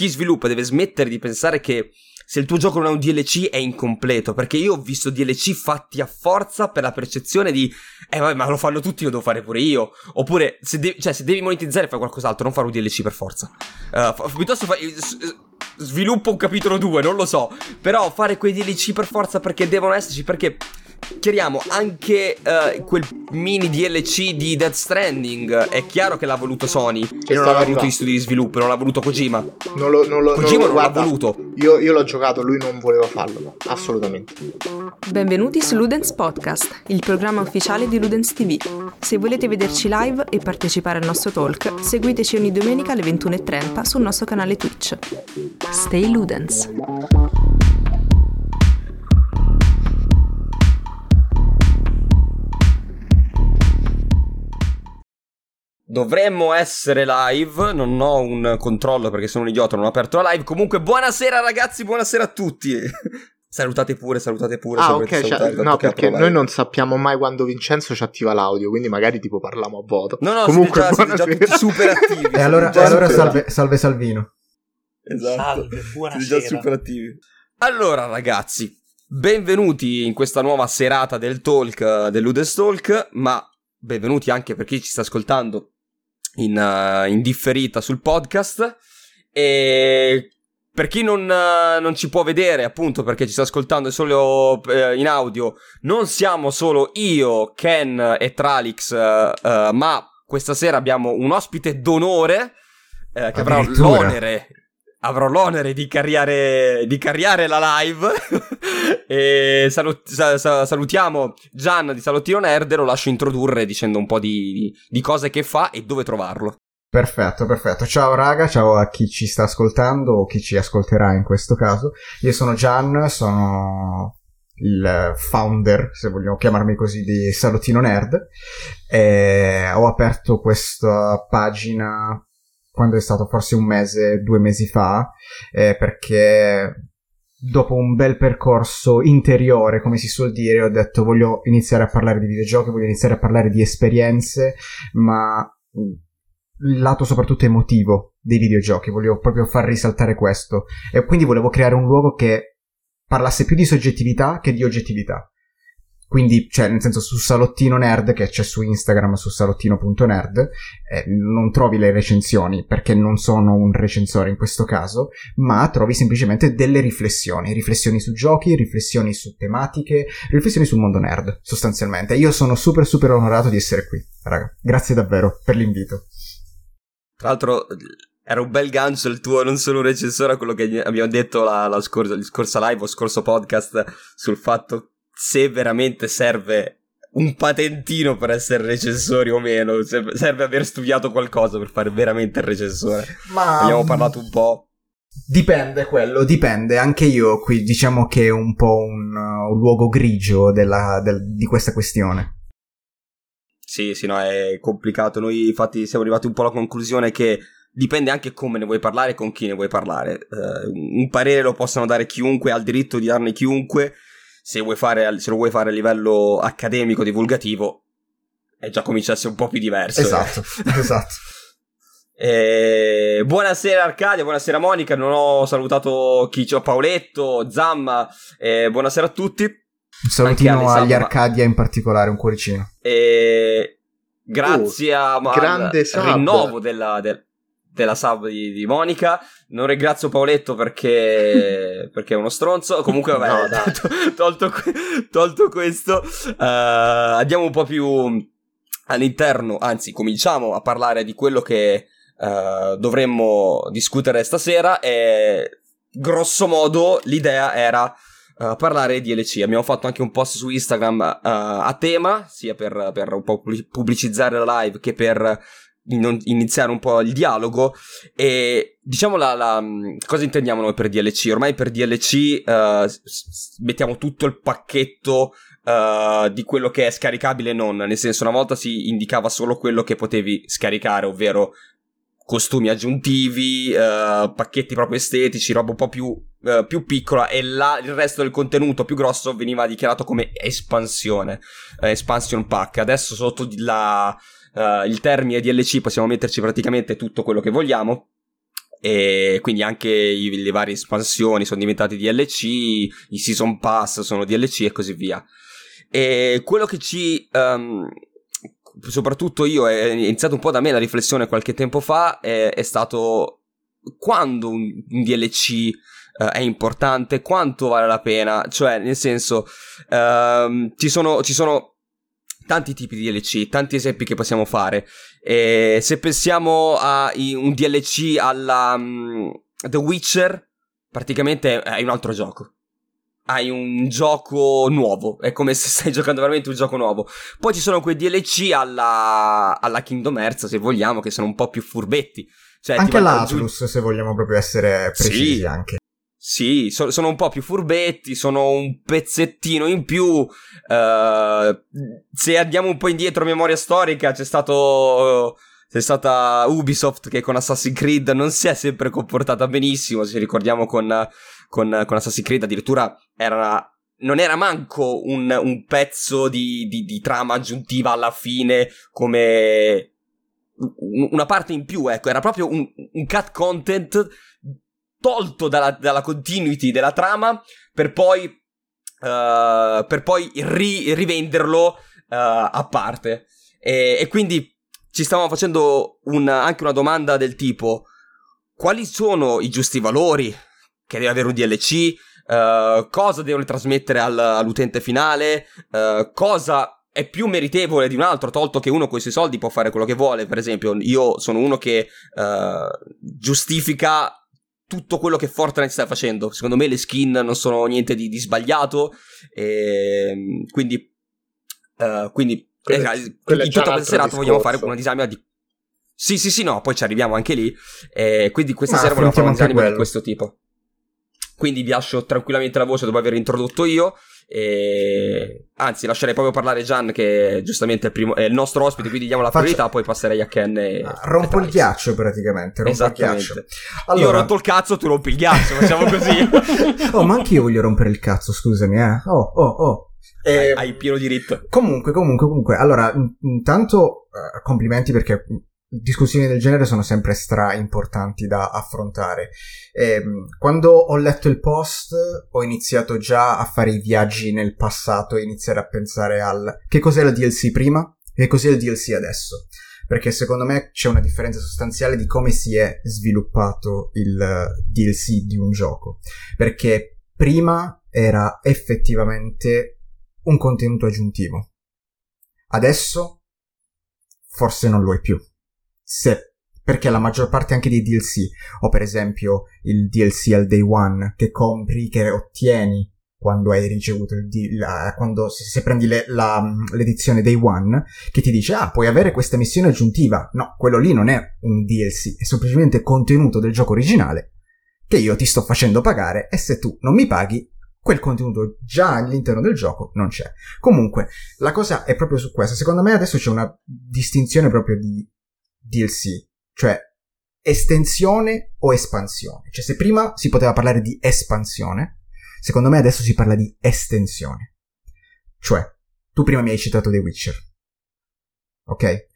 chi sviluppa deve smettere di pensare che se il tuo gioco non ha un DLC è incompleto, perché io ho visto DLC fatti a forza per la percezione di eh vabbè, ma lo fanno tutti, lo devo fare pure io. Oppure se, de- cioè, se devi monetizzare fai qualcos'altro, non fare un DLC per forza. Uh, f- piuttosto fai sviluppo un capitolo 2, non lo so, però fare quei DLC per forza perché devono esserci perché chiariamo anche uh, quel mini DLC di Death Stranding è chiaro che l'ha voluto Sony e non l'ha voluto gli studi di sviluppo non l'ha voluto Kojima. Non lo, non lo, Kojima non, non l'ha voluto. Io, io, l'ho giocato lui non voleva farlo assolutamente. Benvenuti su Ludens Podcast il programma ufficiale di Ludens TV se volete vederci live e partecipare al nostro talk seguiteci ogni domenica alle 21.30 sul nostro canale Twitch. Stay Ludens Dovremmo essere live, non ho un controllo perché sono un idiota, non ho aperto la live. Comunque, buonasera ragazzi, buonasera a tutti. salutate pure, salutate pure. Ah, ok, salutare, no, perché noi non sappiamo mai quando Vincenzo ci attiva l'audio, quindi magari tipo parliamo a vuoto. No, no, Comunque, siete già, siete già tutti super attivi. e allora, allora salve, salve, Salvino. Esatto. Salve, buonasera. Siete già super attivi. Allora, ragazzi, benvenuti in questa nuova serata del talk, dell'Udes Talk, ma benvenuti anche per chi ci sta ascoltando in, uh, in differita sul podcast. E per chi non, uh, non, ci può vedere, appunto, perché ci sta ascoltando solo uh, in audio, non siamo solo io, Ken e Tralix, uh, ma questa sera abbiamo un ospite d'onore che avrà l'onere avrò l'onere di carriare, di carriare la live. e salut- sa- sa- salutiamo Gian di Salottino Nerd e lo lascio introdurre dicendo un po' di, di cose che fa e dove trovarlo. Perfetto, perfetto. Ciao raga, ciao a chi ci sta ascoltando o chi ci ascolterà in questo caso. Io sono Gian, sono il founder, se vogliamo chiamarmi così, di Salottino Nerd. E ho aperto questa pagina quando è stato forse un mese, due mesi fa, eh, perché dopo un bel percorso interiore, come si suol dire, ho detto voglio iniziare a parlare di videogiochi, voglio iniziare a parlare di esperienze, ma il lato soprattutto emotivo dei videogiochi, voglio proprio far risaltare questo. E quindi volevo creare un luogo che parlasse più di soggettività che di oggettività. Quindi, cioè, nel senso, su Salottino Nerd, che c'è su Instagram, su salottino.nerd, eh, non trovi le recensioni, perché non sono un recensore in questo caso, ma trovi semplicemente delle riflessioni. Riflessioni su giochi, riflessioni su tematiche, riflessioni sul mondo nerd, sostanzialmente. Io sono super, super onorato di essere qui, raga. Grazie davvero per l'invito. Tra l'altro, era un bel gancio il tuo, non solo un recensore, a quello che abbiamo detto la, la scorsa, scorsa live o scorso podcast sul fatto se veramente serve un patentino per essere recensori o meno, serve aver studiato qualcosa per fare veramente il recensore. Ma abbiamo parlato un po'. Dipende quello, dipende. Anche io qui diciamo che è un po' un, un luogo grigio della, del, di questa questione. Sì, sì, no, è complicato. Noi infatti siamo arrivati un po' alla conclusione che dipende anche come ne vuoi parlare e con chi ne vuoi parlare. Uh, un parere lo possono dare chiunque, ha il diritto di darne chiunque se, vuoi fare, se lo vuoi fare a livello accademico, divulgativo, è già cominciasse un po' più diverso. Esatto, esatto. Eh, buonasera Arcadia, buonasera Monica, non ho salutato chi c'ho, Paoletto, Zamma, eh, buonasera a tutti. Un salutino agli Arcadia in particolare, un cuoricino. Eh, grazie oh, al rinnovo della, del, della sub di, di, Monica. Non ringrazio Paoletto perché, perché è uno stronzo. Comunque, vabbè, no, to, tolto, tolto, questo, uh, andiamo un po' più all'interno. Anzi, cominciamo a parlare di quello che uh, dovremmo discutere stasera. E grosso modo l'idea era. Uh, parlare di DLC. Abbiamo fatto anche un post su Instagram uh, a tema, sia per, per, un po' pubblicizzare la live che per iniziare un po' il dialogo e diciamo la, la, cosa intendiamo noi per DLC ormai per DLC uh, eh, mettiamo tutto il pacchetto uh, di quello che è scaricabile e non. Nel senso una volta si indicava solo quello che potevi scaricare ovvero costumi aggiuntivi uh, pacchetti proprio estetici roba un po' più, più piccola e là il resto del contenuto più grosso veniva dichiarato come espansione expansion pack. Adesso sotto la uh, il termine DLC possiamo metterci praticamente tutto quello che vogliamo. e quindi anche i, le varie espansioni sono diventate DLC, i season pass sono DLC e così via. E quello che ci... Um, soprattutto io, è iniziato un po' da me la riflessione qualche tempo fa, è, è stato quando un, un DLC uh, eh, è importante, quanto vale la pena, cioè nel senso uh, ci, sono, ci sono tanti tipi di DLC, tanti esempi che possiamo fare. E se pensiamo a un DLC alla um, The Witcher, praticamente è un altro gioco. Hai un gioco nuovo, è come se stai giocando veramente un gioco nuovo. Poi ci sono quei DLC alla, alla Kingdom Hearts, se vogliamo, che sono un po' più furbetti. Cioè, anche l'Atlus, giù... se vogliamo proprio essere precisi sì. anche. Sì, so- sono un po' più furbetti, sono un pezzettino in più. Uh, se andiamo un po' indietro memoria storica, c'è stato. C'è stata Ubisoft che con Assassin's Creed non si è sempre comportata benissimo. Se ricordiamo con, con, con Assassin's Creed, addirittura era non era manco un, un pezzo di, di, di, trama aggiuntiva alla fine come una parte in più, ecco, era proprio un, un cut content tolto dalla, dalla continuity della trama per poi, uh, per poi ri- rivenderlo uh, a parte. E, e, quindi ci stavamo facendo un, anche una domanda del tipo: quali sono i giusti valori che deve avere un DLC? Uh, cosa devono trasmettere al, all'utente finale? cosa è più meritevole di un altro, tolto che uno con i suoi soldi può fare quello che vuole. Per esempio, io sono uno che giustifica tutto quello che Fortnite sta facendo. Secondo me le skin non sono niente di, di sbagliato. E, ehm, quindi, uh, quindi quella, eh, quella in tutta questa serata vogliamo fare una disamina di. Sì, sì, sì, no, poi ci arriviamo anche lì. E quindi questa Ma sera vogliamo fare una disamina di questo tipo. Quindi vi lascio tranquillamente la voce dopo aver introdotto io. E... Anzi, lascerei proprio parlare Gian, che giustamente è, primo, è il nostro ospite, quindi diamo la priorità, Faccio... poi passerei a Ken. E... Ah, rompo e il ghiaccio praticamente. Rompo il ghiaccio. Allora... Io ho rotto il cazzo, tu rompi il ghiaccio, facciamo così. oh, ma anche io voglio rompere il cazzo, scusami, eh. Oh, oh, oh. Eh, hai, pieno diritto. Comunque, comunque, comunque. Allora, intanto, uh, complimenti perché discussioni del genere sono sempre stra importanti da affrontare. E, ehm, quando ho letto il post ho iniziato già a fare i viaggi nel passato e iniziare a pensare al che cos'è la DLC prima e cos'è il DLC adesso. Perché secondo me c'è una differenza sostanziale di come si è sviluppato il DLC di un gioco. Perché prima era effettivamente un contenuto aggiuntivo. Adesso forse non lo è più se perché la maggior parte anche dei DLC, o per esempio il DLC al day one che compri, che ottieni quando hai ricevuto il deal, quando se, se prendi le, la, l'edizione day one, che ti dice ah puoi avere questa missione aggiuntiva. No, quello lì non è un DLC, è semplicemente contenuto del gioco originale che io ti sto facendo pagare e se tu non mi paghi quel contenuto già all'interno del gioco non c'è. Comunque, la cosa è proprio su questo. Secondo me adesso c'è una distinzione proprio di DLC, cioè estensione o espansione. Cioè se prima si poteva parlare di espansione, secondo me adesso si parla di estensione. Cioè, tu prima mi hai citato The Witcher. Ok?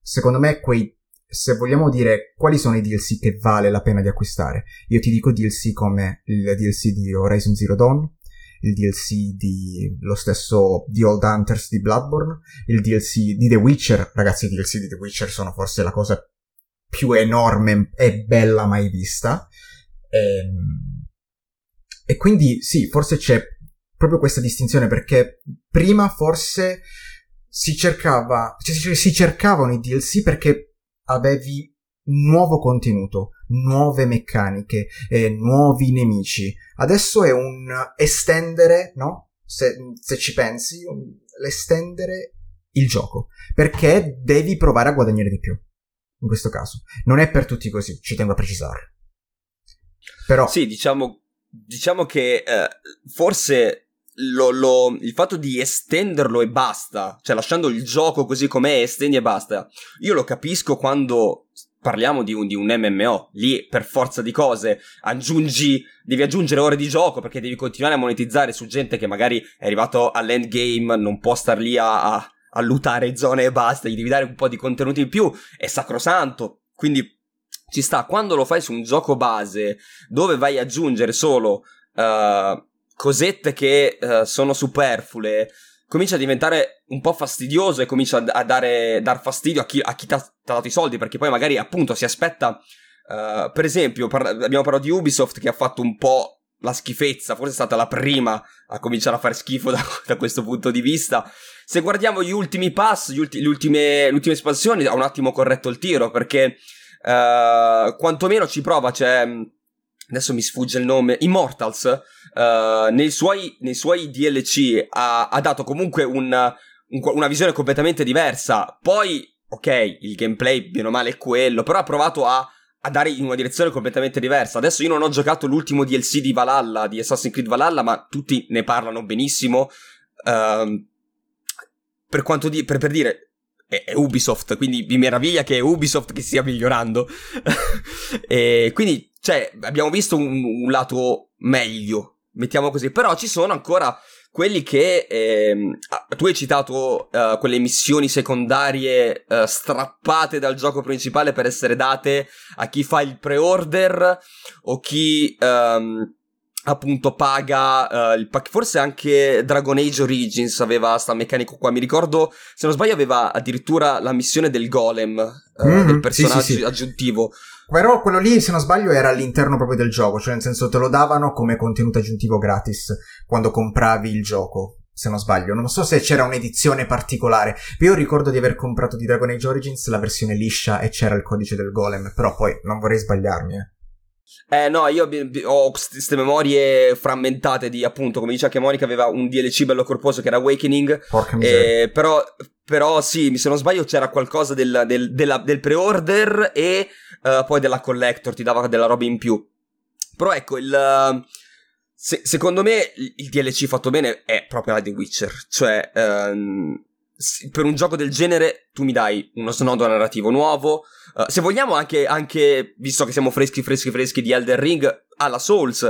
Secondo me quei se vogliamo dire quali sono i DLC che vale la pena di acquistare, io ti dico DLC come il DLC di Horizon Zero Dawn, il DLC di lo stesso The Old Hunters di Bloodborne, il DLC di The Witcher, ragazzi i DLC di The Witcher sono forse la cosa più enorme e bella mai vista. E, ehm, e quindi sì, forse c'è proprio questa distinzione perché prima forse si cercava, cioè si cercavano i DLC perché avevi nuovo contenuto, nuove meccaniche, eh, nuovi nemici. Adesso è un estendere, no? Se, se ci pensi, l'estendere il gioco. Perché devi provare a guadagnare di più. In questo caso. Non è per tutti così, ci tengo a precisare. Però... Sì, diciamo, diciamo che eh, forse lo, lo, il fatto di estenderlo e basta, cioè lasciando il gioco così com'è, estendi e basta, io lo capisco quando parliamo di un, di un, MMO, lì per forza di cose aggiungi, devi aggiungere ore di gioco perché devi continuare a monetizzare su gente che magari è arrivato all'endgame, non può star lì a, a, a lootare zone e basta, gli devi dare un po' di contenuti in più, è sacrosanto, quindi ci sta. Quando lo fai su un gioco base dove vai ad aggiungere solo uh, cosette che uh, sono superflue, comincia a diventare un po' fastidioso e comincia a, dare dar fastidio a chi, a chi ti ha dato i soldi, perché poi magari appunto si aspetta. Uh, per esempio, par- abbiamo parlato di Ubisoft che ha fatto un po' la schifezza, forse è stata la prima a cominciare a fare schifo da, da questo punto di vista. Se guardiamo gli ultimi pass, gli ulti- le, ultime, le ultime espansioni, ha un attimo corretto il tiro perché uh, quantomeno ci prova, c'è adesso mi sfugge il nome, Immortals, uh, nei, suoi, nei, suoi, DLC ha, ha dato comunque un, un, una visione completamente diversa. Poi, ok, il gameplay, bene o male, è quello, però ha provato a, a, dare in una direzione completamente diversa. Adesso io non ho giocato l'ultimo DLC di Valhalla, di Assassin's Creed Valhalla, ma tutti ne parlano benissimo. Uh, per quanto di, per, per dire, è, Ubisoft, quindi mi meraviglia che è Ubisoft che stia migliorando. e quindi cioè, abbiamo visto un, un lato meglio, mettiamo così, però ci sono ancora quelli che ehm, tu hai citato uh, quelle missioni secondarie uh, strappate dal gioco principale per essere date a chi fa il pre-order o chi um, appunto paga uh, il pack. Forse anche Dragon Age Origins aveva sta meccanica qua. Mi ricordo se non sbaglio aveva addirittura la missione del golem mm-hmm, del personaggio sì, sì, sì. aggiuntivo però quello lì, se non sbaglio, era all'interno proprio del gioco, cioè nel senso te lo davano come contenuto aggiuntivo gratis quando compravi il gioco. Se non sbaglio, non so se c'era un'edizione particolare. Io ricordo di aver comprato di Dragon Age Origins la versione liscia e c'era il codice del golem, però poi non vorrei sbagliarmi, eh. Eh no, io ho queste memorie frammentate di appunto, come diceva che Monica aveva un DLC bello corposo che era Awakening. Porca miseria. Eh, però, però sì, se non sbaglio c'era qualcosa del, del, della, del pre-order e uh, poi della collector, ti dava della roba in più. Però ecco, il... Se, secondo me il DLC fatto bene è proprio la The Witcher. Cioè, um, per un gioco del genere tu mi dai uno snodo narrativo nuovo. Uh, se vogliamo anche, anche, visto che siamo freschi, freschi, freschi di Elden Ring, alla Souls.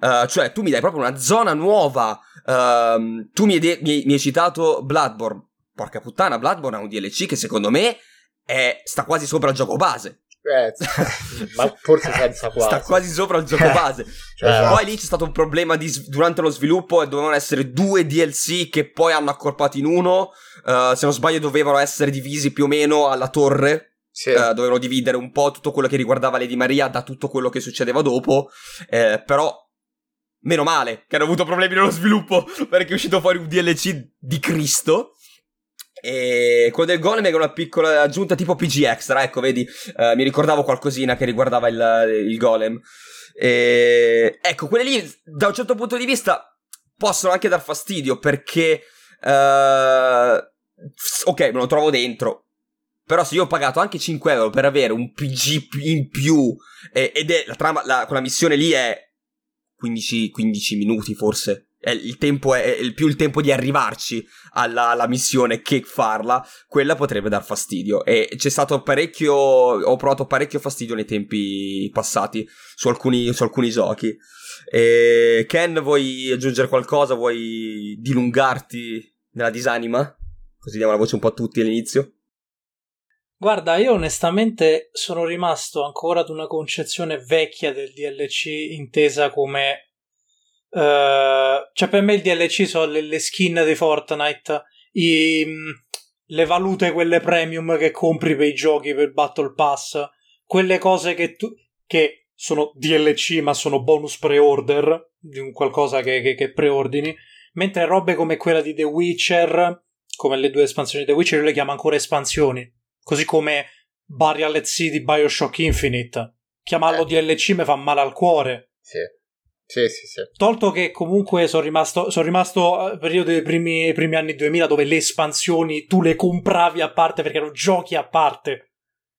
Uh, cioè, tu mi dai proprio una zona nuova. Uh, tu mi de- mi, mi hai, citato Bloodborne. Porca puttana, Bloodborne ha un DLC che secondo me è, sta quasi sopra il gioco base. Eh, ma forse senza quasi. Sta quasi sopra il gioco base. cioè, poi lì c'è stato un problema di, durante lo sviluppo e dovevano essere due DLC che poi hanno accorpato in uno. Uh, se non sbaglio dovevano essere divisi più o meno alla torre. Sì. Uh, dovevano dividere un po' tutto quello che riguardava Lady Maria da tutto quello che succedeva dopo. Eh, però meno male che hanno avuto problemi nello sviluppo perché è uscito fuori un DLC di Cristo. E quello del golem è una piccola aggiunta tipo PG Extra, ecco, vedi, uh, mi ricordavo qualcosina che riguardava il, il golem. E... Ecco, quelle lì, da un certo punto di vista, possono anche dar fastidio perché... Uh, ok, me lo trovo dentro. Però se io ho pagato anche 5 euro per avere un PG in più eh, ed è la trama, la, quella missione lì è 15, 15 minuti forse il tempo è, è più il tempo di arrivarci alla, alla, missione che farla, quella potrebbe dar fastidio. E c'è stato parecchio. Ho provato parecchio fastidio nei tempi passati su alcuni, su alcuni giochi. E Ken, vuoi aggiungere qualcosa? Vuoi dilungarti nella disanima? Così diamo la voce un po' a tutti all'inizio. Guarda, io onestamente sono rimasto ancora ad una concezione vecchia del DLC intesa come Uh, cioè, per me il DLC sono le, le skin di Fortnite, i, le valute, quelle premium che compri per i giochi, per Battle Pass, quelle cose che tu. che sono DLC, ma sono bonus pre-order di un qualcosa che, che, che preordini. Mentre robe come quella di The Witcher, come le due espansioni di The Witcher, io le chiamo ancora espansioni. Così come Burial at Sea di Bioshock Infinite. Chiamarlo eh. DLC mi fa male al cuore. Sì. Sì, sì, sì. Tolto che comunque sono rimasto, sono rimasto eh, periodo dei primi, primi, anni 2000 dove le espansioni tu le compravi a parte perché erano giochi a parte.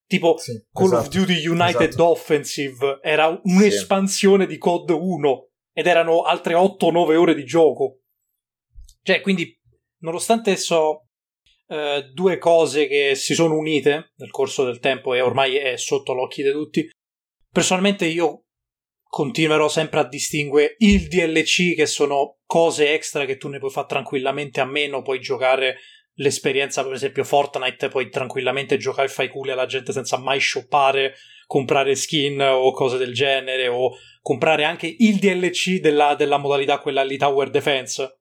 Tipo sì, Call esatto, of Duty United esatto. Offensive era un'espansione sì. di COD 1 ed erano altre 8-9 ore di gioco. Cioè, quindi, nonostante so eh, due cose che si sono unite nel corso del tempo e ormai è sotto l'occhio di tutti, personalmente io continuerò sempre a distinguere il DLC che sono cose extra che tu ne puoi fare tranquillamente a meno, puoi giocare l'esperienza, per esempio Fortnite, puoi tranquillamente giocare e fai culi alla gente senza mai shoppare, comprare skin o cose del genere, o comprare anche il DLC della, della modalità quella lì Tower Defense.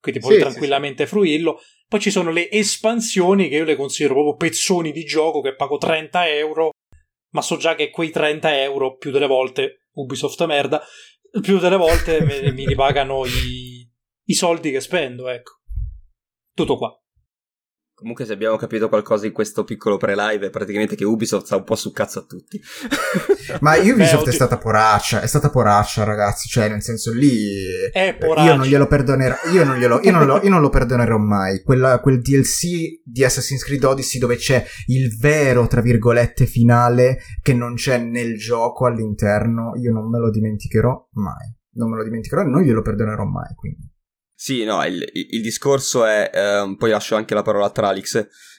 Quindi puoi sì, tranquillamente sì, fruirlo. Poi ci sono le espansioni che io le considero proprio pezzoni di gioco che pago 30 euro, ma so già che quei 30 euro più delle volte, Ubisoft merda, più delle volte mi, mi ripagano i, i soldi che spendo, ecco. Tutto qua. Comunque, se abbiamo capito qualcosa in questo piccolo pre-live, è praticamente che Ubisoft sta un po' su cazzo a tutti. Ma Ubisoft Beh, è stata poraccia, è stata poraccia, ragazzi. Cioè, nel senso lì. È poraccia. Io non glielo perdonerò. Io non, glielo, io non, lo, io non lo perdonerò mai. Quella, quel DLC di Assassin's Creed Odyssey dove c'è il vero, tra virgolette, finale che non c'è nel gioco all'interno. Io non me lo dimenticherò mai. Non me lo dimenticherò e non glielo perdonerò mai. Quindi. Sì, no, il, il discorso è, eh, poi lascio anche la parola a Tralix,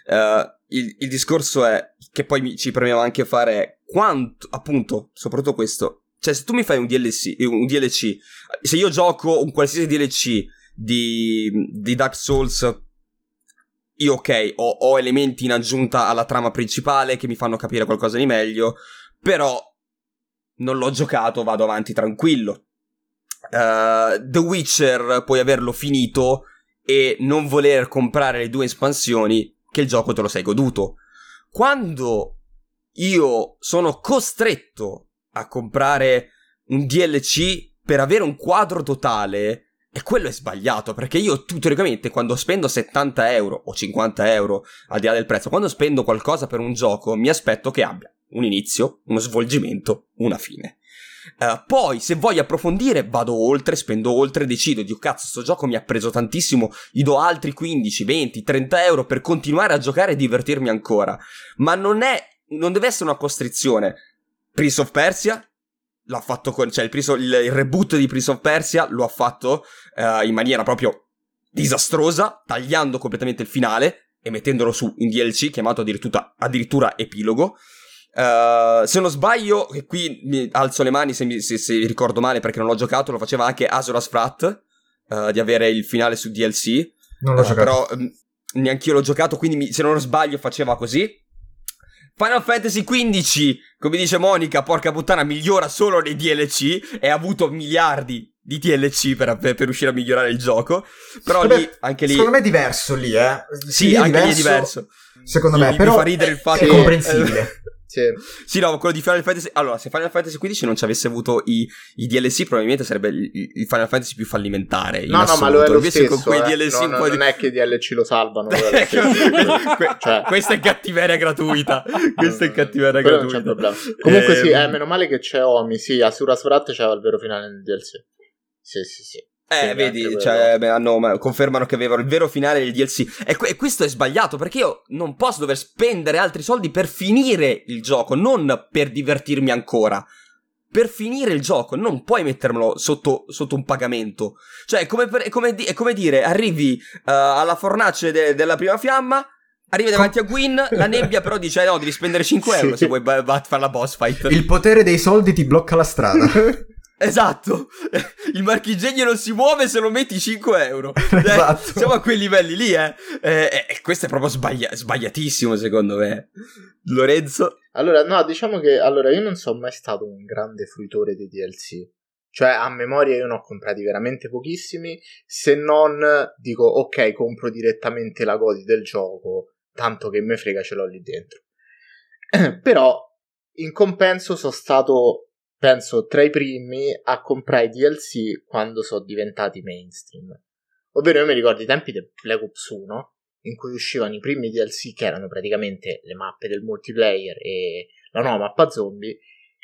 eh, il, il, discorso è, che poi mi, ci premeva anche fare, quanto, appunto, soprattutto questo, cioè se tu mi fai un DLC, un DLC se io gioco un qualsiasi DLC di, di Dark Souls, io ok, ho, ho elementi in aggiunta alla trama principale che mi fanno capire qualcosa di meglio, però non l'ho giocato, vado avanti tranquillo uh, The Witcher puoi averlo finito e non voler comprare le due espansioni che il gioco te lo sei goduto. Quando io sono costretto a comprare un DLC per avere un quadro totale, e quello è sbagliato, perché io teoricamente quando spendo 70 euro o 50 euro al di là del prezzo, quando spendo qualcosa per un gioco, mi aspetto che abbia un inizio, uno svolgimento, una fine. Uh, poi, se voglio approfondire, vado oltre, spendo oltre, decido di, cazzo, sto gioco mi ha preso tantissimo, gli do altri 15, 20, 30 euro per continuare a giocare e divertirmi ancora. Ma non è, non deve essere una costrizione. Prince of Persia, l'ha fatto con, cioè il, Prince il, il reboot di Prince of Persia lo ha fatto uh, in maniera proprio disastrosa, tagliando completamente il finale e mettendolo su in DLC, chiamato addirittura, addirittura epilogo. Uh, se non sbaglio, e qui mi alzo le mani se, mi, se, se, ricordo male perché non l'ho giocato, lo faceva anche Azoras Frat, uh, di avere il finale su DLC. Non l'ho uh, giocato. Però um, neanche io l'ho giocato, quindi mi, se non sbaglio faceva così. Final Fantasy XV, come dice Monica, porca puttana, migliora solo nei DLC e ha avuto miliardi di DLC per, per, riuscire a migliorare il gioco. Però secondo lì, anche lì... Secondo me è diverso lì, eh. Sì, sì anche diverso, lì è diverso. Secondo me, però... Mi fa ridere il fatto... È comprensibile. Sì. sì, no, quello di Final Fantasy. Allora, se Final Fantasy XV non ci avesse avuto i, i DLC, probabilmente sarebbe il, Final Fantasy più fallimentare. No, no, ma lo è lo Invece stesso, con quei eh. DLC no, no, non è che i DLC lo salvano. cioè. Questa è cattiveria gratuita. Questa è cattiveria gratuita. Comunque, eh, sì, eh, meno male che c'è Omi. Sì, Asura Surat c'era il vero finale nel DLC. Sì, sì, sì. Eh, vedi, cioè, beh, hanno, confermano che avevano il vero finale del DLC. E, e, questo è sbagliato perché io non posso dover spendere altri soldi per finire il gioco, non per divertirmi ancora. Per finire il gioco, non puoi mettermelo sotto, sotto un pagamento. Cioè, è come, per, è come, è come dire, arrivi uh, alla fornace de, della prima fiamma, Arrivi davanti a Gwyn, la nebbia però dice: no, devi spendere 5 euro sì. se vuoi b- b- fare la boss fight. Il potere dei soldi ti blocca la strada. Esatto, il marchingegno non si muove se non metti 5 euro. Esatto. Eh, siamo a quei livelli lì, eh. eh, eh questo è proprio sbaglia- sbagliatissimo, secondo me. Lorenzo? Allora, no, diciamo che allora io non sono mai stato un grande fruitore dei DLC. Cioè, a memoria io ne ho comprati veramente pochissimi. Se non dico, ok, compro direttamente la godi del gioco, tanto che me frega ce l'ho lì dentro. Però, in compenso, sono stato penso tra i primi a comprare DLC quando sono diventati mainstream. Ovvero io mi ricordo i tempi del Black Ops 1 in cui uscivano i primi DLC che erano praticamente le mappe del multiplayer e la nuova mappa zombie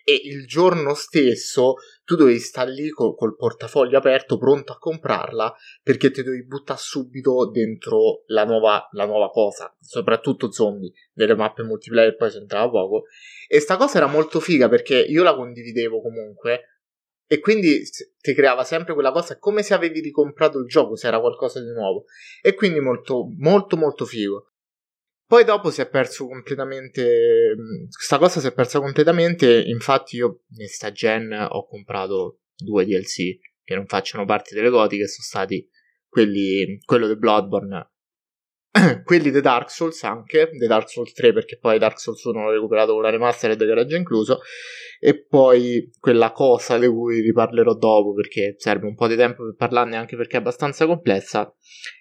e il giorno stesso tu dovevi stare lì col, col, portafoglio aperto pronto a comprarla perché ti dovevi buttare subito dentro la nuova, la nuova cosa, soprattutto zombie, delle mappe multiplayer poi si entrava poco e sta cosa era molto figa perché io la condividevo comunque e quindi ti creava sempre quella cosa come se avevi ricomprato il gioco, se era qualcosa di nuovo e quindi molto molto molto figo. Poi dopo si è perso completamente. Questa cosa si è persa completamente. Infatti, io in sta gen ho comprato due DLC che non facciano parte delle goti, che sono stati quelli, quello di Bloodborne quelli di Dark Souls anche, di Dark Souls 3 perché poi Dark Souls 1 l'ho recuperato con la remastered che era già incluso e poi quella cosa di cui riparlerò dopo perché serve un po' di tempo per parlarne anche perché è abbastanza complessa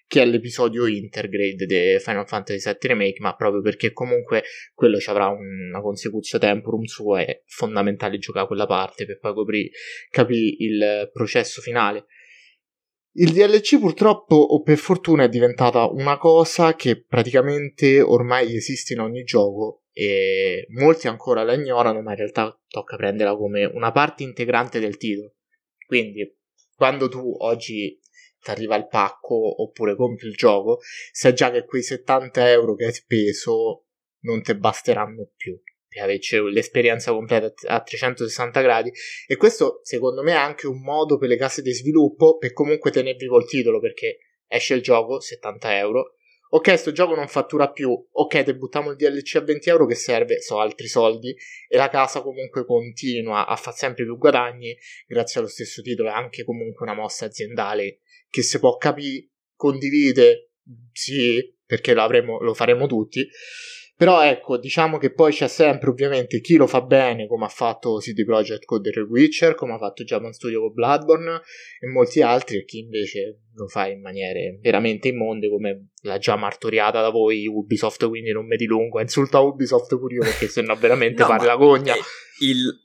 che è l'episodio Intergrade di Final Fantasy VII Remake ma proprio perché comunque quello ci avrà una consecutio temporum suo è fondamentale giocare quella parte per poi capire il processo finale. Il DLC purtroppo o per fortuna è diventata una cosa che praticamente ormai esiste in ogni gioco e molti ancora la ignorano, ma in realtà tocca prenderla come una parte integrante del titolo. Quindi, quando tu oggi ti arriva il pacco oppure compri il gioco, sai già che quei 70 euro che hai speso non ti basteranno più per averci l'esperienza completa a 360 gradi e questo secondo me è anche un modo per le case di sviluppo per comunque tenervi col titolo perché esce il gioco 70 euro ok sto gioco non fattura più. Ok te buttiamo il DLC a 20 euro che serve so altri soldi e la casa comunque continua a fare sempre più guadagni grazie allo stesso titolo è anche comunque una mossa aziendale che si può capire condivide sì perché lo faremo tutti però ecco, diciamo che poi c'è sempre ovviamente chi lo fa bene, come ha fatto CD Projekt con The Witcher, come ha fatto Japan Studio con Bloodborne e molti altri, e chi invece lo fa in maniere veramente immonde, come l'ha già martoriata da voi Ubisoft, quindi non mi dilungo, insulta Ubisoft pure io perché se no veramente no, parla gogna. Il,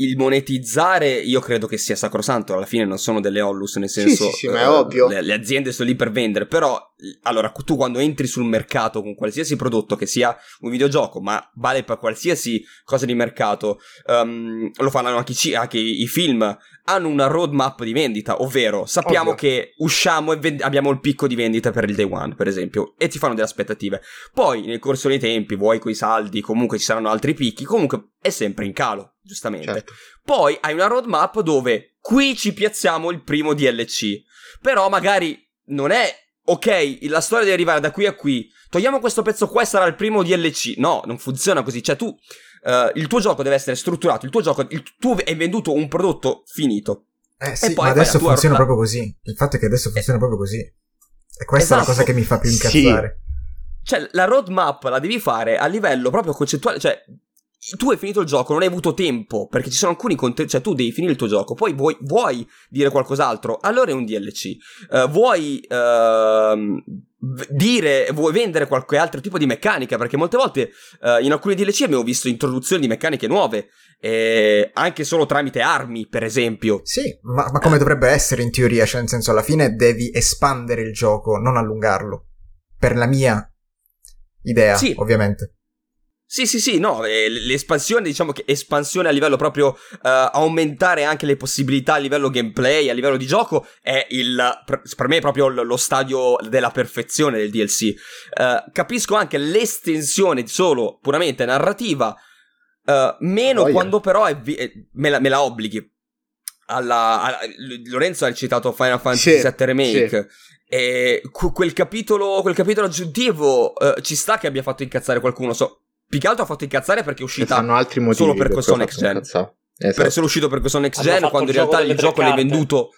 il monetizzare io credo che sia sacrosanto, alla fine non sono delle Ollus, nel senso sì, sì, sì, ma è uh, ovvio. Le, le, aziende sono lì per vendere, però allora tu quando entri sul mercato con qualsiasi prodotto che sia un videogioco, ma vale per qualsiasi cosa di mercato, um, lo fanno anche, anche i, i film, hanno una roadmap di vendita, ovvero sappiamo Ovvio. che usciamo e vend- abbiamo il picco di vendita per il day one, per esempio, e ti fanno delle aspettative. Poi nel corso dei tempi, vuoi coi saldi, comunque ci saranno altri picchi, comunque è sempre in calo, giustamente. Certo. Poi hai una roadmap dove qui ci piazziamo il primo DLC, però magari non è ok, la storia deve arrivare da qui a qui, togliamo questo pezzo qua e sarà il primo DLC. No, non funziona così, cioè tu Uh, il tuo gioco deve essere strutturato, il tuo gioco, il, tu hai venduto un prodotto finito. Eh sì, ma adesso funziona tua... proprio così. Il fatto è che adesso funziona eh. proprio così. E questa esatto. è la cosa esatto. che mi fa più incazzare. Sì. Cioè, la roadmap la devi fare a livello proprio concettuale, cioè tu hai finito il gioco, non hai avuto tempo, perché ci sono alcuni contenuti, cioè tu devi finire il tuo gioco, poi vuoi, vuoi dire qualcos'altro, allora è un DLC. Uh, eh, vuoi uh, dire, vuoi vendere qualche altro tipo di meccanica, perché molte volte uh, in alcuni DLC abbiamo visto introduzioni di meccaniche nuove, eh, anche solo tramite armi, per esempio. Sì, ma, ma come dovrebbe essere in teoria, cioè nel senso alla fine devi espandere il gioco, non allungarlo. Per la mia idea, sì. ovviamente. Sì, sì, sì, no, l'espansione, diciamo che espansione a livello proprio uh, aumentare anche le possibilità a livello gameplay, a livello di gioco, è il, per me proprio lo stadio della perfezione del DLC. Uh, eh, capisco anche l'estensione solo puramente narrativa, uh, meno oh, quando però è, è, me, la, me, la, obblighi. Alla, alla, Lorenzo ha citato Final Fantasy VII Remake. Sì. E quel capitolo, quel capitolo aggiuntivo ci sta che abbia fatto incazzare qualcuno. So, più che altro ha fatto incazzare perché è uscita solo per questo next gen. Esatto. Per essere uscito per questo next gen, quando in realtà il gioco l'hai venduto.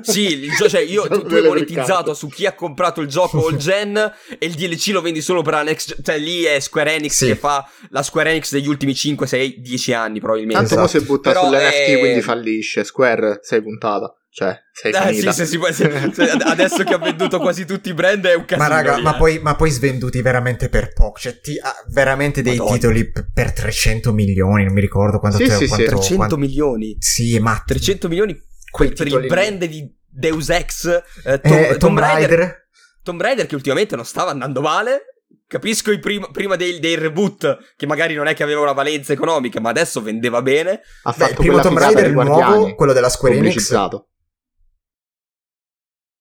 sì, il gio- cioè io, tu, tu hai monetizzato su chi ha comprato il gioco all gen e il DLC lo vendi solo per la next gen. Cioè lì è Square Enix sì. che fa la Square Enix degli ultimi 5, 6, 10 anni probabilmente. Tanto esatto. si butta Però sull'NFT è... quindi fallisce. Square sei puntata. Cioè, sei eh, finita. Sì, se si può, se, se, adesso che ha venduto quasi tutti i brand è un casino. Ma raga, lì, ma, eh. poi, ma, poi, svenduti veramente per poco. Cioè, ti, ah, veramente dei Madonna. titoli p- per 300 milioni, non mi ricordo quanto... Sì, te, sì, quanto, sì. 300 quanto, milioni? Sì, ma... 300 milioni per, per il brand di Deus Ex, eh, Tom, eh, Tomb, Tomb Raider. Raider. Tomb Raider che ultimamente non stava andando male. Capisco i prim- prima dei, dei, reboot, che magari non è che aveva una valenza economica, ma adesso vendeva bene. Ha fatto Beh, il primo Tomb Raider nuovo, quello della Square Enix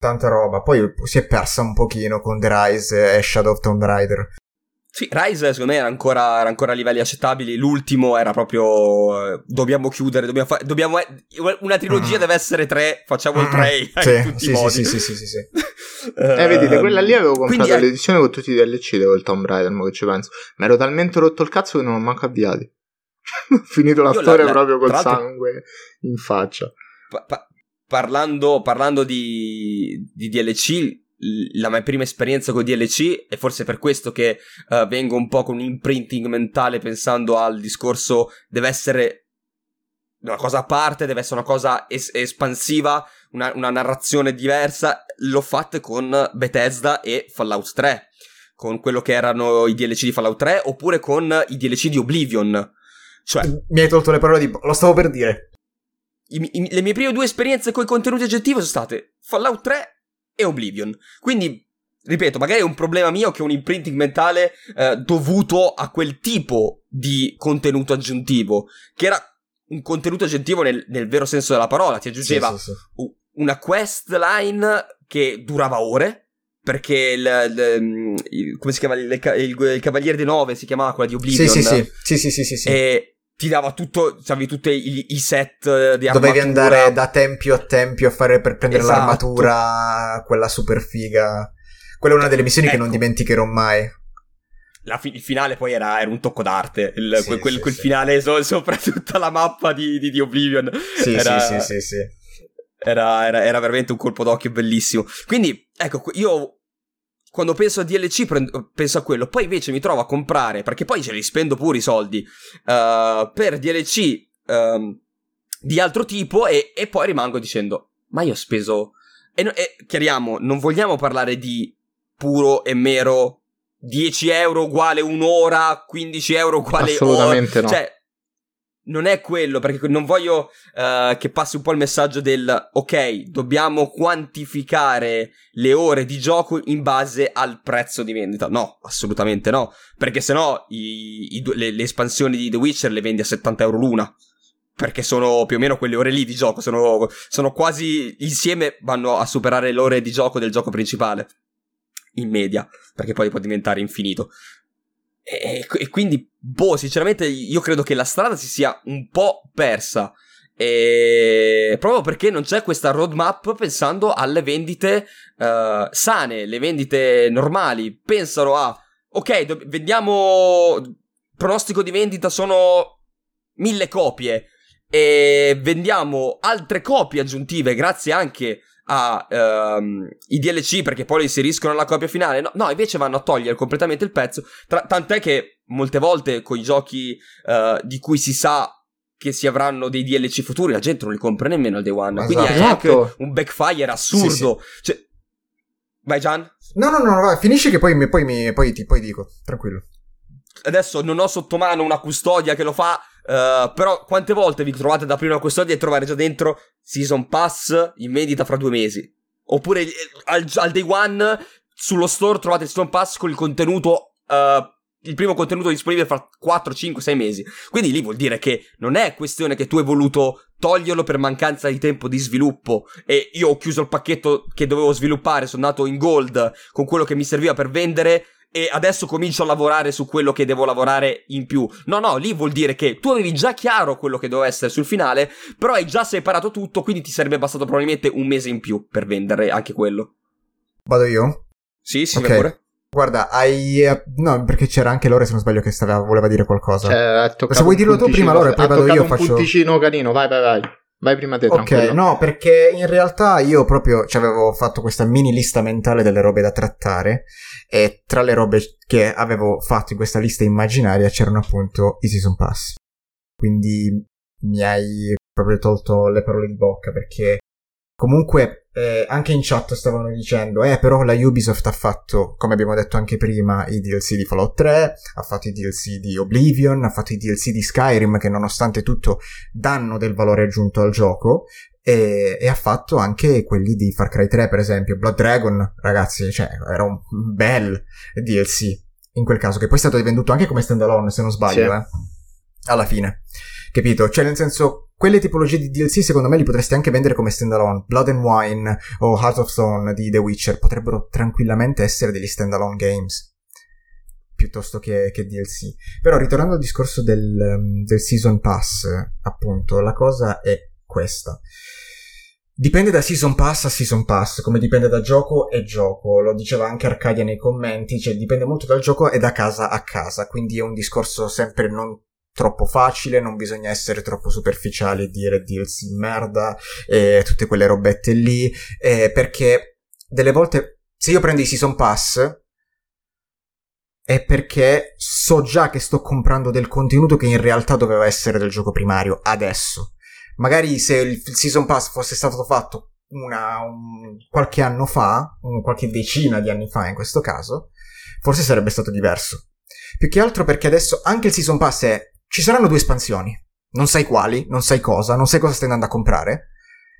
tanta roba. Poi si è persa un pochino con The Rise e Shadow of Tomb Raider. Sì, Rise secondo me era ancora, era ancora, a livelli accettabili. L'ultimo era proprio. Eh, dobbiamo chiudere. Dobbiamo fare. Dobbiamo, una trilogia mm. deve essere tre. Facciamo il tre. Mm. Sì, sì, sì, sì, sì, sì, sì. eh, vedete, quella lì avevo comprato Quindi, l'edizione con tutti i DLC del Tomb Raider. Ma che ci penso. Ma ero talmente rotto il cazzo che non ho manco avviati. ho finito la storia la, proprio col sangue in faccia. Pa- pa- parlando, parlando di, di DLC, la mia prima esperienza con DLC e forse per questo che uh, vengo un po' con un imprinting mentale pensando al discorso deve essere una cosa a parte, deve essere una cosa es- espansiva, una, una, narrazione diversa. L'ho fatta con Bethesda e Fallout 3, con quello che erano i DLC di Fallout 3 oppure con i DLC di Oblivion. Cioè, mi hai tolto le parole di... lo stavo per dire. I, i, le mie prime due esperienze con i contenuti aggettivi sono state Fallout 3 e Oblivion. Quindi, ripeto, magari è un problema mio che è un imprinting mentale eh, dovuto a quel tipo di contenuto aggiuntivo, che era un contenuto aggiuntivo nel, nel vero senso della parola, ti aggiungeva sì, sì, sì. una quest line che durava ore. Perché il, il, il come si chiama? Il, il, Cavaliere dei Nove si chiamava quella di Oblivion. Sì, sì, sì. sì, sì, sì, sì. E ti dava tutto, avevi tutti i, i, set di armatura. Dovevi andare da tempio a tempio a fare per prendere esatto. l'armatura, quella super figa. Quella è una delle missioni ecco. che non ecco. dimenticherò mai fi- il finale poi era, era, un tocco d'arte. Il, sì, quel, sì, quel sì. finale so- sopra tutta la mappa di, di, di Oblivion. Sì, era, sì, sì, sì, era, era, era, veramente un colpo d'occhio bellissimo. Quindi, ecco, io quando penso a DLC prendo, penso a quello. Poi invece mi trovo a comprare, perché poi ce li spendo pure i soldi, uh, per DLC um, ehm, di altro tipo e, e, poi rimango dicendo, ma io ho speso... E, e chiariamo, non vogliamo parlare di puro e mero 10 euro uguale un'ora, 15 euro uguale Assolutamente ora. no. Cioè, non è quello, perché non voglio uh, che passi un po' il messaggio del ok, dobbiamo quantificare le ore di gioco in base al prezzo di vendita. No, assolutamente no, perché sennò i, i, le, le espansioni di The Witcher le vendi a 70 euro l'una. Perché sono più o meno quelle ore lì di gioco, sono, sono quasi insieme vanno a superare le ore di gioco del gioco principale in media, perché poi può diventare infinito. E, e, quindi, boh, sinceramente io credo che la strada si sia un po' persa. E proprio perché non c'è questa roadmap pensando alle vendite uh, sane, le vendite normali. Pensano a, ok, do- vendiamo, pronostico di vendita sono mille copie e vendiamo altre copie aggiuntive grazie anche a um, i DLC perché poi lo inseriscono nella copia finale. No, no, invece vanno a togliere completamente il pezzo. Tra- tant'è che molte volte con i giochi uh, di cui si sa che si avranno dei DLC futuri, la gente non li compra nemmeno al day one. Esatto. Quindi è anche esatto. un backfire assurdo. Sì, sì. Cioè... Vai, Gian? No, no, no, vai, finisci che poi, poi, mi, poi, ti, poi dico, tranquillo. Adesso non ho sotto mano una custodia che lo fa Uh, però quante volte vi trovate ad aprire una custodia e trovare già dentro Season Pass in vendita fra due mesi? Oppure eh, al, al day one sullo store trovate il Season Pass con il contenuto uh, il primo contenuto disponibile fra 4, 5, 6 mesi. Quindi lì vuol dire che non è questione che tu hai voluto toglierlo per mancanza di tempo di sviluppo e io ho chiuso il pacchetto che dovevo sviluppare, sono andato in gold con quello che mi serviva per vendere e adesso comincio a lavorare su quello che devo lavorare in più. No, no, lì vuol dire che tu avevi già chiaro quello che doveva essere sul finale, però hai già separato tutto, quindi ti sarebbe bastato probabilmente un mese in più per vendere anche quello. Vado io? Sì, sì, okay. pure. Guarda, hai. Eh, no, perché c'era anche Lore, se non sbaglio, che stava, voleva dire qualcosa. Cioè, se vuoi dirlo tu prima, Lore, poi vado io. un faccio... punticino canino, vai, vai, vai. Vai prima te, Ok, tranquillo. no, perché in realtà io proprio ci avevo fatto questa mini lista mentale delle robe da trattare e tra le robe che avevo fatto in questa lista immaginaria c'erano appunto i Season Pass. Quindi mi hai proprio tolto le parole di bocca perché Comunque, eh, anche in chat stavano dicendo, eh, però la Ubisoft ha fatto, come abbiamo detto anche prima, i DLC di Fallout 3, ha fatto i DLC di Oblivion, ha fatto i DLC di Skyrim, che nonostante tutto danno del valore aggiunto al gioco, e, e, ha fatto anche quelli di Far Cry 3, per esempio. Blood Dragon, ragazzi, cioè, era un bel DLC in quel caso, che poi è stato venduto anche come standalone, se non sbaglio, sì. eh. Alla fine. Capito? Cioè, nel senso, quelle tipologie di DLC secondo me li potresti anche vendere come standalone. Blood and Wine o Heart of Stone di The Witcher potrebbero tranquillamente essere degli standalone games piuttosto che, che DLC. Però ritornando al discorso del, um, del Season Pass, appunto, la cosa è questa. Dipende da season pass a season pass, come dipende da gioco e gioco, lo diceva anche Arcadia nei commenti, cioè dipende molto dal gioco e da casa a casa, quindi è un discorso sempre non troppo facile, non bisogna essere troppo superficiali e dire DLC merda e tutte quelle robette lì, eh, perché delle volte Se io prendo i Season Pass è perché so già che sto comprando del contenuto che in realtà doveva essere del gioco primario adesso. Magari se il Season Pass fosse stato fatto una, un, qualche anno fa, un, qualche decina di anni fa in questo caso, forse sarebbe stato diverso. Più che altro perché adesso anche il Season Pass è ci saranno due espansioni. Non sai quali, non sai cosa, non sai cosa stai andando a comprare.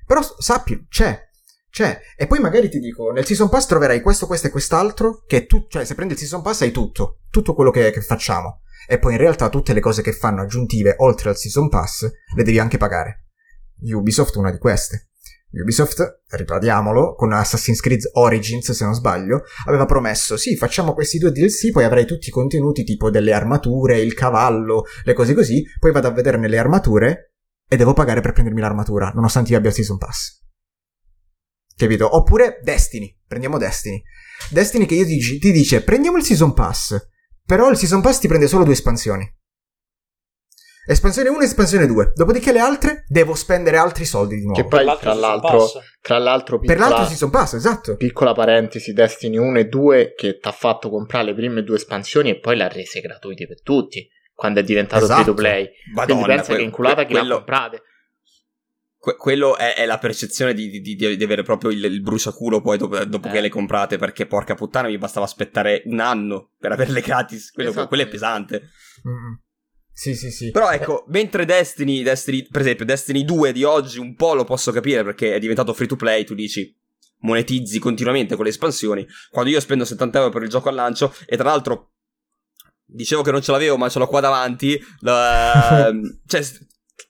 Però sappi, c'è. C'è. E poi magari ti dico, nel Season Pass troverai questo, questo e quest'altro, che tu, cioè se prendi il Season Pass hai tutto. Tutto quello che, che facciamo. E poi in realtà tutte le cose che fanno aggiuntive oltre al Season Pass le devi anche pagare. Ubisoft è una di queste. Ubisoft, ribadiamolo, con Assassin's Creed Origins, se non sbaglio, aveva promesso, sì, facciamo questi due DLC, poi avrai tutti i contenuti tipo delle armature, il cavallo, le cose così, poi vado a vederne le armature e devo pagare per prendermi l'armatura, nonostante io abbia il Season Pass. Capito? Oppure Destiny, prendiamo Destiny. Destiny che io ti, ti dice, prendiamo il Season Pass, però il Season Pass ti prende solo due espansioni. Espansione 1 e espansione 2. Dopodiché le altre devo spendere altri soldi di nuovo. Che poi, tra l'altro, tra l'altro, piccola, per l'altro Season Pass, esatto. Piccola parentesi, Destiny 1 e 2 che ti ha fatto comprare le prime due espansioni e poi le ha rese gratuite per tutti. Quando è diventato esatto. free to play. Madonna, Quindi pensa que- che inculata que- che quello... l'ha comprate. Que- quello è, è, la percezione di, di, di, di, avere proprio il, il bruciaculo poi dopo, dopo eh. che le comprate, perché porca puttana mi bastava aspettare un anno per averle gratis. Quello, esatto. quello è pesante. Mm-hmm. Sì, sì, sì. Però ecco, mentre Destiny, Destiny, per esempio, Destiny 2 di oggi un po' lo posso capire perché è diventato free to play, tu dici monetizzi continuamente con le espansioni. Quando io spendo 70 euro per il gioco al lancio, e tra l'altro dicevo che non ce l'avevo, ma ce l'ho qua davanti. La, cioè,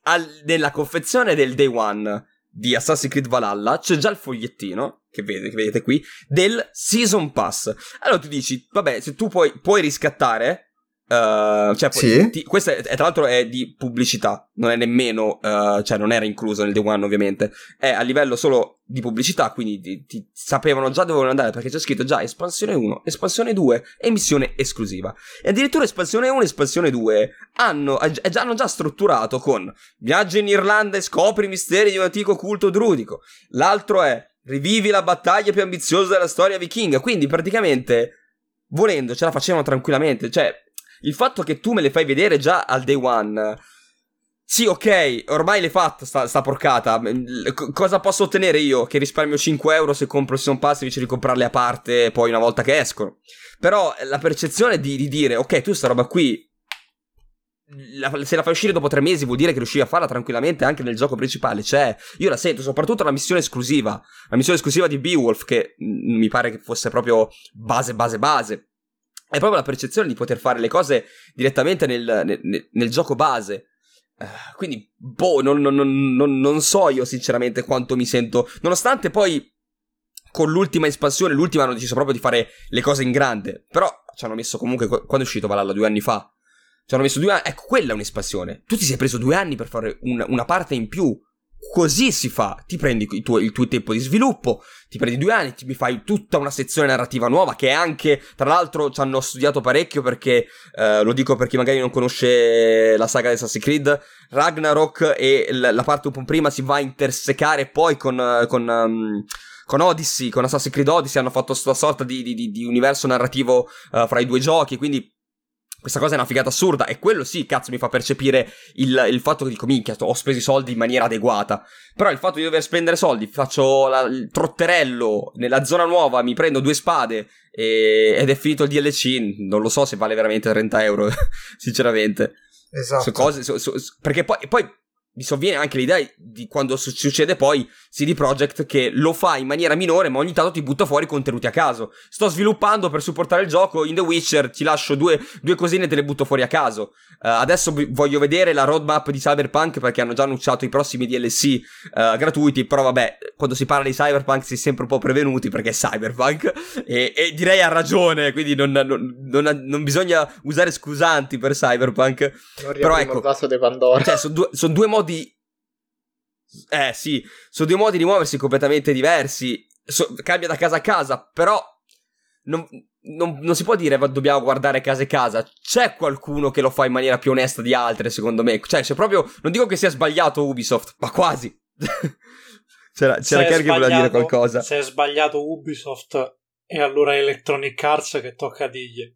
al, nella confezione del day one di Assassin's Creed Valhalla c'è già il fogliettino. Che vedete, che vedete qui, del Season Pass. Allora tu dici, vabbè, se tu puoi, puoi riscattare Uh, cioè, sì. ti, questa è, tra l'altro è di pubblicità, non è nemmeno, uh, cioè non era incluso nel day one ovviamente, è a livello solo di pubblicità, quindi ti, ti sapevano già dove andare perché c'è scritto già espansione 1, espansione 2 e missione esclusiva. E addirittura espansione 1 e espansione 2 hanno, già, hanno già strutturato con viaggi in Irlanda e scopri i misteri di un antico culto druidico. L'altro è rivivi la battaglia più ambiziosa della storia vichinga, quindi praticamente volendo ce la facevano tranquillamente, cioè il fatto che tu me le fai vedere già al day one. Sì, ok, ormai l'hai fatta sta, sta porcata. C- cosa posso ottenere io? Che risparmio 5 euro se compro il Season Pass invece di comprarle a parte poi una volta che escono. Però la percezione di, di dire, ok, tu sta roba qui la, se la fai uscire dopo tre mesi vuol dire che riuscivi a farla tranquillamente anche nel gioco principale. Cioè, io la sento, soprattutto la missione esclusiva. La missione esclusiva di Beowulf, che m- mi pare che fosse proprio base, base, base è proprio la percezione di poter fare le cose direttamente nel, nel, nel gioco base. Uh, quindi, boh, non, non, non, non, so io sinceramente quanto mi sento. Nonostante poi con l'ultima espansione, l'ultima hanno deciso proprio di fare le cose in grande. Però ci hanno messo comunque. Quando è uscito Valhalla? Due anni fa. Ci hanno messo due anni. Ecco, quella è un'espansione. Tu ti sei preso due anni per fare un, una parte in più Così si fa, ti prendi il tuo, il tuo, tempo di sviluppo, ti prendi due anni, ti fai tutta una sezione narrativa nuova che anche, tra l'altro, ci hanno studiato parecchio perché, eh, lo dico per chi magari non conosce la saga di Assassin's Creed, Ragnarok e l- la parte un po' prima si va a intersecare poi con... con um, con Odyssey, con Assassin's Creed Odyssey hanno fatto questa sorta di, di, di universo narrativo uh, fra i due giochi, quindi questa cosa è una figata assurda e quello sì, cazzo, mi fa percepire il, il fatto che dico, minchia, ho speso i soldi in maniera adeguata. Però il fatto di dover spendere soldi, faccio la, il trotterello nella zona nuova, mi prendo due spade e, ed è finito il DLC, non lo so se vale veramente 30 euro, sinceramente. Esatto. Su cose, su, su, perché poi, poi mi sovviene anche l'idea di quando succede poi CD Projekt che lo fa in maniera minore ma ogni tanto ti butta fuori contenuti a caso. Sto sviluppando per supportare il gioco in The Witcher ti lascio due, due cosine e te le butto fuori a caso. Uh, adesso b- voglio vedere la roadmap di Cyberpunk perché hanno già annunciato i prossimi DLC uh, eh, gratuiti però vabbè quando si parla di Cyberpunk si è sempre un po' prevenuti perché è Cyberpunk e, e direi ha ragione quindi non, non, non, non, bisogna usare scusanti per Cyberpunk. Non però ecco. il vaso di Pandora. Cioè sono due, son due modi modi. Eh sì, sono due modi di muoversi completamente diversi. So, cambia da casa a casa, però non, non, non, si può dire dobbiamo guardare casa a casa. C'è qualcuno che lo fa in maniera più onesta di altre, secondo me. Cioè, c'è proprio. Non dico che sia sbagliato Ubisoft, ma quasi. c'era c'era Kerry che voleva dire qualcosa. Se è sbagliato Ubisoft, E allora Electronic Arts che tocca digli.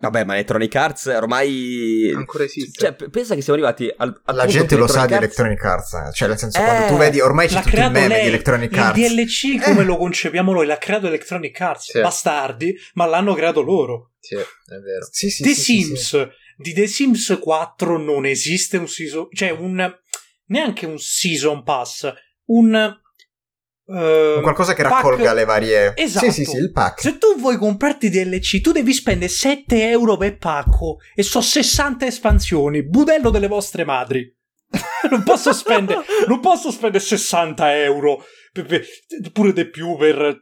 Vabbè, ma Electronic Arts ormai. Ancora esiste. Cioè, pensa che siamo arrivati al. al La gente lo sa Arts... di Electronic Arts. Eh. Cioè, nel senso, eh, quando tu eh, vedi, ormai c'è tutto il meme lei, di Electronic Arts. Il DLC, come eh. lo concepiamo noi, l'ha creato Electronic Arts. Sì. Bastardi, ma l'hanno creato loro. Sì, è vero. Sì, sì, The Sims. Di The Sims 4 non esiste un season. Cioè, un. Neanche un season pass. Un Uh, qualcosa che raccolga pack... le varie. Esatto. Sì, sì, sì, il pack. Se tu vuoi comprarti DLC, tu devi spendere 7 euro per pacco e so 60 espansioni. Budello delle vostre madri. non posso spendere, non posso spendere 60 euro. Per, per, pure di più per.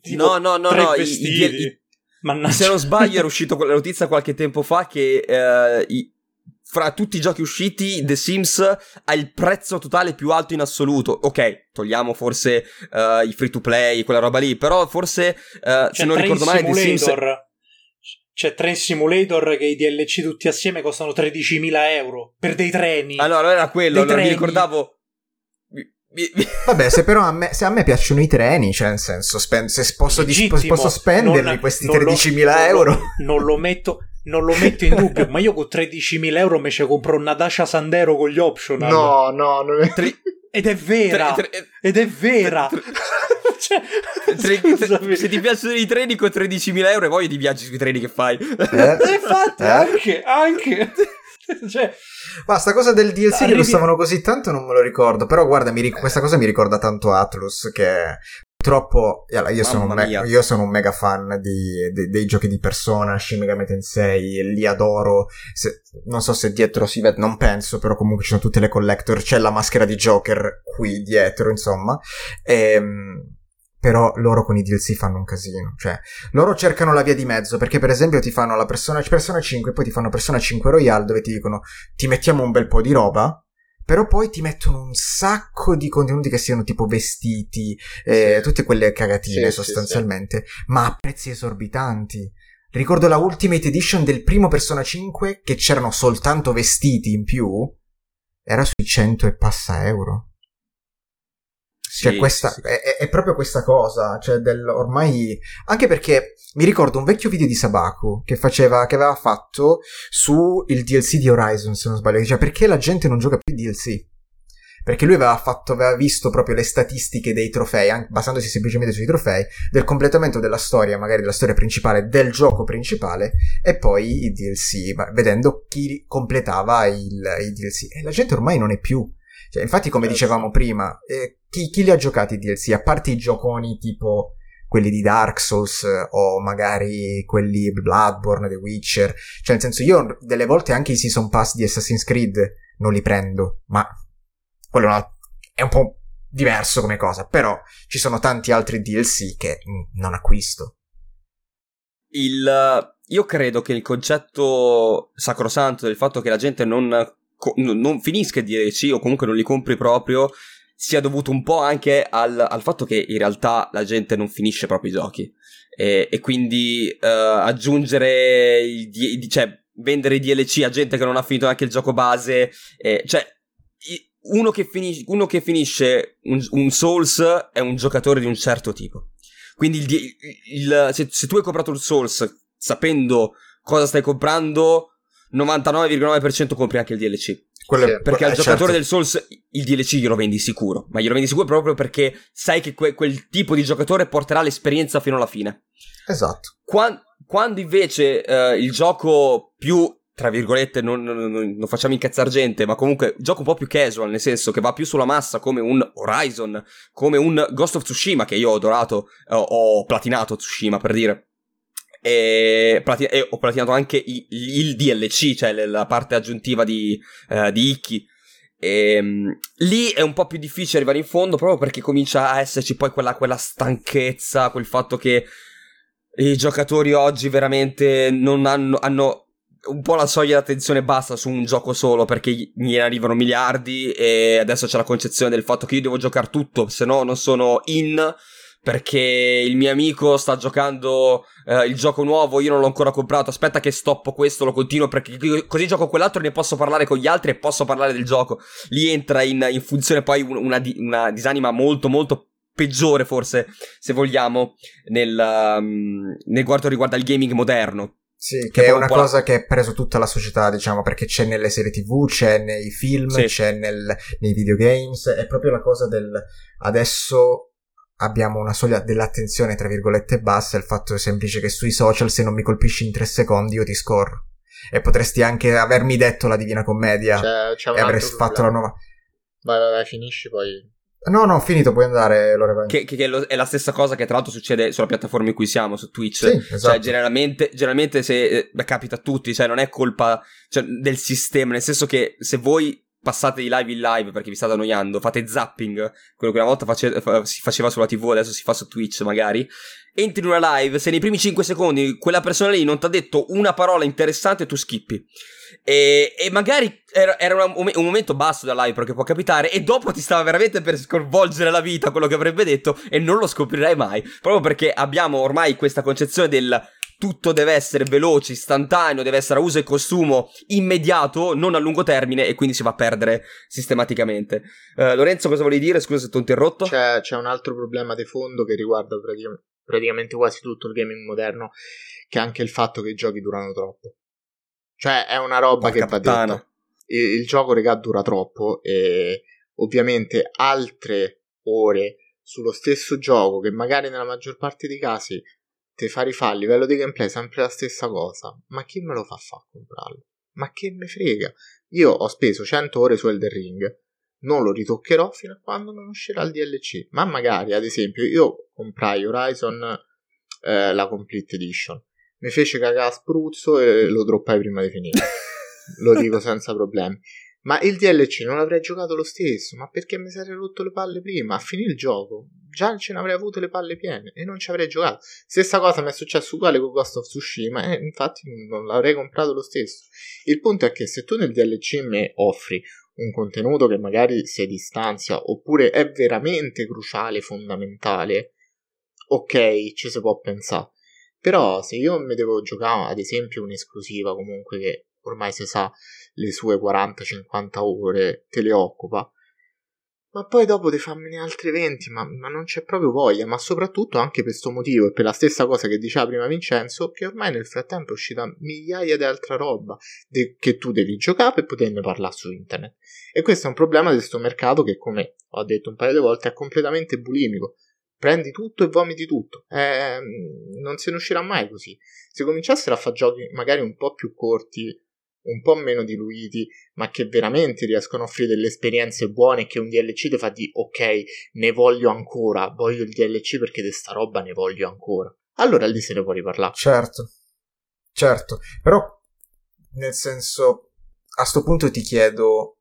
Tipo, no, no, no, no. Vestiti. I, i, i, se non sbaglio, era uscita la notizia qualche tempo fa che uh, i, fra tutti i giochi usciti, The Sims ha il prezzo totale più alto in assoluto. Ok, togliamo forse uh, i free to play, quella roba lì, però forse, uh, se non ricordo male, The Sims... C'è Train Simulator che i DLC tutti assieme costano 13.000 euro per dei treni. Allora, era quello, allora, mi ricordavo... Vabbè, se però a me, se a me piacciono i treni, cioè nel senso, spend, se posso, disp- posso spenderli non, questi 13.000 euro. Non lo, non lo metto, non lo metto in dubbio, ma io con 13.000 euro mi ci compro una Dacia Sandero con gli optional. No, no, non è... Tri- ed è vera, tre, tre, ed è vera. Tre, cioè, se ti piacciono i treni con 13.000 euro e poi ti viaggi sui treni che fai. Eh? Infatti, eh? anche, anche. cioè, ma sta cosa del DLC arrivi... che lo stavano così tanto non me lo ricordo. Però guarda, ric- questa cosa mi ricorda tanto Atlus che Purtroppo io sono, me- io sono, un mega fan di, di, dei giochi di Persona, Shin Megami Tensei, li adoro. Se, non so se dietro si vede, non penso, però comunque ci sono tutte le collector, c'è la maschera di Joker qui dietro, insomma. Ehm, però loro con i DLC fanno un casino. Cioè, loro cercano la via di mezzo, perché per esempio ti fanno la persona, persona 5 e poi ti fanno persona 5 Royale dove ti dicono ti mettiamo un bel po' di roba però poi ti mettono un sacco di contenuti che siano tipo vestiti, eh, sì. tutte quelle cagatine sì, sostanzialmente, sì, ma a prezzi esorbitanti. Ricordo la Ultimate Edition del primo Persona 5 che c'erano soltanto vestiti in più, era sui 100 e passa euro. Cioè, questa, sì. È, è, proprio questa cosa, cioè del, ormai... Anche perché mi ricordo un vecchio video di Sabaku che faceva, che aveva fatto su il DLC di Horizon, se non sbaglio, cioè perché la gente non gioca più DLC? Perché lui aveva fatto, aveva visto proprio le statistiche dei trofei, anche, basandosi semplicemente sui trofei, del completamento della storia, magari della storia principale, del gioco principale, e poi i DLC, vedendo chi completava il, i DLC. E la gente ormai non è più cioè, infatti, come certo. dicevamo prima, eh, chi, chi, li ha giocati i DLC? A parte i gioconi tipo quelli di Dark Souls o magari quelli Bloodborne, The Witcher. Cioè, nel senso, io delle volte anche i season pass di Assassin's Creed non li prendo, ma quello è un po' diverso come cosa. Però ci sono tanti altri DLC che mm, non acquisto. Il, io credo che il concetto sacrosanto del fatto che la gente non co- non finisca di sì o comunque non li compri proprio sia dovuto un po' anche al, al fatto che in realtà la gente non finisce proprio i giochi. E, e quindi uh, aggiungere i, i, cioè vendere i DLC a gente che non ha finito neanche il gioco base eh, cioè uno che, finisce, uno che finisce un, un, Souls è un giocatore di un certo tipo. Quindi il, il, se, se tu hai comprato il Souls sapendo cosa stai comprando 99,9% compri anche il DLC. Quello sì, perché al eh, giocatore certo. del Souls il DLC glielo vendi sicuro, ma glielo vendi sicuro proprio perché sai che que- quel tipo di giocatore porterà l'esperienza fino alla fine. Esatto. Quando, quando invece uh, il gioco più, tra virgolette, non, non, non, facciamo incazzare gente, ma comunque gioco un po' più casual, nel senso che va più sulla massa come un Horizon, come un Ghost of Tsushima che io ho adorato, uh, ho platinato Tsushima per dire e, platin- e ho platinato anche i- il DLC, cioè la parte aggiuntiva di, uh, di Ikki. E, um, lì è un po' più difficile arrivare in fondo proprio perché comincia a esserci poi quella, quella stanchezza, quel fatto che i giocatori oggi veramente non hanno, hanno un po' la soglia d'attenzione bassa su un gioco solo perché gli arrivano miliardi e adesso c'è la concezione del fatto che io devo giocare tutto, se no non sono in perché il mio amico sta giocando eh, il gioco nuovo, io non l'ho ancora comprato, aspetta che stoppo questo, lo continuo perché così gioco quell'altro e ne posso parlare con gli altri e posso parlare del gioco. Lì entra in, in funzione poi una, una disanima molto molto peggiore forse, se vogliamo, nel, um, nel quanto riguarda il gaming moderno. Sì, che, che è una cosa la... che ha preso tutta la società, diciamo, perché c'è nelle serie tv, c'è nei film, sì. c'è nel, nei videogames, è proprio la cosa del adesso abbiamo una soglia dell'attenzione, tra virgolette, bassa, il fatto semplice che sui social se non mi colpisci in tre secondi io ti scorro. E potresti anche avermi detto la Divina Commedia c'è, c'è e avresti fatto la nuova... Vai, vai, vai, finisci poi No, no, finito, puoi andare, Lore. Che, che, che lo, è la stessa cosa che tra l'altro succede sulla piattaforma in cui siamo, su Twitch. Sì, cioè, esatto. Cioè, generalmente, generalmente se eh, capita a tutti, cioè non è colpa cioè, del sistema, nel senso che se voi passate di live in live perché vi state annoiando, fate zapping, quello che una volta face, fa, si faceva sulla TV, adesso si fa su Twitch magari, entri in una live, se nei primi 5 secondi quella persona lì non ti ha detto una parola interessante, tu skippi. E, e magari era, era una, un, momento basso da live perché può capitare e dopo ti stava veramente per sconvolgere la vita quello che avrebbe detto e non lo scoprirai mai proprio perché abbiamo ormai questa concezione del tutto deve essere veloce, istantaneo, deve essere a uso e consumo immediato, non a lungo termine e quindi si va a perdere sistematicamente. Uh, Lorenzo, cosa volevi dire? Scusa se ti ho interrotto. C'è, c'è un altro problema di fondo che riguarda praticamente, praticamente quasi tutto il gaming moderno, che è anche il fatto che i giochi durano troppo. Cioè, è una roba Porca che va detto. Il, il gioco, regà, dura troppo e ovviamente altre ore sullo stesso gioco che magari nella maggior parte dei casi te fa rifare a livello di gameplay sempre la stessa cosa. Ma chi me lo fa fare a comprarlo? Ma che me frega? Io ho speso 100 ore su Elden Ring, non lo ritoccherò fino a quando non uscirà il DLC. Ma magari, ad esempio, io comprai Horizon eh, la Complete Edition mi fece cagare a spruzzo e lo droppai prima di finire. lo dico senza problemi. Ma il DLC non l'avrei giocato lo stesso, ma perché mi sarei rotto le palle prima, a finire il gioco. Già ce ne avrei avuto le palle piene e non ci avrei giocato. Stessa cosa mi è successo uguale con Ghost of Tsushima e infatti non l'avrei comprato lo stesso. Il punto è che se tu nel DLC mi offri un contenuto che magari si distanzia oppure è veramente cruciale, fondamentale, ok, ci si può pensare. Però se io mi devo giocare ad esempio un'esclusiva comunque che ormai si sa le sue 40-50 ore te le occupa, ma poi dopo di farmene altri 20, ma, ma, non c'è proprio voglia, ma soprattutto anche per questo motivo e per la stessa cosa che diceva prima Vincenzo, che ormai nel frattempo è uscita migliaia di altra roba de- che tu devi giocare per poterne parlare su internet. E questo è un problema di questo mercato che, come ho detto un paio di volte, è completamente bulimico prendi tutto e vomiti tutto. Eh, non se ne uscirà mai così. Se cominciassero a fare giochi magari un po' più corti, un po' meno diluiti, ma che veramente riescono a offrire delle esperienze buone che un DLC ti fa di ok, ne voglio ancora, voglio il DLC perché di sta roba ne voglio ancora. Allora lì se ne può riparlare. Certo, certo, però nel senso, a sto punto ti chiedo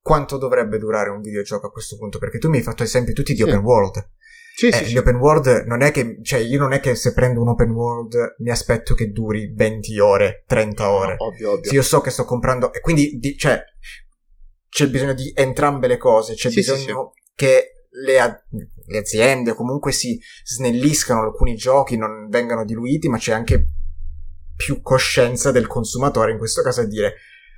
quanto dovrebbe durare un videogioco a questo punto, perché tu mi hai fatto esempi tutti di sì. open world. Sì, eh, sì, gli open world non è che, cioè, io non è che se prendo un open world mi aspetto che duri 20 ore, 30 ore. No, ovvio, ovvio. Se io so che sto comprando, e quindi, di, cioè, c'è bisogno di entrambe le cose, c'è sì, bisogno che le, le aziende comunque si snelliscano alcuni giochi, non vengano diluiti, ma c'è anche più coscienza del consumatore, in questo caso a dire,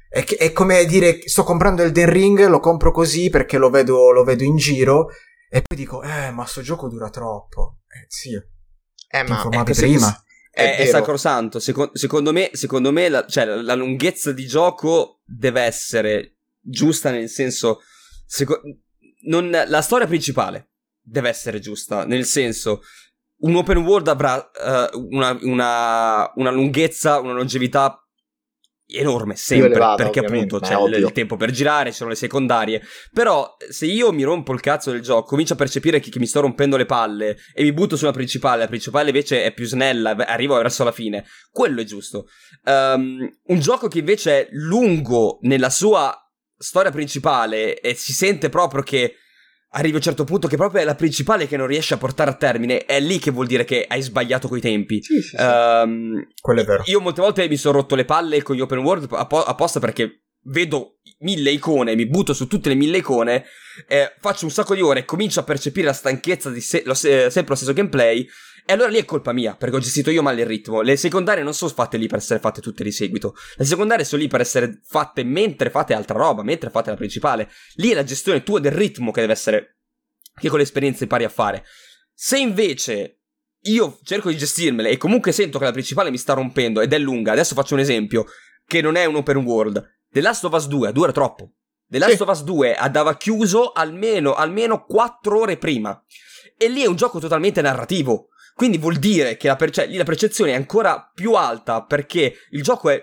è, che, è come dire, sto comprando Elden Ring, lo compro così perché lo vedo, lo vedo in giro, e poi dico, eh, ma sto gioco dura troppo. Eh, sì. Eh, ma informavi prima. È, è, sacrosanto. Secondo, secondo me, secondo me la, cioè, la, la, lunghezza di gioco deve essere giusta nel senso... Seco- non, la storia principale deve essere giusta, nel senso... Un open world avrà uh, una, una, una lunghezza, una longevità enorme sempre elevata, perché appunto c'è il, il, tempo per girare, ci sono le secondarie. Però se io mi rompo il cazzo del gioco, comincio a percepire che, che, mi sto rompendo le palle e mi butto sulla principale, la principale invece è più snella, arrivo verso la fine. Quello è giusto. Um, un gioco che invece è lungo nella sua storia principale e si sente proprio che arrivi a un certo punto che proprio è la principale che non riesce a portare a termine, è lì che vuol dire che hai sbagliato coi tempi. Sì, sì, sì. Um, Quello è vero. Io molte volte mi sono rotto le palle con gli open world apposta perché vedo mille icone, mi butto su tutte le mille icone, eh, faccio un sacco di ore e comincio a percepire la stanchezza di se- lo, se- sempre lo stesso gameplay e allora lì è colpa mia, perché ho gestito io male il ritmo. Le secondarie non sono fatte lì per essere fatte tutte di seguito. Le secondarie sono lì per essere fatte mentre fate altra roba, mentre fate la principale. Lì è la gestione tua del ritmo che deve essere che con l'esperienza impari a fare. Se invece io cerco di gestirmele e comunque sento che la principale mi sta rompendo ed è lunga, adesso faccio un esempio, che non è un open world. The Last of Us 2 dura troppo. The Last sì. of Us 2 andava chiuso almeno, almeno 4 ore prima. E lì è un gioco totalmente narrativo. Quindi vuol dire che la, perce- la percezione è ancora più alta perché il gioco è,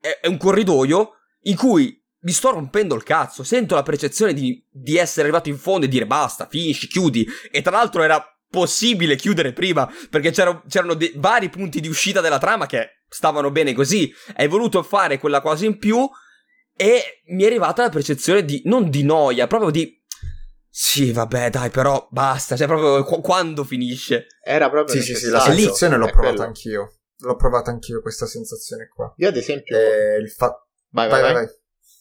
è, è un corridoio in cui mi sto rompendo il cazzo. Sento la percezione di, di, essere arrivato in fondo e dire basta, finisci, chiudi. E tra l'altro era possibile chiudere prima perché c'erano, c'erano de- vari punti di uscita della trama che stavano bene così. Hai voluto fare quella cosa in più e mi è arrivata la percezione di non di noia, proprio di sì, vabbè, dai, però basta. Cioè, proprio qu- quando finisce? Era proprio. Sì, sì, sì, la sensazione l'ho provata quello. anch'io. L'ho provata anch'io questa sensazione qua. Io, ad esempio. Eh, il fa... vai, vai, vai, vai.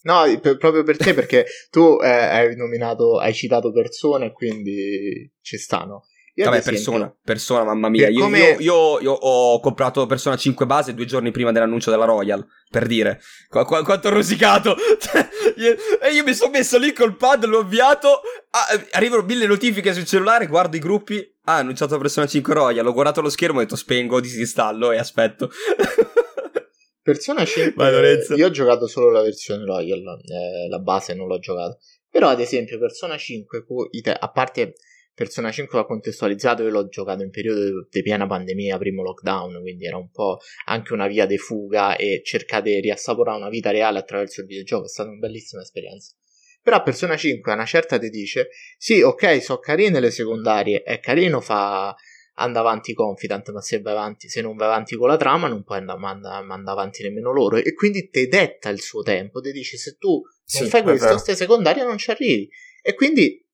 No, per, proprio per te, perché tu eh, hai nominato, hai citato persone, quindi ci stanno. Io Vabbè, persona, persona, mamma mia. Io, come... io, io, io, ho comprato Persona 5 base due giorni prima dell'annuncio della Royal, per dire. Qu- qu- quanto ho rosicato. e io mi sono messo lì col pad, l'ho avviato. Ah, arrivano mille notifiche sul cellulare, guardo i gruppi. Ah, annunciato Persona 5 Royal. Ho guardato lo schermo, ho detto spengo, disinstallo e aspetto. Persona 5 Vai, Io ho giocato solo la versione Royal, eh, la base non l'ho giocato. Però, ad esempio, Persona 5, a parte Persona 5 va contestualizzato, io l'ho giocato in periodo di piena pandemia, primo lockdown, quindi era un po' anche una via di fuga e cercare di riassaporare una vita reale attraverso il videogioco, è stata una bellissima esperienza. Però Persona 5 a una certa ti dice, sì, ok, sono carine le secondarie, è carino fa andare avanti confident, ma se vai avanti, se non vai avanti con la trama non puoi andare, andare avanti nemmeno loro. E quindi ti detta il suo tempo, ti dice se tu non sì, fai questo, queste secondarie non ci arrivi. E quindi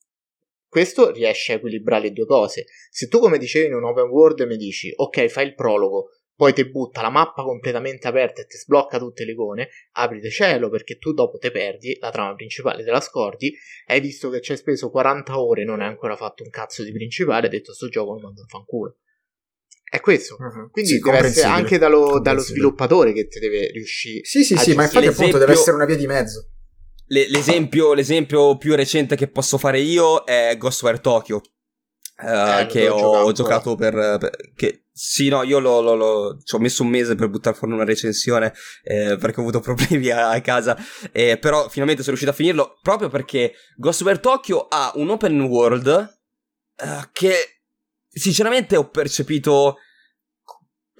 questo riesce a equilibrare le due cose. Se tu, come dicevi in un open world, mi dici, ok, fai il prologo, poi ti butta la mappa completamente aperta e ti sblocca tutte le icone, aprite cielo perché tu dopo te perdi la trama principale, te la scordi, hai visto che ci hai speso 40 ore e non hai ancora fatto un cazzo di principale, hai detto sto gioco non mando a fanculo. È questo. Uh-huh. Quindi sì, deve essere anche dallo, dallo, sviluppatore che ti deve riuscire. Sì, sì, sì, ma infatti appunto deve essere una via di mezzo l'esempio, l'esempio, più recente che posso fare io è Ghostwire Tokyo. Uh, che ho giocato per, per, che, sì no io lo, lo, lo, ci ho messo un mese per buttare fuori una recensione eh, perché ho avuto problemi a, a casa eh, però finalmente sono riuscito a finirlo proprio perché Ghostwire Tokyo ha un open world uh, che sinceramente ho percepito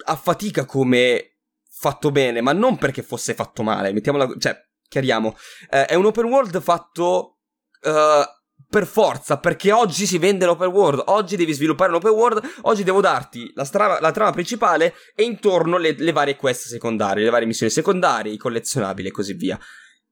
a fatica come fatto bene ma non perché fosse fatto male mettiamola cioè chiariamo, eh, è un open world fatto uh, per forza, perché oggi si vende l'open world, oggi devi sviluppare un open world, oggi devo darti la, stra- la trama principale e intorno le, le varie quest secondarie, le varie missioni secondarie, i collezionabili e così via.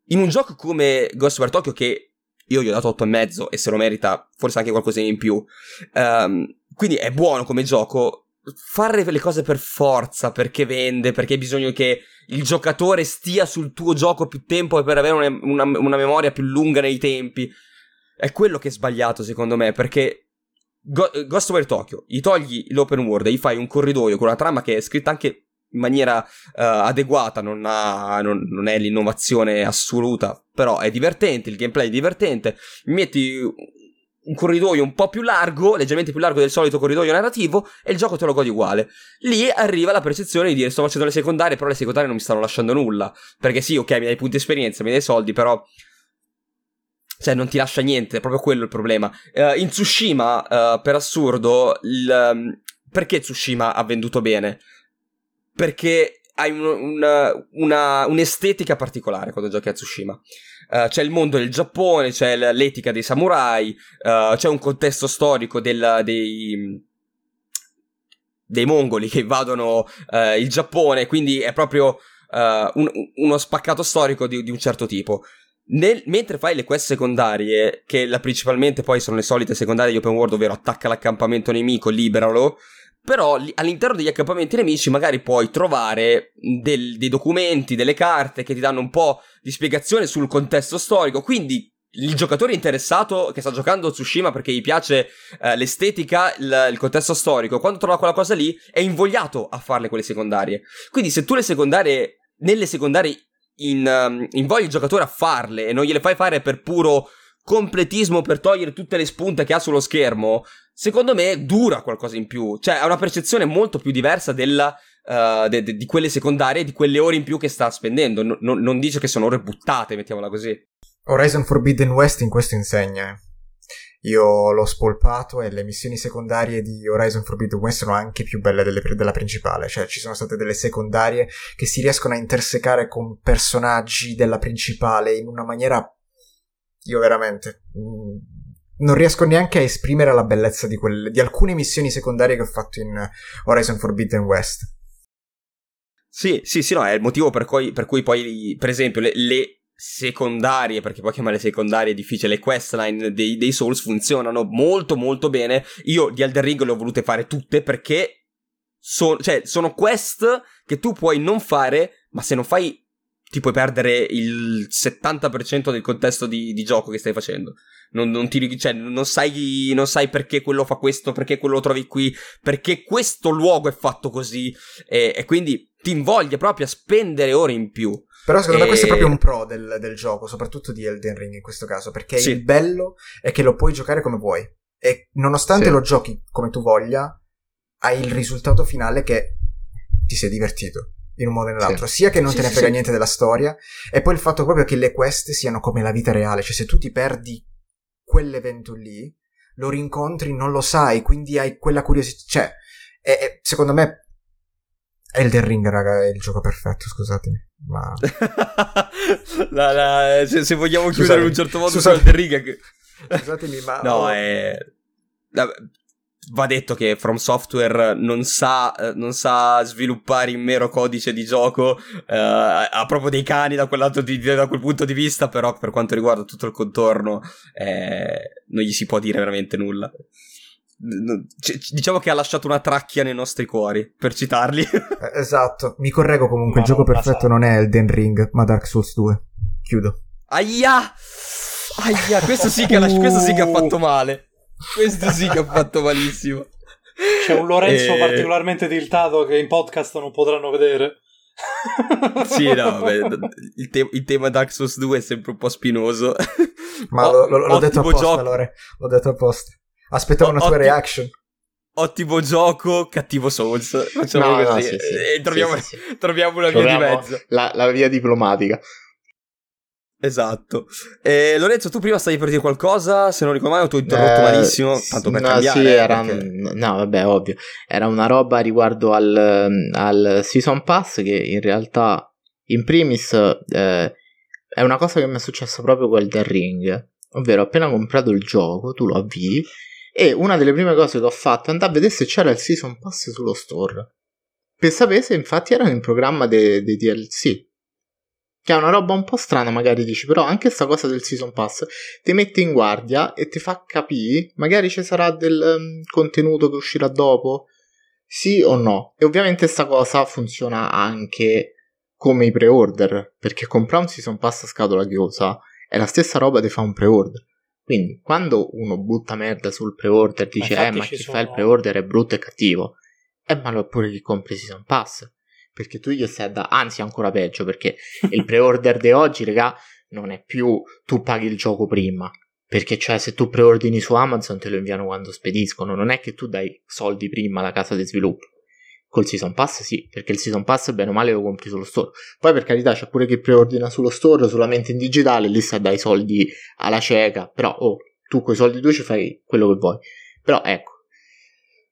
In un gioco come Ghostwire Tokyo che io gli ho dato 8,5 e se lo merita forse anche qualcosina in più. Um, quindi è buono come gioco. Fare le cose per forza, perché vende, perché hai bisogno che il giocatore stia sul tuo gioco più tempo per avere una, una, una memoria più lunga nei tempi. È quello che è sbagliato secondo me, perché Go- Ghostwire Tokyo, gli togli l'open world e gli fai un corridoio con una trama che è scritta anche in maniera uh, adeguata, non, ha, non, non, è l'innovazione assoluta, però è divertente, il gameplay è divertente, metti un corridoio un po' più largo, leggermente più largo del solito corridoio narrativo, e il gioco te lo godi uguale. Lì arriva la percezione di dire sto facendo le secondarie, però le secondarie non mi stanno lasciando nulla. Perché sì, ok, mi dai punti esperienza, mi dai soldi, però... Cioè, non ti lascia niente, è proprio quello il problema. Uh, in Tsushima, uh, per assurdo, il, um, perché Tsushima ha venduto bene? Perché hai un, una, una, un'estetica particolare quando giochi a Tsushima. Uh, c'è il mondo del Giappone, c'è l'etica dei samurai, uh, c'è un contesto storico del, dei, dei mongoli che invadono uh, il Giappone, quindi è proprio un, uno spaccato storico di, di un certo tipo. Nel, mentre fai le quest secondarie, che principalmente poi sono le solite secondarie di open world, ovvero attacca l'accampamento nemico, liberalo, però all'interno degli accampamenti nemici magari puoi trovare del, dei documenti, delle carte che ti danno un po' di spiegazione sul contesto storico, quindi il giocatore interessato che sta giocando Tsushima perché gli piace uh, l'estetica, il, il, contesto storico, quando trova quella cosa lì è invogliato a farle quelle secondarie. Quindi se tu le secondarie, nelle secondarie in, um, invogli il giocatore a farle e non gliele fai fare per puro completismo per togliere tutte le spunte che ha sullo schermo, secondo me dura qualcosa in più. Cioè, ha una percezione molto più diversa della, uh, de- de- di quelle secondarie, di quelle ore in più che sta spendendo. No, no, non dice che sono ore buttate, mettiamola così. Horizon Forbidden West in questo insegna. Io l'ho spolpato e le missioni secondarie di Horizon Forbidden West sono anche più belle delle, della principale, cioè ci sono state delle secondarie che si riescono a intersecare con personaggi della principale in una maniera... Io veramente... Mm, non riesco neanche a esprimere la bellezza di, quelle, di alcune missioni secondarie che ho fatto in Horizon Forbidden West. Sì, sì, sì, no, è il motivo per cui, per cui poi, per esempio, le, le secondarie, perché poi chiamare secondarie è difficile, le questline dei, dei Souls funzionano molto molto bene. Io di Elden Ring le ho volute fare tutte perché so, cioè, sono quest che tu puoi non fare, ma se non fai ti puoi perdere il 70% del contesto di, di gioco che stai facendo. Non, non, ti, cioè, non, sai, non sai perché quello fa questo, perché quello lo trovi qui, perché questo luogo è fatto così. E, e quindi ti invoglia proprio a spendere ore in più. Però secondo e... me questo è proprio un pro del, del, gioco, soprattutto di Elden Ring in questo caso, perché sì. il bello è che lo puoi giocare come vuoi. E nonostante sì. lo giochi come tu voglia, hai il risultato finale che ti sei divertito in un modo o nell'altro, sì. sia che non sì, te ne frega niente della storia, e poi il fatto proprio che le quest siano come la vita reale, cioè se tu ti perdi quell'evento lì, lo rincontri, non lo sai, quindi hai quella curiosità, cioè, è, è, secondo me Elden Ring, raga, è il gioco perfetto, scusatemi. Ma... la, la, se, se, vogliamo chiudere in un certo modo scusatemi, su Elden Ring... Scusatemi, ma... No, è... Va detto che From Software non sa, non sa sviluppare in mero codice di gioco, eh, ha proprio dei cani da quel, di, da quel, punto di vista, però per quanto riguarda tutto il contorno eh, non gli si può dire veramente nulla diciamo che ha lasciato una tracchia nei nostri cuori, per citarli. Eh, esatto, mi correggo comunque, ma il gioco perfetto non è Elden Ring, ma Dark Souls 2. Chiudo. Aia! Aia, questo sì che, ha, questo sì che ha fatto male. Questo sì che ha fatto malissimo. C'è un Lorenzo e... particolarmente tiltato che in podcast non potranno vedere. sì, no, beh, il, te- il, tema Dark Souls 2 è sempre un po' spinoso. Ma oh, lo, l'ho detto apposta, gioco. Lore. L'ho detto apposta. Aspettavo una tua reaction. Ottimo gioco, cattivo Souls. Facciamo no, così. No, sì, sì, e troviamo, sì, troviamo una via di mezzo. La, la, via diplomatica. Esatto. Eh, Lorenzo, tu prima stavi per dire qualcosa, se non ricordo male, tu hai interrotto eh, malissimo, tanto per no, cambiare. Sì, era, perché... No, vabbè, ovvio. Era una roba riguardo al, al Season Pass che in realtà, in primis, eh, è una cosa che mi è successa proprio con The Ring. Ovvero, appena comprato il gioco, tu lo avvii e una delle prime cose che ho fatto è andare a vedere se c'era il Season Pass sullo store. Per sapere se infatti erano in programma dei de DLC. Che è una roba un po' strana, magari dici, però anche questa cosa del Season Pass ti mette in guardia e ti fa capire, magari ci sarà del um, contenuto che uscirà dopo, sì o no. E ovviamente questa cosa funziona anche come i pre-order, perché comprare un Season Pass a scatola chiusa è la stessa roba di fare un pre-order. Quindi quando uno butta merda sul pre-order dice eh ma chi sono... fa il pre-order è brutto e cattivo, eh ma lo pure chi compra il season pass. Perché tu gli stai da... Anzi ancora peggio perché il pre-order di oggi, raga, non è più tu paghi il gioco prima. Perché cioè se tu preordini su Amazon te lo inviano quando spediscono, non è che tu dai soldi prima alla casa di sviluppo. Col Season Pass sì, perché il Season Pass bene o male lo compri sullo store. Poi per carità c'è pure chi preordina sullo store solamente in digitale, lì sta dai soldi alla cieca, però oh, tu con i soldi tu ci fai quello che vuoi. Però ecco,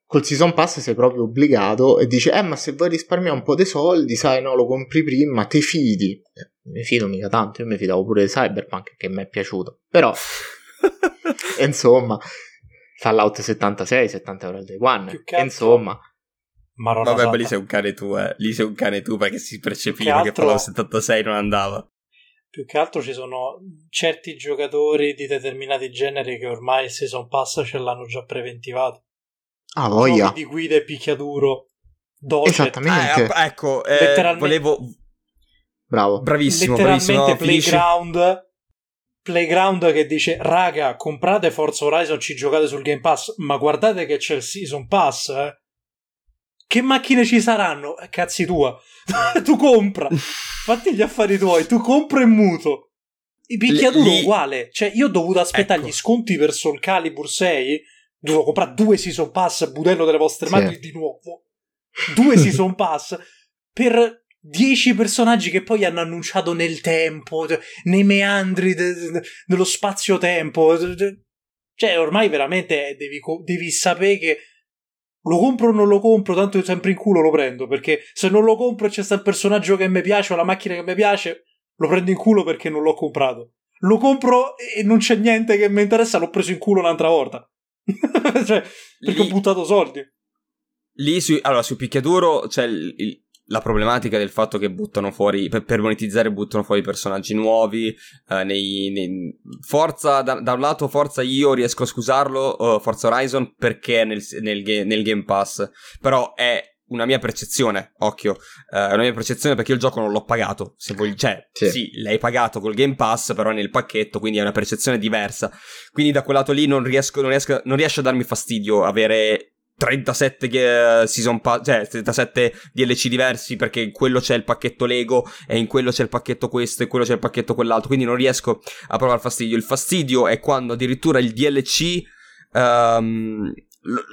col Season Pass sei proprio obbligato e dici, eh ma se vuoi risparmiare un po' dei soldi, sai no, lo compri prima, ti fidi. Eh, mi fido mica tanto, io mi fidavo pure di Cyberpunk che mi è piaciuto. Però, insomma, Fallout 76, 70 euro al day one. Insomma... Maronna Vabbè, ma lì sei un cane tu, eh. Lì sei un cane tu perché si percepiva che, altro, che Fallout 76 non andava. Più che altro ci sono certi giocatori di determinati generi che ormai il Season Pass ce l'hanno già preventivato. Ah, voglia. Giochi di guida e picchiaduro. Dolce. Esattamente. Eh, ecco, eh, letteralmente, volevo... Bravo. Bravissimo, letteralmente bravissimo. Playground... Playground che dice raga comprate Forza Horizon ci giocate sul Game Pass ma guardate che c'è il Season Pass eh che macchine ci saranno? Eh, cazzi tua. tu compra. Fatti gli affari tuoi, tu compra e muto. I picchiaduro lì... uguale. Cioè, io ho dovuto aspettare ecco. gli sconti per Soul Calibur 6. Dovevo comprare due Season Pass, budello delle vostre sì. mani di nuovo. Due Season Pass per 10 personaggi che poi hanno annunciato nel tempo, nei meandri de- de- dello spazio-tempo. Cioè, ormai veramente devi, devi sapere che lo compro o non lo compro, tanto sempre in culo lo prendo, perché se non lo compro e c'è sta il personaggio che mi piace o la macchina che mi piace, lo prendo in culo perché non l'ho comprato. Lo compro e non c'è niente che mi interessa, l'ho preso in culo un'altra volta. cioè, perché lì, ho buttato soldi. Lì, su, allora, su picchiaduro c'è il, la problematica del fatto che buttano fuori per, per monetizzare buttano fuori personaggi nuovi uh, nei, nei, Forza da, da, un lato Forza io riesco a scusarlo uh, Forza Horizon perché nel, nel, nel, Game Pass però è una mia percezione, occhio, è una mia percezione perché io il gioco non l'ho pagato, se vuoi, cioè, sì. sì, l'hai pagato col Game Pass, però nel pacchetto, quindi è una percezione diversa. Quindi da quel lato lì non riesco, non riesco, non riesce a darmi fastidio avere 37 uh, season pass, cioè 37 DLC diversi perché in quello c'è il pacchetto Lego e in quello c'è il pacchetto questo e quello c'è il pacchetto quell'altro, quindi non riesco a provare fastidio. Il fastidio è quando addirittura il DLC um,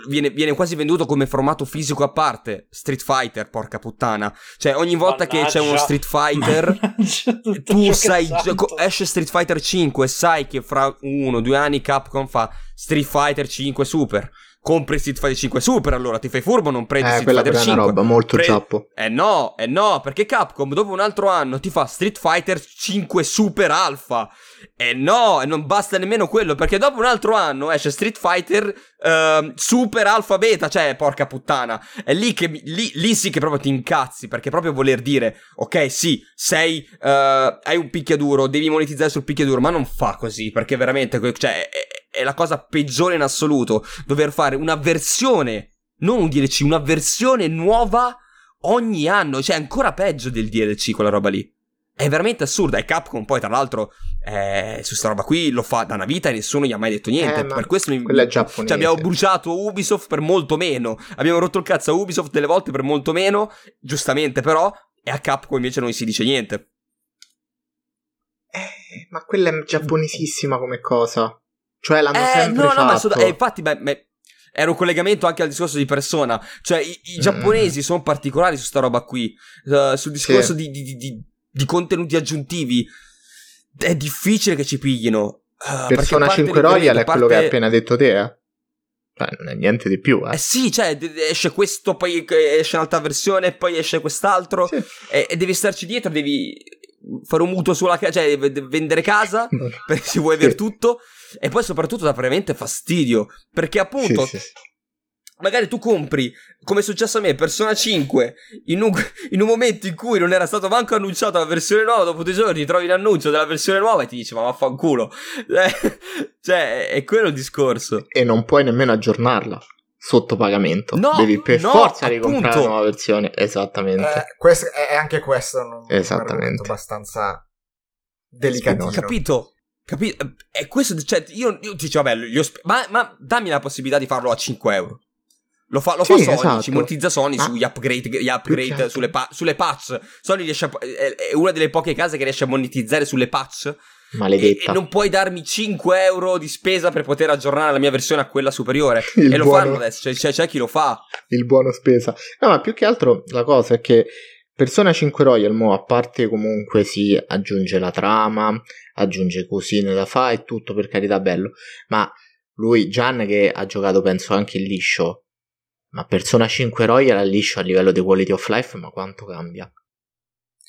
Viene, viene, quasi venduto come formato fisico a parte. Street Fighter, porca puttana. Cioè, ogni volta Mannaggia. che c'è uno Street Fighter, tu sai, esce Street Fighter 5, sai che fra uno o due anni Capcom fa Street Fighter 5 Super compri Street Fighter 5 Super allora ti fai furbo non prendi eh, Street Fighter 5 è una roba molto Pre- giappo eh no eh no perché Capcom dopo un altro anno ti fa Street Fighter 5 Super Alpha eh no e non basta nemmeno quello perché dopo un altro anno esce Street Fighter uh, Super Alpha Beta cioè porca puttana è lì che lì, lì, sì che proprio ti incazzi perché proprio voler dire ok sì sei uh, hai un picchiaduro devi monetizzare sul picchiaduro ma non fa così perché veramente cioè è, è la cosa peggiore in assoluto. Dover fare una versione, non un DLC, una versione nuova ogni anno. Cioè, è ancora peggio del DLC quella roba lì. È veramente assurda. E Capcom poi, tra l'altro, eh, su sta roba qui lo fa da una vita e nessuno gli ha mai detto niente. Eh, per questo mi... Quella è giapponese. Cioè, abbiamo bruciato Ubisoft per molto meno. Abbiamo rotto il cazzo a Ubisoft delle volte per molto meno. Giustamente, però. E a Capcom invece non si dice niente. Eh, ma quella è giapponesissima come cosa. Cioè l'hanno eh, sempre no, no, fatto. Ma eh, infatti, beh, beh, era un collegamento anche al discorso di persona. Cioè, i, i mm. giapponesi mm. sono particolari su sta roba qui. Uh, sul discorso sì. di, di, di, di, contenuti aggiuntivi. È difficile che ci piglino. Uh, Persona 5 Royal è parte... quello che hai appena detto te, eh? Cioè, non è niente di più, eh. Eh sì, cioè, esce questo, poi esce un'altra versione, poi esce quest'altro. Sì. E, e devi starci dietro, devi fare un mutuo sulla casa, cioè vendere casa, se vuoi avere tutto e poi soprattutto dà veramente fastidio, perché appunto... Sì, sì. Magari tu compri, come è successo a me, Persona 5, in un, in un, momento in cui non era stato manco annunciata la versione nuova, dopo due giorni trovi l'annuncio della versione nuova e ti dici ma vaffanculo. Eh, cioè, è quello il discorso. E non puoi nemmeno aggiornarla sotto pagamento. No, Devi per no, forza ricomprare la nuova versione. Esattamente. Eh, questo, è anche questo un, Esattamente. un abbastanza delicato. Capito? Capito? E questo, cioè, io, io ti dicevo, vabbè, sp- ma, ma, dammi la possibilità di farlo a 5 euro. Lo fa, lo sì, fa Sony, esatto. ci monetizza Sony ma sugli upgrade, gli upgrade sulle, pa- sulle, patch. Sony riesce a, è una delle poche case che riesce a monetizzare sulle patch. Maledetta. E, e, non puoi darmi 5 euro di spesa per poter aggiornare la mia versione a quella superiore. Il e buono, lo fanno adesso, cioè, c'è, c'è chi lo fa. Il buono spesa. No, ma più che altro la cosa è che Persona 5 Royal, mo, a parte comunque si aggiunge la trama, aggiunge cosine da fare e tutto per carità bello, ma lui, Gian, che ha giocato penso anche il liscio, ma Persona 5 Royal al liscio a livello di quality of life, ma quanto cambia?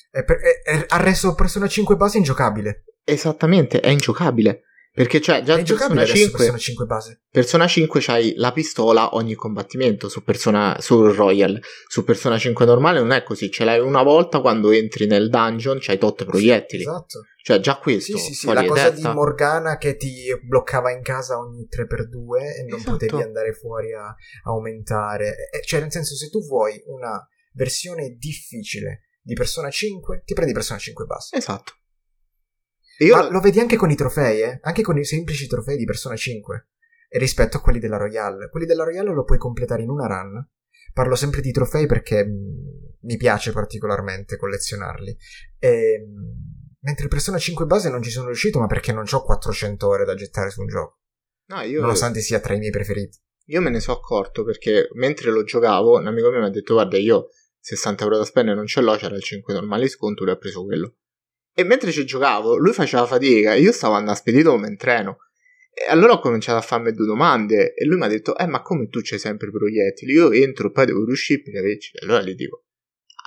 È per, è, è, ha reso Persona 5 base ingiocabile. Esattamente, è ingiocabile. Perché cioè già in Persona 5, Persona 5 base. Persona 5 c'hai la pistola ogni combattimento su Persona su Royal. Su Persona 5 normale non è così, ce l'hai una volta quando entri nel dungeon, c'hai tot proiettili. Esatto. Cioè già questo. Sì, sì, sì, la cosa di Morgana che ti bloccava in casa ogni 3x2 e non esatto. potevi andare fuori a, a aumentare. cioè nel senso se tu vuoi una versione difficile di Persona 5, ti prendi Persona 5 base. Esatto. Io... Ma lo vedi anche con i trofei, eh? Anche con i semplici trofei di Persona 5. rispetto a quelli della Royale. Quelli della Royale lo puoi completare in una run. Parlo sempre di trofei perché mm, mi piace particolarmente collezionarli. E, mm, Mentre Persona 5 base non ci sono riuscito, ma perché non ho 400 ore da gettare su un gioco. No, io... Nonostante sia tra i miei preferiti. Io me ne sono accorto perché mentre lo giocavo, un amico mio mi ha detto: Guarda, io 60 euro da spendere non ce l'ho, c'era il 5 normale sconto, lui ha preso quello. E mentre ci giocavo, lui faceva fatica e io stavo andando spedito come in treno. E allora ho cominciato a farmi due domande e lui mi ha detto: Eh, ma come tu c'hai sempre proiettili? Io entro, poi devo riuscire per averci. E allora gli dico: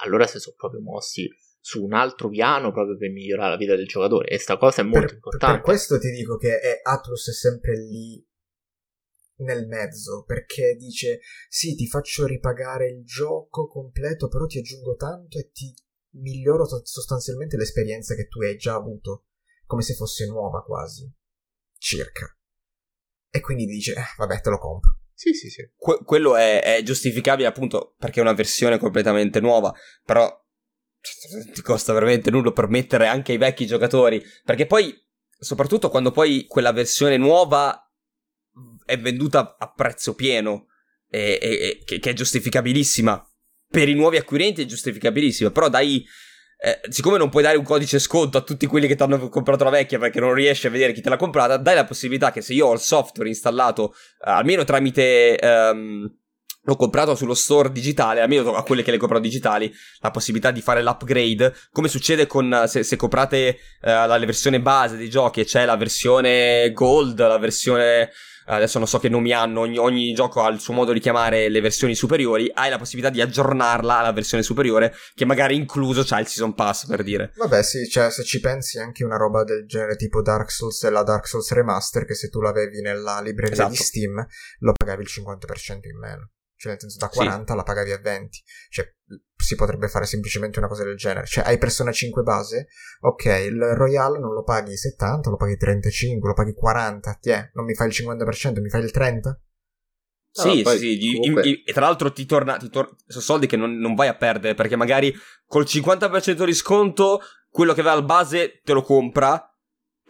Allora se sono proprio mossi su un altro piano proprio per migliorare la vita del giocatore. E sta cosa è molto per, importante. Per questo ti dico che è, Atlus è sempre lì nel mezzo perché dice sì ti faccio ripagare il gioco completo però ti aggiungo tanto e ti miglioro sostanzialmente l'esperienza che tu hai già avuto come se fosse nuova quasi circa e quindi dice eh, vabbè te lo compro sì sì sì que- quello è, è giustificabile appunto perché è una versione completamente nuova però ti costa veramente nulla per mettere anche ai vecchi giocatori perché poi soprattutto quando poi quella versione nuova è venduta a prezzo pieno, e, e, che, che, è giustificabilissima. Per i nuovi acquirenti è giustificabilissima, però dai... Eh, siccome non puoi dare un codice sconto a tutti quelli che ti hanno comprato la vecchia perché non riesci a vedere chi te l'ha comprata, dai la possibilità che se io ho il software installato, eh, almeno tramite... Um, l'ho comprato sullo store digitale, almeno a quelle che le compro digitali, la possibilità di fare l'upgrade, come succede con se, se comprate uh, la versione base dei giochi c'è la versione gold, la versione adesso non so che nomi hanno, ogni, ogni, gioco ha il suo modo di chiamare le versioni superiori, hai la possibilità di aggiornarla alla versione superiore, che magari incluso c'ha il Season Pass, per dire. Vabbè, sì, cioè se ci pensi anche una roba del genere tipo Dark Souls e la Dark Souls Remaster, che se tu l'avevi nella libreria esatto. di Steam, lo pagavi il 50% in meno. Cioè, nel senso, da 40 sì. la pagavi a 20. Cioè, si potrebbe fare semplicemente una cosa del genere. Cioè, hai Persona 5 base, ok, il Royale non lo paghi 70, lo paghi 35, lo paghi 40, ti è, non mi fai il 50%, mi fai il 30%? Sì, no, sì, sì, comunque... e tra l'altro ti torna, ti tor- sono soldi che non, non vai a perdere perché magari col 50% di sconto quello che va al base te lo compra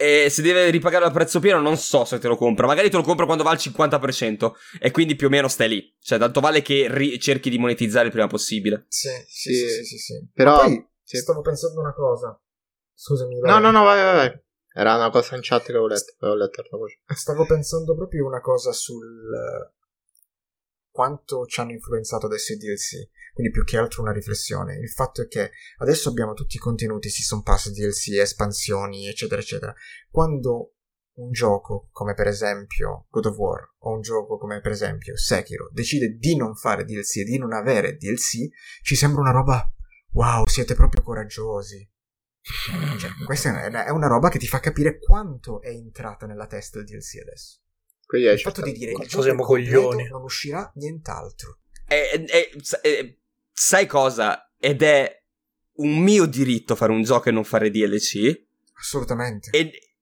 e se deve ripagare a prezzo pieno, non so se te lo compra. Magari te lo compro quando va al 50%. E quindi più o meno stai lì. Cioè, tanto vale che ri- cerchi di monetizzare il prima possibile. Sì, sì, sì, sì. sì, sì. Però poi, sì. stavo pensando una cosa. Scusami. Vai. No, no, no, vai, vai, vai. Era una cosa in chat che avevo letto. Avevo letto la voce. Stavo pensando proprio una cosa sul quanto ci hanno influenzato adesso i DLC. Quindi più che altro una riflessione. Il fatto è che adesso abbiamo tutti i contenuti, season pass, DLC, espansioni, eccetera, eccetera. Quando un gioco come per esempio God of War o un gioco come per esempio Sekiro decide di non fare DLC e di non avere DLC, ci sembra una roba wow, siete proprio coraggiosi. Cioè, questa è una roba che ti fa capire quanto è entrata nella testa il DLC adesso. Quindi il fatto di dire che siamo coglioni non uscirà nient'altro. E, e, e, sai cosa? Ed è un mio diritto fare un gioco e non fare DLC. Assolutamente. E,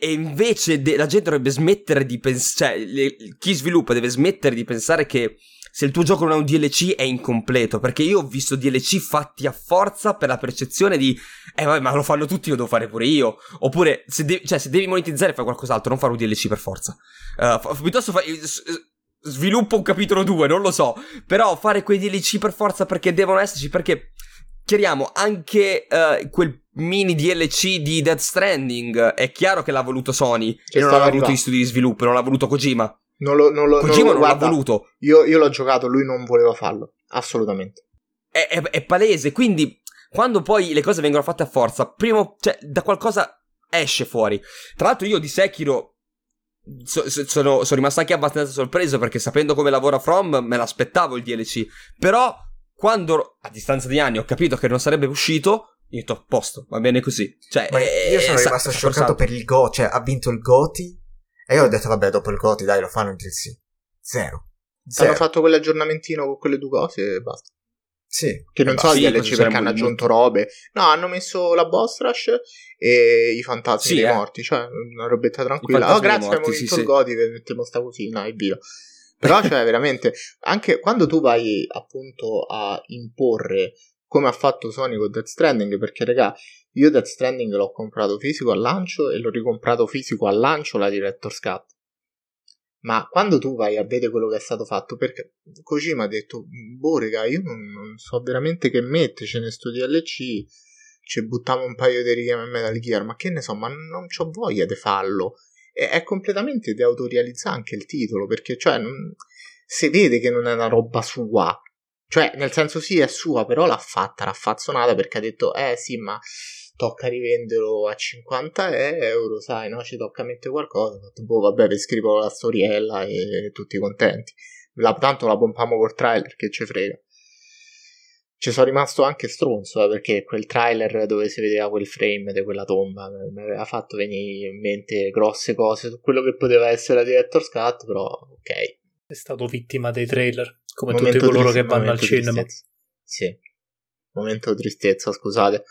e invece de- la gente dovrebbe smettere di pensare. Cioè, le, chi sviluppa deve smettere di pensare che se il tuo gioco non ha un DLC è incompleto. Perché io ho visto DLC fatti a forza per la percezione di. Eh, vabbè, ma lo fanno tutti, lo devo fare pure io. Oppure, se, de- cioè, se devi monetizzare, fai qualcos'altro, non fare un DLC per forza. Uh, f- piuttosto fai. Sviluppo un capitolo 2, non lo so. Però fare quei DLC per forza perché devono esserci. Perché. Chiariamo, anche uh, quel mini DLC di Death Stranding è chiaro che l'ha voluto Sony che e non l'ha voluto gli studi di sviluppo, non l'ha voluto Kojima. Non lo, non lo, Kojima non, non l'ha voluto. Io, io, l'ho giocato, lui non voleva farlo. Assolutamente. È, è, è, palese. Quindi, quando poi le cose vengono fatte a forza, prima, cioè, da qualcosa esce fuori. Tra l'altro, io di Sekiro. So, so, sono, sono rimasto anche abbastanza sorpreso perché sapendo come lavora From me l'aspettavo il DLC. Però, quando a distanza di anni ho capito che non sarebbe uscito, io ho detto a posto, va bene così. Cioè, io sono rimasto scioccato per il Go, cioè ha vinto il Goti e io ho detto, vabbè, dopo il Goti, dai, lo fanno in DLC. Zero. Zero. Hanno fatto quell'aggiornamentino con quelle due cose e basta. Sì. Che non so sì, DLC perché hanno aggiunto robe. No, hanno messo la boss rush e i fantasmi sì, dei eh. morti. Cioè, una robetta tranquilla. Oh, grazie, abbiamo vinto sì, il Goti, che mettiamo sta così, no, e via. Però, cioè, veramente, anche quando tu vai appunto a imporre come ha fatto Sony con Death Stranding, perché, raga, io Death Stranding l'ho comprato fisico al lancio e l'ho ricomprato fisico al lancio la Director's Cut. Ma quando tu vai a vedere quello che è stato fatto, perché Kojima ha detto, boh raga, io non, non so veramente che metterci in sto DLC, ci buttiamo un paio di righe a Metal Gear, ma che ne so, ma non ho voglia di farlo. E è completamente deautorializza anche il titolo, perché cioè non, si vede che non è una roba sua. Cioè, nel senso sì, è sua, però l'ha fatta, raffazzonata perché ha detto, eh sì, ma tocca rivenderlo a 50 euro, sai, no? Ci tocca mettere qualcosa. Ho detto, boh, vabbè, vi scrivo la storiella e tutti contenti. La, tanto la pompiamo col trailer, che ci frega ci sono rimasto anche stronzo eh, perché quel trailer dove si vedeva quel frame di quella tomba mi aveva fatto venire in mente grosse cose su quello che poteva essere la Director's Cut però ok è stato vittima dei trailer come momento tutti coloro triste, che vanno al cinema tristezza. sì momento tristezza scusate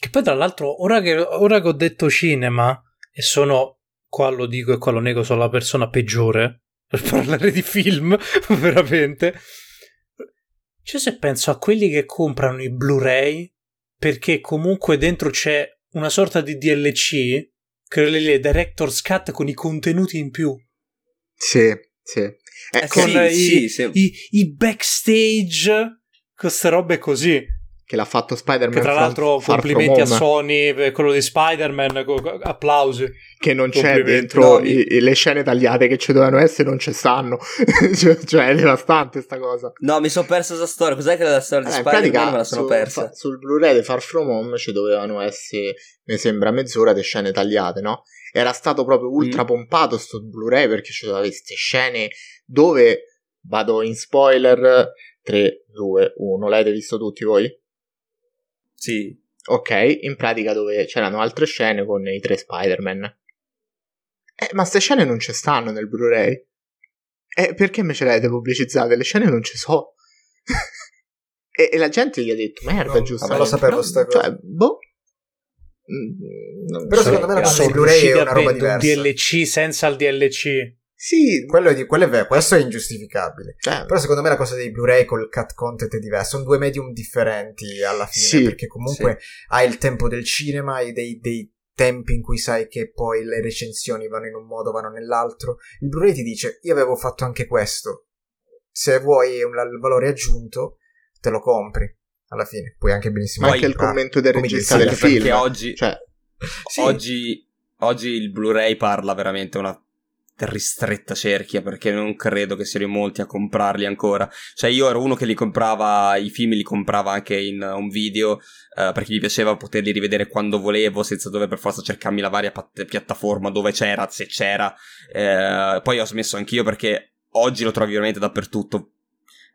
che poi tra l'altro ora che, ora che ho detto cinema e sono qua lo dico e qua lo nego sono la persona peggiore per parlare di film veramente cioè, se penso a quelli che comprano i Blu-ray, perché comunque dentro c'è una sorta di DLC, che è Director's Cut con i contenuti in più. Sì, sì. Eh, con sì, i, sì, sì. I, i backstage, queste robe così che l'ha fatto Spider-Man. Che tra l'altro complimenti a Sony per quello di Spider-Man, applausi. Che non c'è dentro i, le scene tagliate che ci dovevano essere, non ci stanno. cioè, cioè, è devastante sta cosa. No, mi sono persa questa storia. Cos'è che la storia di eh, Spider-Man me la sono su, persa? Fa, sul Blu-ray di Far From Home ci dovevano essere, mi sembra, mezz'ora di scene tagliate, no? Era stato proprio ultra mm. pompato sto Blu-ray perché ci dovevano queste scene dove vado in spoiler 3, 2, 1. L'avete visto tutti voi? Sì. Ok, in pratica dove c'erano altre scene con i tre Spider-Man. Eh, ma queste scene non ci stanno nel Blu-ray. Eh, perché me ce le avete pubblicizzate? Le scene non ci so. e, e, la gente gli ha detto, merda, no, giusto? Ma lo sapevo no, sta cosa. Cioè, boh. Mm, Però secondo me la cosa Blu-ray è una roba diversa. Un DLC senza il DLC. Sì, quello è, di, quello è vero, questo è ingiustificabile. Eh. Però secondo me la cosa dei Blu-ray col cut content è diversa. Sono due medium differenti alla fine, sì, perché comunque sì. hai il tempo del cinema, hai dei, dei, tempi in cui sai che poi le recensioni vanno in un modo, vanno nell'altro. Il Blu-ray ti dice, io avevo fatto anche questo. Se vuoi un, il valore aggiunto, te lo compri. Alla fine, puoi anche benissimo... Ma anche il commento del regista del film. Perché oggi... Cioè, sì. oggi, oggi il Blu-ray parla veramente una ristretta cerchia perché non credo che siano molti a comprarli ancora. Cioè io ero uno che li comprava, i film li comprava anche in un video uh, perché mi piaceva poterli rivedere quando volevo senza dover per forza cercarmi la varia pat- piattaforma dove c'era, se c'era. Uh, poi ho smesso anch'io perché oggi lo trovi veramente dappertutto.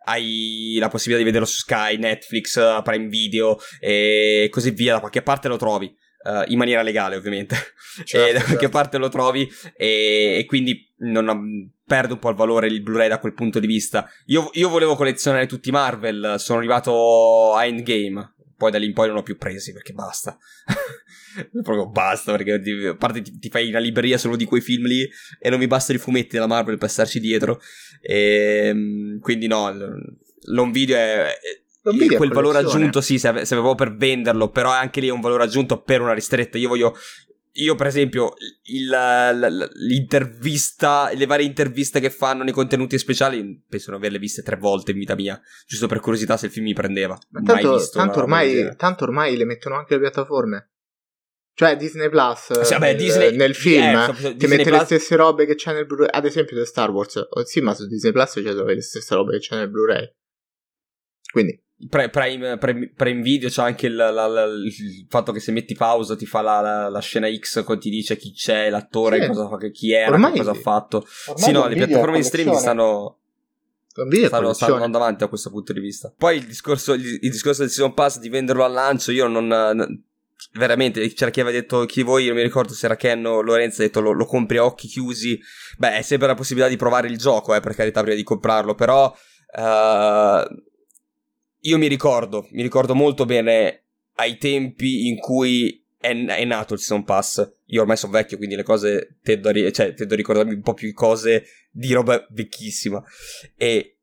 Hai la possibilità di vederlo su Sky, Netflix, Prime Video e così via, da qualche parte lo trovi. Uh, in maniera legale ovviamente. Certo, e da qualche certo. parte lo trovi e, e quindi non, perde un po' il valore il Blu-ray da quel punto di vista. Io, io volevo collezionare tutti i Marvel sono arrivato a Endgame. Poi da lì in poi non ho più presi perché basta. Proprio basta perché a parte ti, ti, fai una libreria solo di quei film lì e non mi bastano i fumetti della Marvel per starci dietro. E ehm, quindi no l'on video è, è il, quel valore aggiunto, sì, se, se avevo per venderlo, però anche lì è un valore aggiunto per una ristretta. Io voglio. Io, per esempio, il, l'intervista, le varie interviste che fanno nei contenuti speciali, penso di averle viste tre volte in vita mia, giusto per curiosità se il film mi prendeva. Ma tanto, tanto, ormai, tanto ormai le mettono anche le piattaforme. Cioè Disney Plus sì, vabbè, nel, Disney, nel film eh, ti mette Plus... le stesse robe che c'è nel Blu-ray, ad esempio di Star Wars. Oh, sì, ma su Disney Plus c'è le stesse robe che c'è nel Blu-ray. Quindi Pre, Prime, Prime, Prime, Video c'è anche il, la, la, il, fatto che se metti pausa ti fa la, la, scena X ti dice chi c'è, l'attore, sì. cosa, chi era, ormai, cosa ha fatto. Sì, no, le piattaforme di streaming stanno, stanno, stanno, andando avanti a questo punto di vista. Poi il discorso, il, il discorso del season pass di venderlo al lancio, io non, non veramente c'era chi aveva detto chi voi non mi ricordo se era Ken o Lorenzo ha detto lo, lo, compri a occhi chiusi beh è sempre la possibilità di provare il gioco eh, per carità prima di comprarlo però uh, io mi ricordo, mi ricordo molto bene ai tempi in cui è, è nato il Season Pass. Io ormai sono vecchio, quindi le cose tendo a, cioè, tendo a ricordarmi un po' più cose di roba vecchissima. E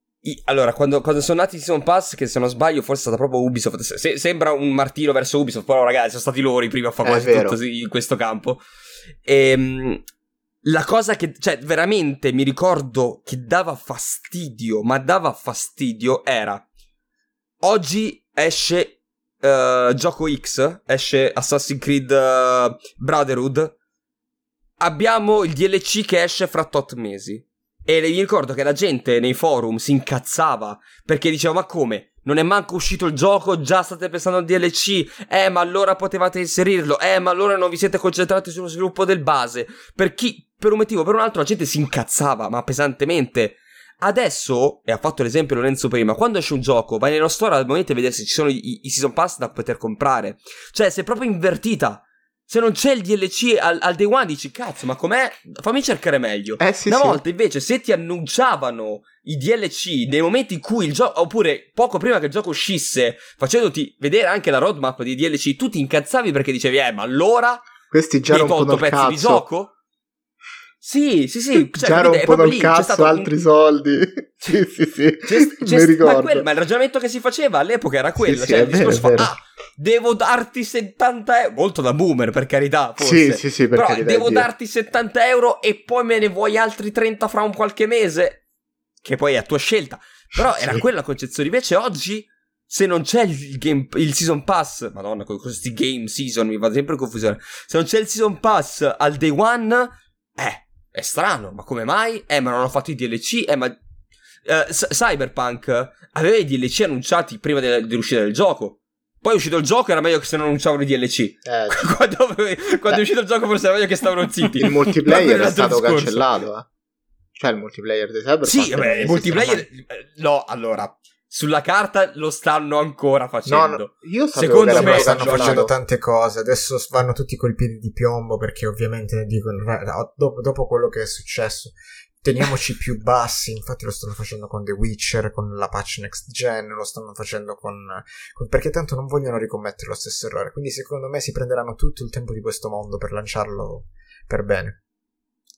allora, quando, quando, sono nati i Season Pass, che se non sbaglio forse è stata proprio Ubisoft, se, sembra un martiro verso Ubisoft, però ragazzi sono stati loro i primi a fare quasi tutto in questo campo. E, ehm, la cosa che, cioè, veramente mi ricordo che dava fastidio, ma dava fastidio era oggi esce uh, gioco X, esce Assassin's Creed uh, Brotherhood, abbiamo il DLC che esce fra tot mesi. E mi ricordo che la gente nei forum si incazzava perché diceva: Ma come? Non è manco uscito il gioco, già state pensando al DLC. Eh, ma allora potevate inserirlo. Eh, ma allora non vi siete concentrati sullo sviluppo del base. Per chi, per un motivo o per un altro, la gente si incazzava, ma pesantemente. Adesso, e ha fatto l'esempio Lorenzo prima, quando esce un gioco, vai nello store al momento e vedere se ci sono i, i season pass da poter comprare. Cioè, si è proprio invertita. Se non c'è il DLC al, al, day one dici cazzo ma com'è? Fammi cercare meglio. Eh, sì, Una sì. volta invece se ti annunciavano i DLC nei momenti in cui il gioco, oppure poco prima che il gioco uscisse, facendoti vedere anche la roadmap di DLC, tu ti incazzavi perché dicevi eh ma allora... Questi già mi hai tolto pezzi cazzo. di gioco? Sì, sì, sì. Cioè, già rompono il cazzo altri un... soldi. sì, sì, sì. C'è, c'è, Mi ricordo. Ma, quello, ma, il ragionamento che si faceva all'epoca era quello. Sì, cioè, sì, il discorso vero, fa, ah, devo darti 70 euro. Molto da boomer, per carità. Forse. Sì, sì, sì. Per Però carità, devo Dio. darti 70 euro e poi me ne vuoi altri 30 fra un qualche mese. Che poi è a tua scelta. Però era quella la concezione. Invece oggi. Se non c'è il, game, il season pass, madonna, con questi game season mi va sempre in confusione. Se non c'è il season pass al day one, eh, è strano, ma come mai? Eh, ma non hanno fatto i DLC? Eh, ma... Uh, Cyberpunk aveva i DLC annunciati prima de- dell'uscita del gioco. Poi è uscito il gioco, era meglio che se non annunciavano i DLC. Eh, quando, quando è uscito il gioco forse era meglio che stavano zitti. Il multiplayer è stato discorso. cancellato, eh. Cioè il multiplayer di Cyberpunk. Sì, beh, il multiplayer... No, allora... Sulla carta lo stanno ancora facendo. No, no, io Secondo me stanno facendo tante cose. Adesso vanno tutti col piede di piombo perché ovviamente dicono dopo, dopo quello che è successo teniamoci più bassi. Infatti lo stanno facendo con The Witcher, con la patch next gen, lo stanno facendo con, con perché tanto non vogliono ricommettere lo stesso errore. Quindi secondo me si prenderanno tutto il tempo di questo mondo per lanciarlo per bene.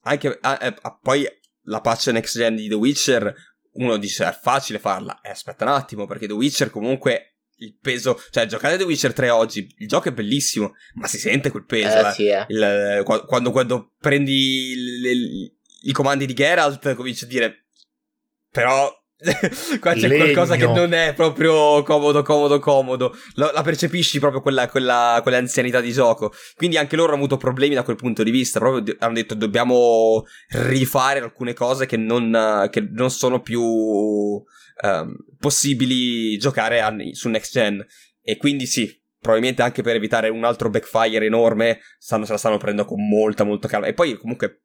Anche ah, eh, poi la patch next gen di The Witcher uno dice è facile farla. Eh, aspetta un attimo, perché The Witcher comunque il peso. Cioè, giocare The Witcher 3 oggi, il gioco è bellissimo, ma si sente quel peso. Eh, eh. Sì, eh. Il, quando, quando, prendi le, i comandi di Geralt, cominci a dire. Però. qua c'è Legno. qualcosa che non è proprio comodo, comodo, comodo. La, la percepisci proprio quella, quella, quell'anzianità di gioco. Quindi anche loro hanno avuto problemi da quel punto di vista. Proprio hanno detto dobbiamo rifare alcune cose che non, che non sono più um, possibili giocare a, su next gen. E quindi sì, probabilmente anche per evitare un altro backfire enorme, stanno, se la stanno prendendo con molta, molta calma. E poi comunque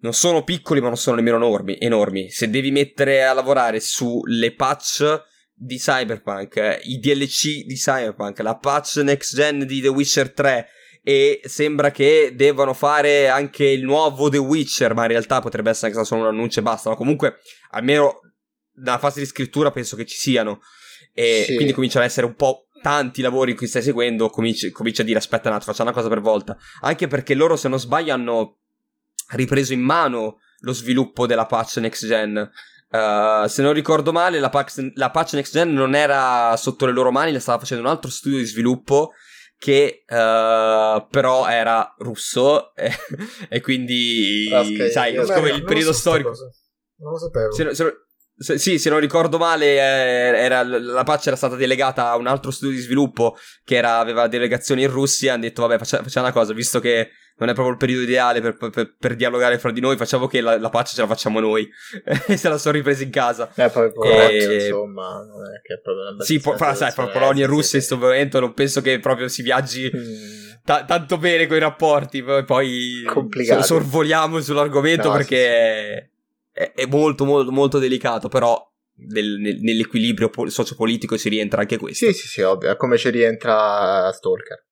non sono piccoli ma non sono nemmeno enormi, enormi. Se devi mettere a lavorare sulle patch di Cyberpunk, i DLC di Cyberpunk, la patch next gen di The Witcher 3 e sembra che devono fare anche il nuovo The Witcher, ma in realtà potrebbe essere anche solo un annuncio e basta, ma comunque almeno nella fase di scrittura penso che ci siano e Sì. quindi cominciano ad essere un po' tanti lavori in cui stai seguendo, cominci, cominci a dire aspetta un attimo, facciamo una cosa per volta, anche perché loro se non sbaglio hanno ripreso in mano lo sviluppo della patch next gen. Uh, se non ricordo male, la patch, la patch next gen non era sotto le loro mani, la stava facendo un altro studio di sviluppo che uh, però era russo e, e quindi Ok, sai, io- siccome Beh, il non periodo so storico. Non lo sapevo. se, se- se- sì, se non ricordo male, eh, era, la patch era stata delegata a un altro studio di sviluppo che era- aveva delegazioni in Russia. Hanno detto: Vabbè, faccia- facciamo una cosa, visto che non è proprio il periodo ideale per, per- per dialogare fra di noi, facciamo che la, la patch ce la facciamo noi. e se la sono ripresa in casa. Eh, poi poveretto, E- insomma, non è che è proprio una Sì, po- fra- sai, fra. Polonia e Russia in questo momento non penso che proprio si viaggi sì. ta- tanto bene con i rapporti. Poi, Complicato. so- sorvoliamo sull'argomento No, perché sì, sì. È, è- molto, molto, molto delicato. Però nel- nel- nell'equilibrio po- sociopolitico si rientra anche questo. Sì, sì, sì, ovvio. È come ci rientra Stalker.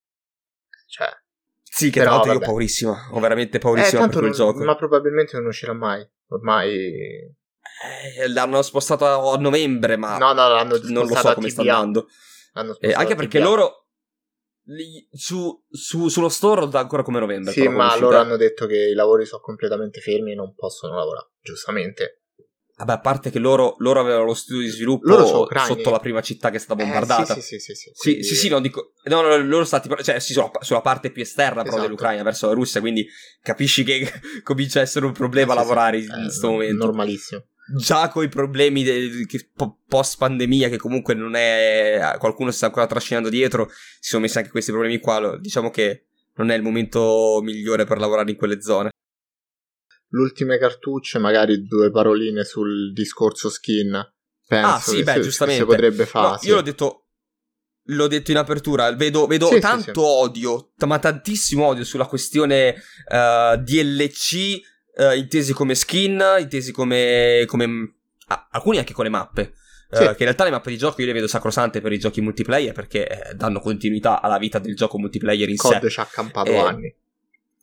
Cioè, Sì, che Però, tra l'altro io ho vabbè. paurissima. Ho veramente eh, paurissima per quel non- gioco. ma probabilmente non uscirà mai. Ormai. Eh, l'hanno spostato a novembre, ma no, no, l'hanno non lo so come sta andando. Eh, anche perché loro su, su- sullo store lo dà ancora come novembre. Sì, ma uscita. loro hanno detto che i lavori sono completamente fermi e non possono lavorare. Giustamente. Vabbè, a parte che loro, loro avevano lo studio di sviluppo sono sotto la prima città che è stata Eh, bombardata. sì, sì, sì, sì, sì, Sì, quindi- sì, sì, no, dico. No, no, loro stati. Cioè, sì, sulla, sulla parte più esterna però Esatto. dell'Ucraina, verso la Russia, quindi capisci che comincia a essere un problema Eh, lavorare sì. in Eh, questo momento. Normalissimo. già con i problemi de- post pandemia, che comunque non è. qualcuno si sta ancora trascinando dietro, si sono messi anche questi problemi qua. Diciamo che non è il momento migliore per lavorare in quelle zone. L'ultime cartucce, magari due paroline sul discorso skin. Penso ah, sì, beh, se, giustamente. Si potrebbe fare. No, io l'ho detto. L'ho detto in apertura, vedo, vedo sì, tanto sì, odio, ma tantissimo odio sulla questione uh, DLC uh, intesi come skin, intesi come, come ah, alcuni anche con le mappe. Uh, che in realtà le mappe di gioco io le vedo sacrosante per i giochi multiplayer perché eh, danno continuità alla vita del gioco multiplayer in COD sé. COD ci ha accampato eh, anni.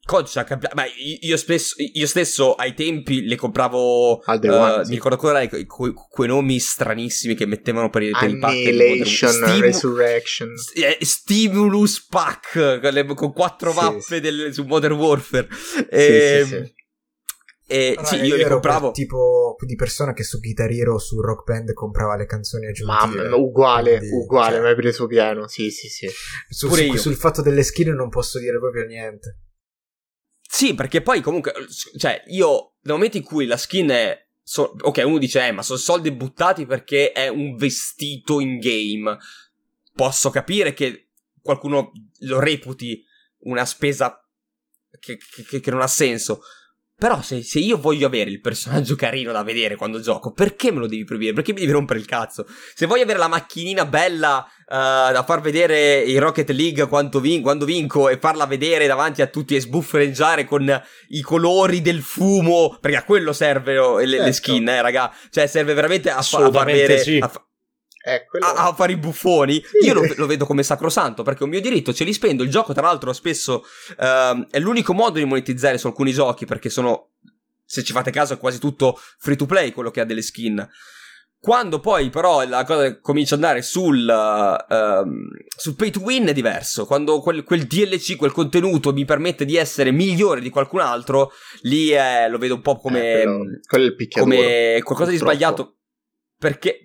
Accampato. Ma io, spesso, io stesso ai tempi le compravo. Al uh. Mi ricordo ancora que, que, quei nomi stranissimi che mettevano per, per il pack. Annihilation, Stim- Resurrection. Eh, Stimulus Pack con, con quattro sì, mappe sì. Del, su Modern Warfare. E, sì, sì, ehm, sì. E Raga, sì, io, io li compravo. tipo di persona che su Guitar Hero su Rock Band comprava le canzoni aggiuntive. Mamma, uguale, Quindi, uguale, cioè, mi hai preso pieno. Sì, sì, sì. Su, su, sul fatto delle skin non posso dire proprio niente. Sì, perché poi comunque, cioè, io nel momento in cui la skin è. So, ok, uno dice, eh, ma sono soldi buttati perché è un vestito in game. Posso capire che qualcuno lo reputi una spesa che, che, che non ha senso. Però se, se, io voglio avere il personaggio carino da vedere quando gioco, perché me lo devi proibire? Perché mi devi rompere il cazzo? Se voglio avere la macchinina bella uh, da far vedere in Rocket League vin- quando vinco e farla vedere davanti a tutti e sbuffereggiare con i colori del fumo, perché a quello servono le, certo. le skin, eh, raga. Cioè serve veramente a, fa- a far vedere... Sì. A fa- eh, quello... a, a, fare i buffoni. Sì. Io lo, lo, vedo come sacrosanto perché è un mio diritto, ce li spendo. Il gioco, tra l'altro, spesso uh, è l'unico modo di monetizzare su alcuni giochi perché sono, se ci fate caso, è quasi tutto free to play quello che ha delle skin. Quando poi però la cosa comincia ad andare sul, uh, sul pay to win è diverso. Quando quel, quel, DLC, quel contenuto mi permette di essere migliore di qualcun altro, lì è, lo vedo un po' come, eh, quello, quello come qualcosa di sbagliato. Perché,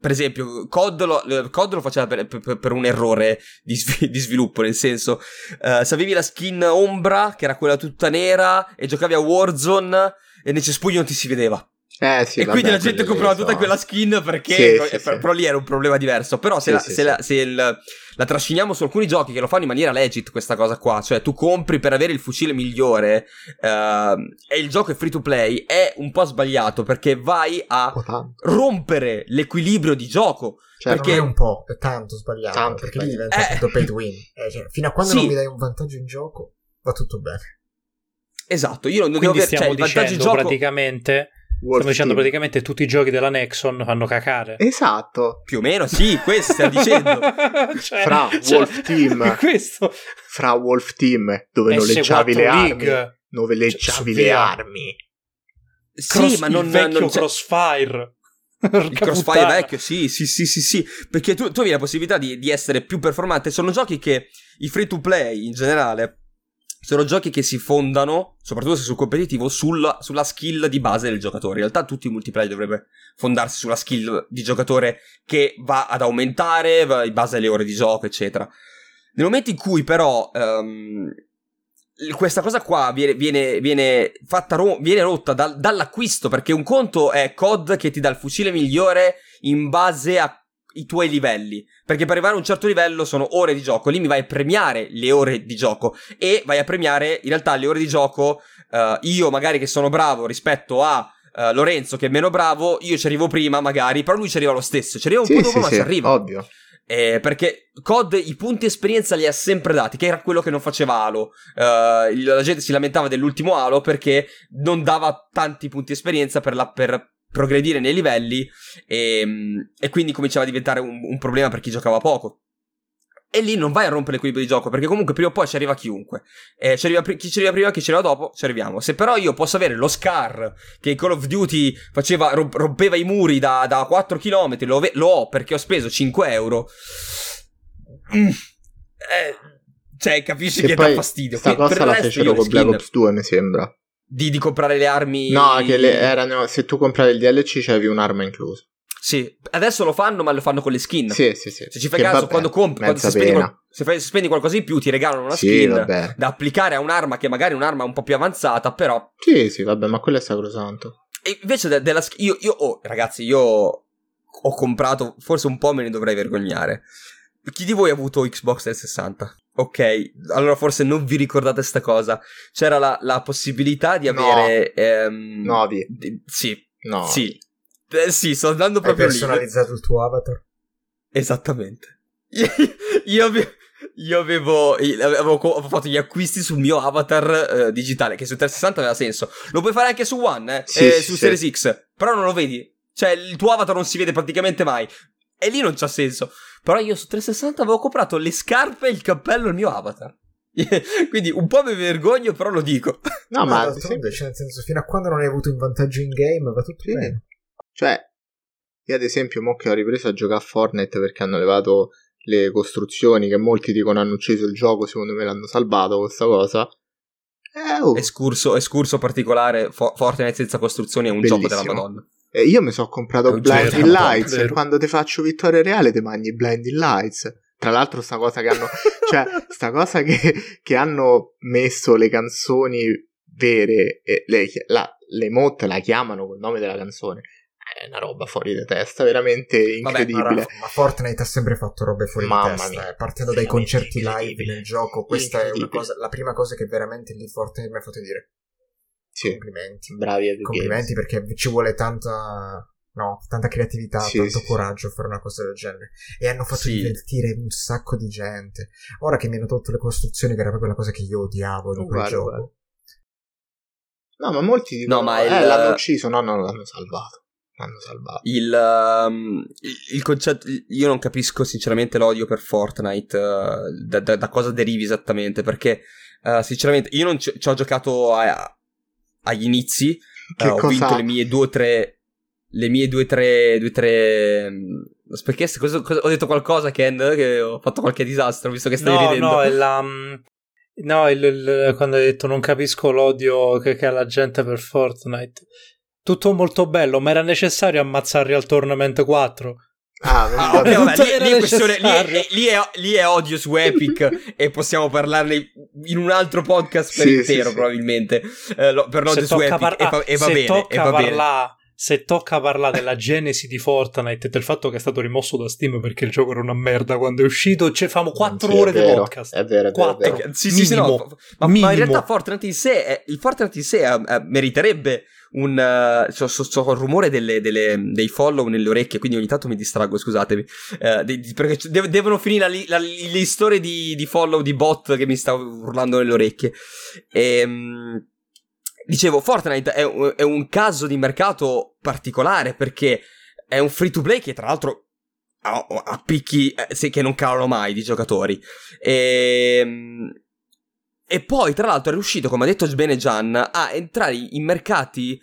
per esempio, COD lo, COD lo faceva per, per, per, un errore di, di sviluppo, nel senso, uh, se avevi la skin ombra, che era quella tutta nera, e giocavi a Warzone, e nel cespuglio non ti si vedeva. Eh, sì, e vabbè, quindi la gente comprava tutta quella skin perché sì, sì, però lì era un problema diverso. Però se, la, se, la, se il, la, trasciniamo su alcuni giochi che lo fanno in maniera legit questa cosa qua, cioè tu compri per avere il fucile migliore uh, e il gioco è free to play, è un po' sbagliato perché vai a rompere l'equilibrio di gioco. Cioè, perché... non è un po', è tanto sbagliato. Tanto perché lì diventa eh... tutto pay to win. Eh, cioè, fino a quando non mi dai un vantaggio in gioco, va tutto bene. Esatto, io non Quindi devo avere cioè, il vantaggio in gioco. praticamente Stiamo dicendo Team. praticamente tutti i giochi della Nexon fanno cacare. Esatto. Più o meno, sì, questo stiamo dicendo. cioè, fra cioè, Wolf Team. Questo. Fra Wolf Team, dove noleggiavi le League. armi. Dove leggiavi cioè, le armi. Sì, Cross, ma non... Il vecchio non Crossfire. il crossfire vecchio, sì, sì, sì, sì, sì. Perché tu, tu hai la possibilità di, di essere più performante. Sono giochi che i free to play in generale sono giochi che si fondano, soprattutto se sul competitivo, sulla, sulla, skill di base del giocatore. In realtà tutti i multiplayer dovrebbe fondarsi sulla skill di giocatore che va ad aumentare in base alle ore di gioco, eccetera. Nel momento in cui però um, questa cosa qua viene, viene, viene, ro- viene rotta da, dall'acquisto, perché un conto è COD che ti dà il fucile migliore in base a i tuoi livelli. Perché per arrivare a un certo livello sono ore di gioco. Lì mi vai a premiare le ore di gioco. E vai a premiare in realtà le ore di gioco. Uh, io, magari che sono bravo rispetto a. Uh, Lorenzo che è meno bravo, io ci arrivo prima magari, però lui ci arriva lo stesso, ci arriva un sì, po' dopo sì, ma sì, ci arriva. Ovvio. Eh, perché COD i punti esperienza li ha sempre dati, che era quello che non faceva Halo. Uh, la gente si lamentava dell'ultimo Halo perché non dava tanti punti esperienza per, la, per progredire nei livelli e, ehm, e quindi cominciava a diventare un, un, problema per chi giocava poco. E lì non vai a rompere l'equilibrio di gioco, perché comunque prima o poi ci arriva chiunque. Eh, ci arriva, chi ci arriva prima, chi ci arriva dopo, ci arriviamo. Se però io posso avere lo Scar, che in Call of Duty faceva, rompeva i muri da, da 4 km, lo, lo, ho perché ho speso 5 euro. Mm. Eh, cioè, capisci che, che dà fastidio. Questa cosa la fecero con Black Ops 2, mi sembra. Di, di, comprare le armi. No, che le, erano, se tu compravi il DLC c'avevi un'arma inclusa. Sì, adesso lo fanno, ma lo fanno con le skin. Sì, sì, sì. Se ci fai che caso, vabbè, quando compri, quando se spendi, qual- se, fai, se spendi, qualcosa in più, ti regalano una sì, skin vabbè. da applicare a un'arma che magari è un'arma un po' più avanzata, però. Sì, sì, vabbè, ma quello è sacrosanto. E invece de- della skin, io, io oh, ragazzi, io ho comprato, forse un po' me ne dovrei vergognare. Chi di voi ha avuto Xbox 360? Ok, allora forse non vi ricordate sta cosa. C'era la, la possibilità di avere... No. Ehm, Novi. Di, sì. No. Sì. Eh, sì, sto andando proprio Hai personalizzato lì. il tuo avatar? Esattamente. io, avevo, io avevo, avevo, fatto gli acquisti sul mio avatar eh, digitale, che su 360 aveva senso. Lo puoi fare anche su One, eh? Sì, eh, su sì. Series X, però non lo vedi. Cioè, il tuo avatar non si vede praticamente mai. E lì non c'ha senso. Però io su 360 avevo comprato le scarpe e il cappello al mio avatar. Quindi un po' mi vergogno, però lo dico. No, ma, ma tu invece, nel senso, fino a quando non hai avuto un vantaggio in game, va tutto sì. bene. Cioè, io ad esempio, mo che ho ripreso a giocare a Fortnite perché hanno levato le costruzioni che molti dicono hanno ucciso il gioco, secondo me l'hanno salvato questa cosa. Eh, oh. escurso, escurso particolare, Fortnite senza costruzioni è un Bellissimo. gioco della madonna. Eh, io mi sono comprato Blinding Lights e quando ti faccio vittoria reale ti mangi Blinding Lights. Tra l'altro sta cosa che hanno, cioè, sta cosa che, che hanno messo le canzoni vere, e le, la, le emote la chiamano col nome della canzone è una roba fuori di testa, veramente incredibile. Vabbè, ma, ma, Fortnite ha sempre fatto robe fuori Mamma di testa, mia, eh, partendo dai concerti live nel gioco. Questa è cosa, la prima cosa che veramente lì Fortnite mi ha fatto dire. Sì. Complimenti. Bravi a Complimenti Games. perché ci vuole tanta. No, tanta creatività, sì, tanto sì, coraggio a fare una cosa del genere. E hanno fatto sì. divertire un sacco di gente. Ora che mi hanno tolto le costruzioni, che era proprio la cosa che io odiavo di quel gioco. No, ma molti dicono, no, ma il... eh, l'hanno ucciso, no, no, l'hanno salvato hanno salvato. Il, um, il, concetto, io non capisco sinceramente l'odio per Fortnite, uh, da, da, da, cosa derivi esattamente, perché uh, sinceramente io non ci, ci ho giocato a, agli inizi, uh, ho vinto le mie due o tre... Le mie due o tre, due, tre um, perché cosa, cosa, ho detto qualcosa Ken che ho fatto qualche disastro visto che stai no, ridendo. no è la um, no il, il, quando hai detto non capisco l'odio che, che ha la gente per Fortnite. Tutto molto bello, ma era necessario ammazzarli al Tournament 4? Ah, ah vabbè, lì, lì, questione, lì, è, lì, è, lì, è, odio su Epic e possiamo parlarne in un altro podcast per sì, intero sì, probabilmente eh, lo, per l'odio su Epic par- e, va, e va bene, e va bene. se tocca parlare della genesi di Fortnite e del fatto che è stato rimosso da Steam perché il gioco era una merda quando è uscito, cioè famo 4 ore di podcast. È vero, è vero. 4. È vero. Sì, sì, sì, no, ma, ma, in realtà Fortnite in sé, è, il Fortnite in sé meriterebbe un uh, so, so, so, rumore delle, delle, dei follow nelle orecchie, quindi ogni tanto mi distraggo, scusatemi. Uh, di, di, perché de- devono finire la, la, le storie di, di, follow di bot che mi sta urlando nelle orecchie. E, um, dicevo, Fortnite è, è, un caso di mercato particolare perché è un free to play che tra l'altro ha, ha picchi eh, che non calano mai di giocatori. E um, e poi, tra l'altro, è riuscito, come ha detto bene Gian, a entrare in mercati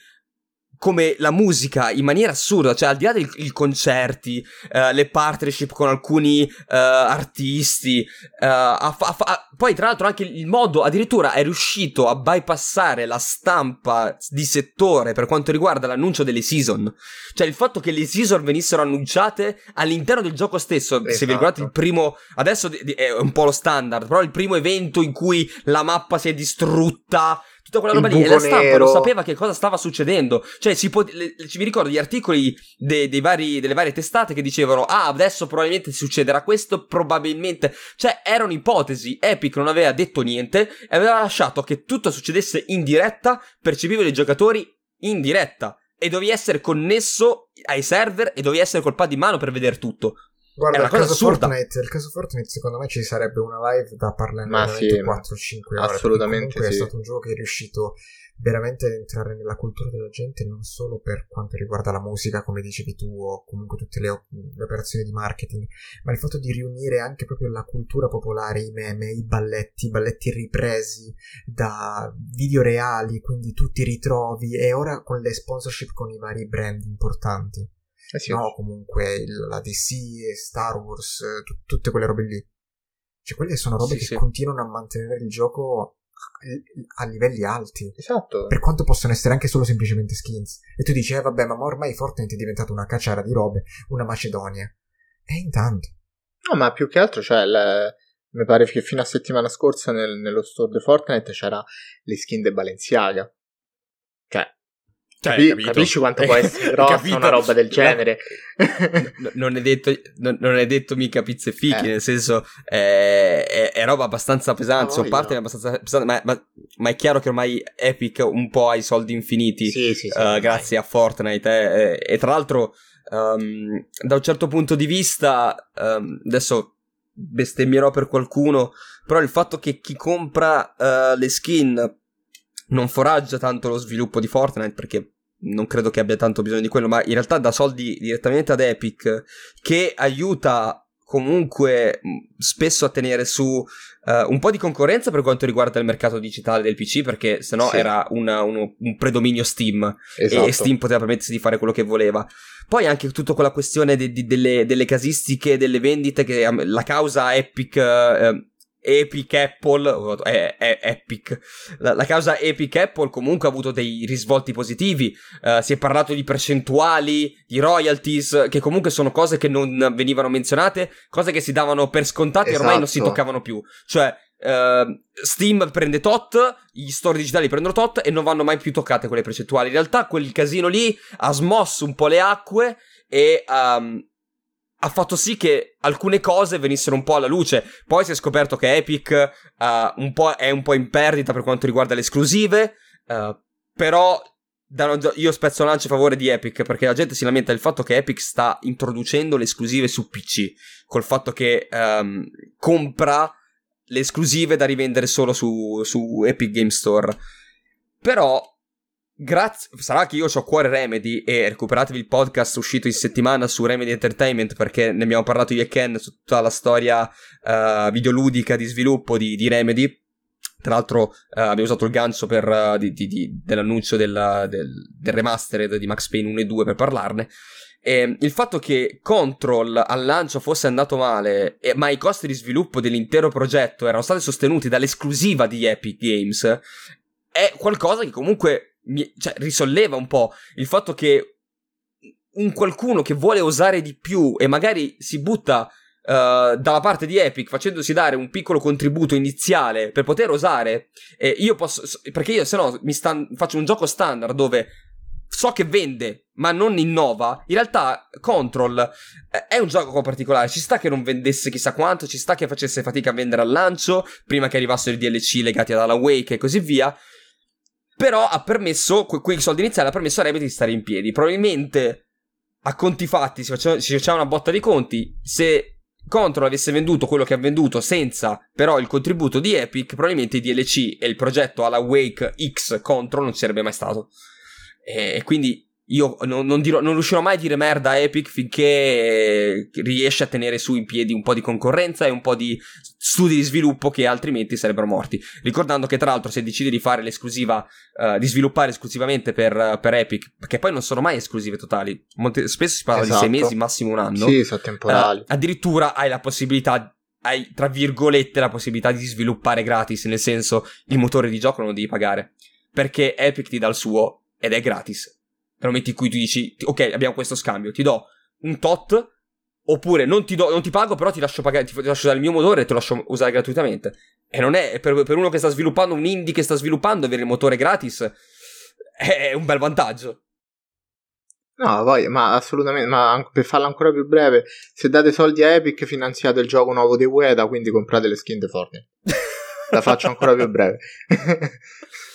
come la musica in maniera assurda, cioè al di là dei concerti, uh, le partnership con alcuni uh, artisti, uh, a, a, a, poi tra l'altro anche il modo, addirittura è riuscito a bypassare la stampa di settore per quanto riguarda l'annuncio delle season, cioè il fatto che le season venissero annunciate all'interno del gioco stesso, esatto. se vi ricordate il primo, adesso è un po' lo standard, però il primo evento in cui la mappa si è distrutta, tutta quella roba lì. E la stampa nero. lo sapeva che cosa stava succedendo. Cioè, si può, le, ci mi ricordo gli articoli de, dei vari, delle varie testate che dicevano: Ah, adesso probabilmente succederà questo. Probabilmente. Cioè, erano ipotesi. Epic non aveva detto niente e aveva lasciato che tutto succedesse in diretta. Percepivano i giocatori in diretta. E dovevi essere connesso ai server e dovevi essere col pad in mano per vedere tutto. Guarda, il caso, Fortnite, il caso Fortnite, secondo me ci sarebbe una live da parlare Ma sì, 4-5 ore. Assolutamente sì. è stato un gioco che è riuscito veramente ad entrare nella cultura della gente non solo per quanto riguarda la musica, come dicevi tu, o comunque tutte le, le operazioni di marketing, ma il fatto di riunire anche proprio la cultura popolare, i meme, i balletti, i balletti ripresi da video reali, quindi tutti i ritrovi, e ora con le sponsorship con i vari brand importanti eh sì. no? Comunque il, la DC, Star Wars, t- tutte quelle robe lì. Cioè, quelle sono robe sì, che sì. continuano a mantenere il gioco a, a, livelli alti. Esatto. Per quanto possono essere anche solo semplicemente skins. E tu dici, eh vabbè, ma ormai Fortnite è diventato una cacciara di robe, una Macedonia. E intanto. No, ma più che altro, cioè, le... mi pare che fino a settimana scorsa nel, nello store di Fortnite c'era le skin di Balenciaga. Cioè, Capi- capisci quanto può essere grossa una roba del genere? No, non, è detto, non, non, è detto mica pizze fichi, eh. nel senso è, è, è, roba abbastanza pesante, sono parti abbastanza pesanti, ma, ma, ma, è chiaro che ormai Epic un po' ha i soldi infiniti sì, sì, sì, uh, grazie a Fortnite eh, e, e, tra l'altro um, da un certo punto di vista, um, adesso bestemmierò per qualcuno, però il fatto che chi compra uh, le skin non foraggia tanto lo sviluppo di Fortnite perché non credo che abbia tanto bisogno di quello, ma in realtà dà soldi direttamente ad Epic che aiuta comunque spesso a tenere su uh, un po' di concorrenza per quanto riguarda il mercato digitale del PC perché sennò sì. era una, uno, un predominio Steam esatto. e Steam poteva permettersi di fare quello che voleva poi anche tutta quella questione de- de- delle, delle, casistiche delle vendite che la causa Epic uh, Epic Apple, è, è Epic, la, la, causa Epic Apple comunque ha avuto dei risvolti positivi, uh, si è parlato di percentuali, di royalties, che comunque sono cose che non venivano menzionate, cose che si davano per scontate esatto. e ormai non si esatto. toccavano più, cioè uh, Steam prende tot, gli store digitali prendono tot e non vanno mai più toccate quelle percentuali, in realtà quel casino lì ha smosso un po' le acque e... Um, ha fatto sì che alcune cose venissero un po' alla luce. Poi si è scoperto che Epic uh, un è un po' in perdita per quanto riguarda le esclusive. Uh, però io spezzo lancio a favore di Epic perché la gente si lamenta del fatto che Epic sta introducendo le esclusive su PC. Col fatto che um, compra le esclusive da rivendere solo su, su Epic Game Store. Però Grazie, sarà che io ho cuore Remedy e recuperatevi il podcast uscito in settimana su Remedy Entertainment perché ne abbiamo parlato io e Ken su tutta la storia uh, videoludica di sviluppo di, di Remedy. Tra l'altro uh, abbiamo usato il gancio per, uh, di, di, dell'annuncio del, del, del, remastered di Max Payne 1 e 2 per parlarne. E il fatto che Control al lancio fosse andato male, e, ma i costi di sviluppo dell'intero progetto erano stati sostenuti dall'esclusiva di Epic Games, è qualcosa che comunque mi, cioè, risolleva un po' il fatto che un qualcuno che vuole osare di più e magari si butta Uh, dalla parte di Epic facendosi dare un piccolo contributo iniziale per poter osare eh, io posso perché io se no mi sta, faccio un gioco standard dove so che vende ma non innova. In realtà Control eh, è un gioco particolare. Ci sta che non vendesse chissà quanto ci sta che facesse fatica a vendere al lancio prima che arrivassero i DLC legati ad Alan Wake e così via però ha permesso, que- quei soldi iniziali ha permesso a Remedy di stare in piedi. Probabilmente a conti fatti si faceva, si faceva una botta di conti. Se Control avesse venduto quello che ha venduto senza però il contributo di Epic, probabilmente i DLC e il progetto alla Wake X Control non sarebbe mai stato. E quindi io non, non, dirò, non, riuscirò mai a dire merda a Epic finché riesce a tenere su in piedi un po' di concorrenza e un po' di studi di sviluppo che altrimenti sarebbero morti. Ricordando che tra l'altro se decide di fare l'esclusiva, uh, di sviluppare esclusivamente per, per, Epic, perché poi non sono mai esclusive totali, Monte, spesso si parla esatto. di sei esatto. mesi, massimo un anno. Sì, sono temporali. Uh, addirittura hai la possibilità hai tra virgolette la possibilità di sviluppare gratis, nel senso il motore di gioco non lo devi pagare, perché Epic ti dà il suo ed è gratis nel momento in cui tu dici, ok, abbiamo questo scambio, ti do un tot, oppure non ti, do, non ti pago, però ti lascio, pagare, ti, ti lascio usare il mio motore e te lo lascio usare gratuitamente. E non è, per, per, uno che sta sviluppando, un indie che sta sviluppando, avere il motore gratis è un bel vantaggio. No, poi, ma assolutamente, ma per farla ancora più breve, se date soldi a Epic finanziate il gioco nuovo di Ueda, quindi comprate le skin di Fortnite. La faccio ancora più breve.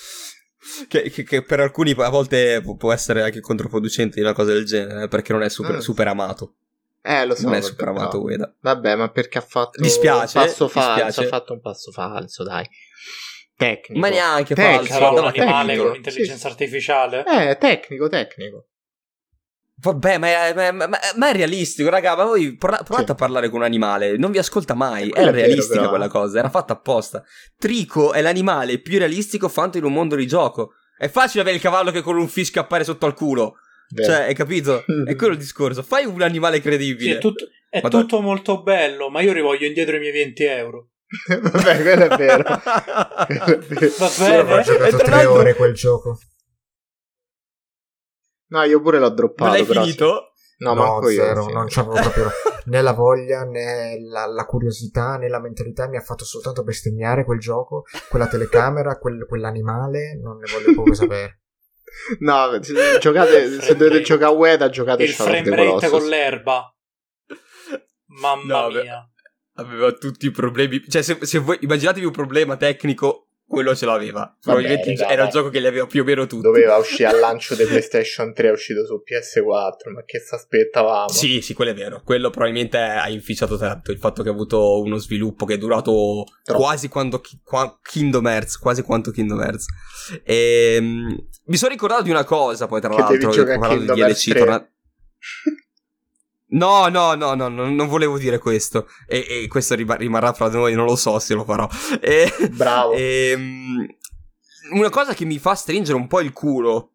che, che, che, per alcuni a volte può essere anche controproducente di una cosa del genere, perché non è super, super amato. Eh, lo so. Non è super amato no. Ueda. Vabbè, ma perché ha fatto dispiace, un passo dispiace. falso. Ha fatto un passo falso, dai. Tecnico. Ma neanche tecnico. falso. Sarà un animale con l'intelligenza sì. artificiale? Eh, tecnico, tecnico. Vabbè, ma è, ma, ma, ma è, realistico, raga. Ma voi provate sì. a parlare con un animale, non vi ascolta mai. È, è realistica vero, quella cosa, era fatta apposta. Trico è l'animale più realistico fatto in un mondo di gioco. È facile avere il cavallo che con un fischio appare sotto al culo. Beh. Cioè, hai capito? È quello il discorso. Fai un animale credibile. Sì, è tutto, è tutto molto bello, ma io rivoglio indietro i miei 20 euro. Vabbè, quello è vero. Va bene. Ho giocato tre ore quel gioco. No, io pure l'ho droppato. Non l'hai finito? No, no zero, io, non c'avevo proprio né la voglia né la, la, curiosità né la mentalità, mi ha fatto soltanto bestemmiare quel gioco, quella telecamera, quel, quell'animale, non ne voglio proprio sapere. no, se, giocate, se dovete giocare a Ueda, giocate il frame rate con l'erba. Mamma no, mia. Aveva tutti i problemi. Cioè, se, se voi immaginatevi un problema tecnico quello ce l'aveva. Probabilmente Vabbè, era un gioco che li aveva più o meno tutti. Doveva uscire al lancio di PlayStation 3, è uscito su PS4, ma che si aspettavamo? Sì, sì, quello è vero. Quello probabilmente ha inficiato tanto. Il fatto che ha avuto uno sviluppo che è durato Troppo. quasi quanto qua, Kingdom Hearts, quasi quanto Kingdom Hearts. E, um, mi sono ricordato di una cosa, poi tra che l'altro, parlando di DLC, torna... No, no, no, no, no, non volevo dire questo. E, e questo rimarrà fra noi, non lo so se lo farò. E, Bravo. E, ehm, una cosa che mi fa stringere un po' il culo.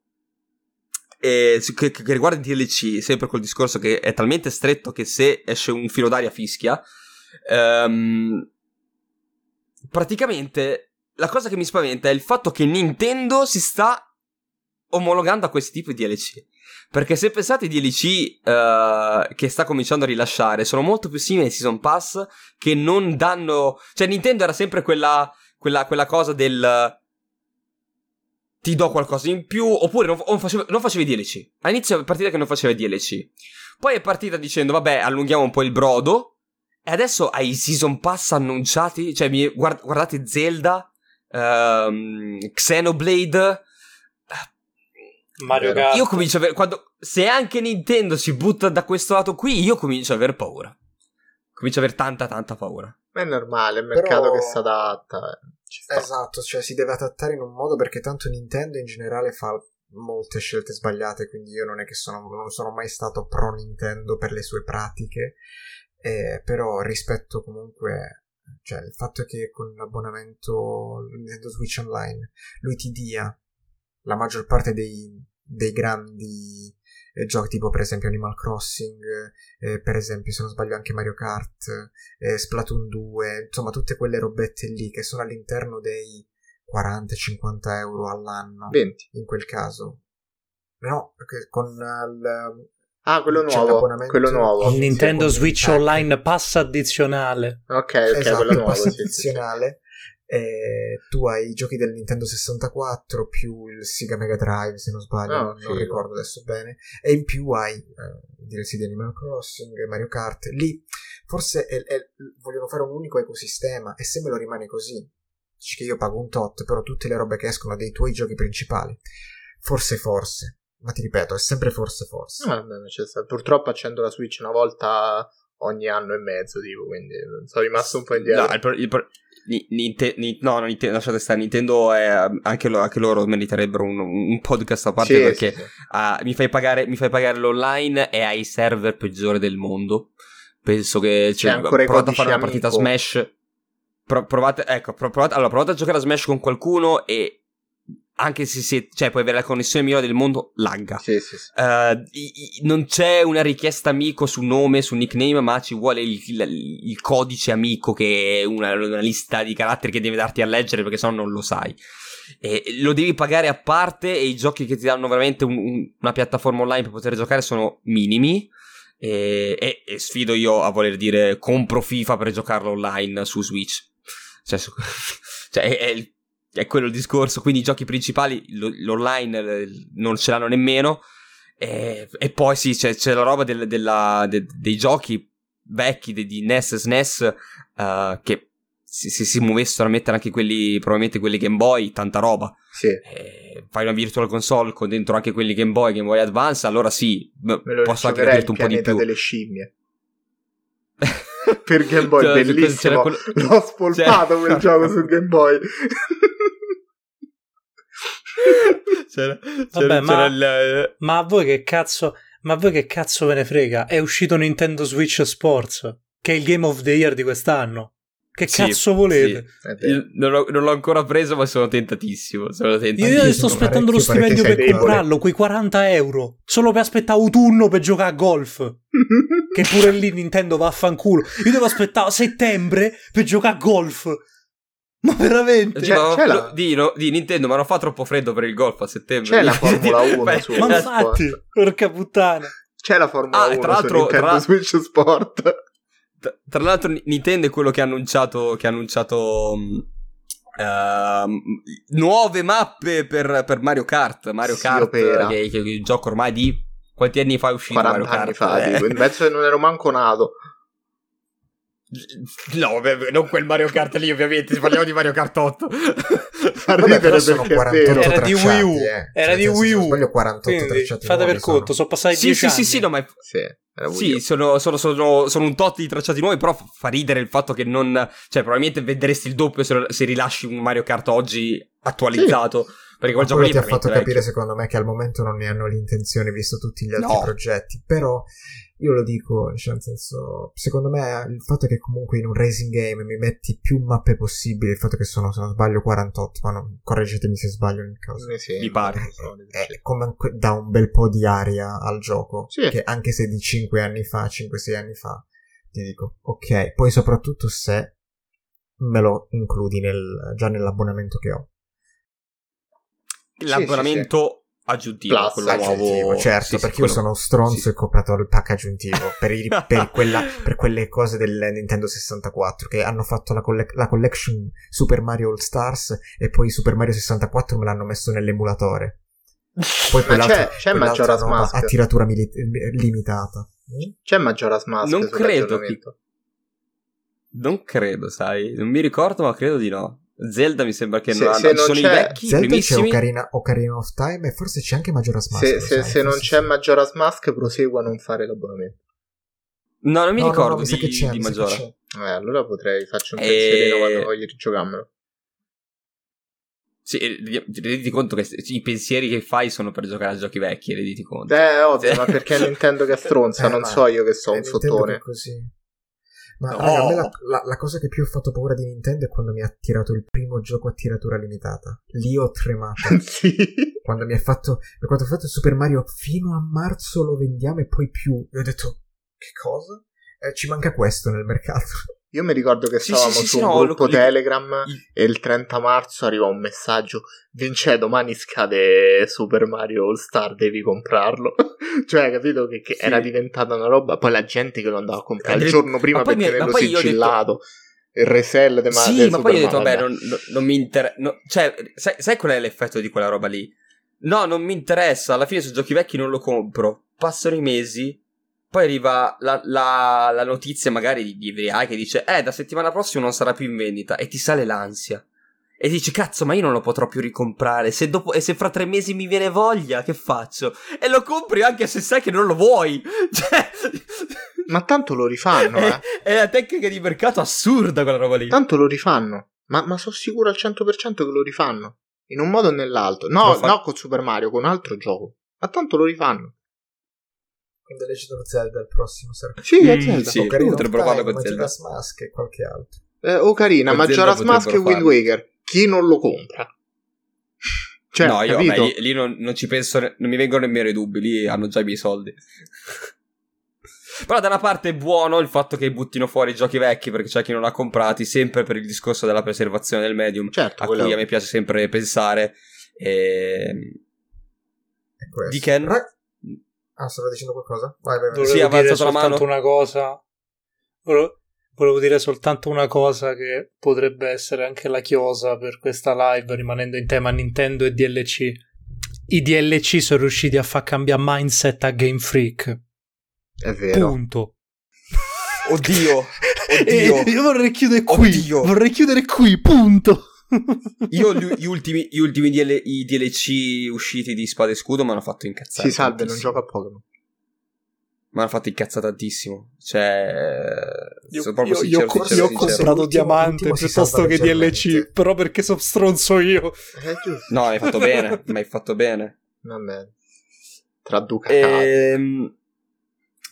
E, che, che, riguarda il DLC, sempre col discorso che è talmente stretto che se esce un filo d'aria fischia. Um, praticamente la cosa che mi spaventa è il fatto che Nintendo si sta omologando a questi tipi di DLC. Perché se pensate ai DLC uh, che sta cominciando a rilasciare, sono molto più simili ai Season Pass che non danno... Cioè Nintendo era sempre quella, quella, quella cosa del... Ti do qualcosa in più, oppure non, non, facevo, non facevi DLC. All'inizio è partita che non faceva DLC. Poi è partita dicendo, vabbè, allunghiamo un po' il brodo. E adesso hai i Season Pass annunciati. Cioè, guard, guardate Zelda, um, Xenoblade Mario Kart. Io comincio a avere. Quando, se anche Nintendo si butta da questo lato qui, io comincio a aver paura. Comincio a aver tanta, tanta paura. Ma è normale, è il mercato Però... che si adatta. Eh. Esatto, cioè si deve adattare in un modo perché tanto Nintendo in generale fa molte scelte sbagliate, quindi io non è che sono, non sono mai stato pro Nintendo per le sue pratiche, eh, però rispetto comunque cioè il fatto è che con l'abbonamento Nintendo Switch Online lui ti dia la maggior parte dei, dei grandi eh, giochi tipo per esempio Animal Crossing, eh, per esempio se non sbaglio anche Mario Kart, eh, Splatoon 2, insomma tutte quelle robette lì che sono all'interno dei 40-50 euro all'anno 20 in quel caso. No, perché con il, Ah, quello nuovo. Quello nuovo. Il Nintendo Switch Online Pass addizionale. Ok, ok, esatto, quello nuovo. Sì, addizionale. Eh, tu hai i giochi del Nintendo 64 più il Sega Mega Drive se non sbaglio, oh, non figo. ricordo adesso bene, e in più hai eh, DLC di Animal Crossing, Mario Kart. Lì forse è, è, vogliono fare un unico ecosistema e se me lo rimane così, dici che io pago un tot, però tutte le robe che escono dei tuoi giochi principali, forse forse, ma ti ripeto, è sempre forse forse. No, Purtroppo accendo la Switch una volta ogni anno e mezzo, tipo, quindi sono rimasto un po' indietro. No, il, il, Ninte- ni- no, no, Nintendo, lasciate stare, Nintendo è, anche, lo, anche loro meriterebbero un, un, podcast a parte sì, perché sì, sì. Uh, mi, fai pagare, mi, fai pagare, l'online e hai i server peggiori del mondo. Penso che cioè, provate a fare una partita. Smash. Pro- provate, ecco, provate, allora, provate a giocare a Smash con qualcuno e anche se siete, cioè, puoi avere la connessione migliore del mondo, lagga. Sì, sì, sì. Uh, i, i, non c'è una richiesta amico su nome, su nickname, ma ci vuole il, il, il codice amico che è una, una, lista di caratteri che devi darti a leggere perché sennò non lo sai. E lo devi pagare a parte e i giochi che ti danno veramente un, un, una piattaforma online per poter giocare sono minimi. E, e, e, sfido io a voler dire compro FIFA per giocarlo online su Switch. Cioè, su, cioè è, è il è quello il discorso. Quindi i giochi principali, l'online non ce l'hanno nemmeno. E, e poi sì, c'è, c'è la roba del, della, de, dei giochi vecchi di, di NES e SNES uh, che se si, si muovessero a mettere anche quelli, probabilmente quelli Game Boy, tanta roba. Sì. E fai una virtual console con dentro anche quelli Game Boy, Game Boy Advance, allora sì, posso anche capirti un po' di più. delle scimmie. per Game Boy, cioè, bellissimo. Quello... L'ho spolpato cioè... quel gioco su Game Boy. c'era, c'era, Vabbè, c'era ma, il... Eh, ma a voi che cazzo ma a voi che cazzo ve ne frega è uscito Nintendo Switch Sports che è il Game of the Year di quest'anno che sì, cazzo volete? Sì. Non, l'ho, non, l'ho, ancora preso, ma sono tentatissimo. Sono tentatissimo. Io sto aspettando lo stipendio per comprarlo, quei 40 euro. Solo per aspettare autunno per giocare a golf. che pure lì Nintendo va a fanculo. Io devo aspettare settembre per giocare a golf. Ma veramente? C'è, c'è la... di, no, di, Nintendo, ma non fa troppo freddo per il golf a settembre. C'è la Formula 1 su Ma infatti, porca puttana. C'è la Formula ah, 1 tra l'altro, Nintendo tra... Switch Sport. Tra, tra l'altro Nintendo è quello che ha annunciato, che ha annunciato Uh, nuove mappe per, per, Mario Kart. Mario sì, Kart, che, che, che, il gioco ormai di quanti anni fa è uscito 40 Mario anni Kart? Fa, eh. penso che non ero manco nato. No, non quel Mario Kart lì, ovviamente. Parliamo di Mario Kart 8. Fa ridere perché era di Wii U. Eh. Era cioè, di Wii U. Sbaglio 48 Quindi, fate per conto, sono passati sì, 10 sì, anni. Sì, sì, no, ma... Sì. Sì, sono, sono, sono, sono, un tot di tracciati nuovi, però fa ridere il fatto che non... Cioè, probabilmente venderesti il doppio se, se rilasci un Mario Kart oggi attualizzato. Sì. Perché quel gioco lì ti ha fatto capire, secondo me, che al momento non ne hanno l'intenzione, visto tutti gli altri no. progetti. Però io lo dico, cioè nel senso, secondo me il fatto che comunque in un racing game mi metti più mappe possibili, il fatto che sono, se non sbaglio, 48, ma non, correggetemi se sbaglio nel caso. Eh sì, Mi pare. È, è comunque dà un bel po' di aria al gioco, sì. che anche se di 5 anni fa, 5-6 anni fa, ti dico, ok, poi soprattutto se me lo includi nel, già nell'abbonamento che ho. L'abbonamento aggiuntivo, Plus, quello aggiuntivo, nuovo. Certo, sì, perché sì, io sono stronzo sì. e ho comprato il pack aggiuntivo per, i, per, quella, per, quelle cose del Nintendo 64 che hanno fatto la, colle- la, collection Super Mario All Stars e poi Super Mario 64 me l'hanno messo nell'emulatore. Poi c'è, c'è Majora's Mask a tiratura mili- limitata. C'è Majora's Mask non credo. Non credo, sai, non mi ricordo, ma credo di no. Zelda mi sembra che se, non, se non sono c'è... i vecchi Zelda primissimi. c'è Ocarina, Ocarina of Time e forse c'è anche Majora's Mask. Se, se, se non c'è Majora's Mask prosegua a non fare l'abbonamento. No, non mi no, ricordo no, no, di, che c'è, di Majora. Che eh, allora potrei faccio un e... pensierino quando voglio rigiocarmelo. Sì, renditi conto che i pensieri che fai sono per giocare a giochi vecchi, renditi conto. Eh, ovvio, ma perché Nintendo che stronza, eh, non so io che so un sottone. Così. Ma no. raga, a me la, la, la, cosa che più ho fatto paura di Nintendo è quando mi ha tirato il primo gioco a tiratura limitata. Lì ho tremato. sì. Quando mi ha fatto. Quando ho fatto Super Mario fino a marzo lo vendiamo e poi più. E ho detto. Che cosa? Eh, ci manca questo nel mercato. Io mi ricordo che sì, stavamo sì, su sì, un no, gruppo lo, Telegram e il 30 marzo arriva un messaggio: Vince, domani scade Super Mario All Star, devi comprarlo. cioè, capito che, che era diventata una roba. Poi la gente che lo andava a comprare il giorno prima perché mi, nello sigillato. Detto... Il resell de Sì, ma poi io ho detto, vabbè, non, non, non, mi interessa. No, cioè, sai, sai qual è l'effetto di quella roba lì? No, non mi interessa. Alla fine, su giochi vecchi non lo compro. Passano i mesi poi arriva la, la, la notizia magari di, di VI che dice eh da settimana prossima non sarà più in vendita e ti sale l'ansia. E dici, cazzo, ma io non lo potrò più ricomprare. Se dopo, e se fra tre mesi mi viene voglia, che faccio? E lo compri anche se sai che non lo vuoi. Cioè. Ma tanto lo rifanno, è, eh. È la tecnica di mercato assurda quella roba lì. Tanto lo rifanno. Ma, ma sono sicuro al 100% che lo rifanno. In un modo o nell'altro. No, fa... no con Super Mario, con un altro gioco. Ma tanto lo rifanno. Quindi è Legend of Zelda il prossimo sarà. Sì, è mm, Zelda. Sì, Ocarina potrebbero farlo con Zelda. Majora's Mask e qualche altro. Eh, Ocarina, Majora's Mask e Wind Waker. Chi non lo compra? Cioè, no, io vabbè, lì, lì non, non, ci penso, non mi vengono nemmeno i dubbi, lì hanno già i miei soldi. Però da una parte è buono il fatto che buttino fuori i giochi vecchi perché c'è chi non ha comprati, sempre per il discorso della preservazione del medium, certo, a cui a me piace sempre pensare. E... Di Ken... Ra- Ah, stavo dicendo qualcosa? Vai, vai, vai. Volevo sì, dire soltanto una cosa. Volevo, volevo dire soltanto una cosa che potrebbe essere anche la chiosa per questa live, rimanendo in tema Nintendo e DLC. I DLC sono riusciti a far cambiare mindset a Game Freak. È vero. Punto. Oddio. Oddio. io vorrei chiudere qui. Oddio. Vorrei chiudere qui, punto. Io gli, gli, ultimi, gli ultimi DL, i DLC usciti di Spada e Scudo mi hanno fatto incazzare. Si salve, non gioca a Pokémon. Mi hanno fatto incazzare tantissimo. Cioè, io, sono proprio io, sincero, io, sincero, io ho comprato diamante piuttosto che DLC, però perché sono stronzo io. Eh, no, hai fatto bene, ma hai fatto bene. Vabbè. Traduca. Ehm,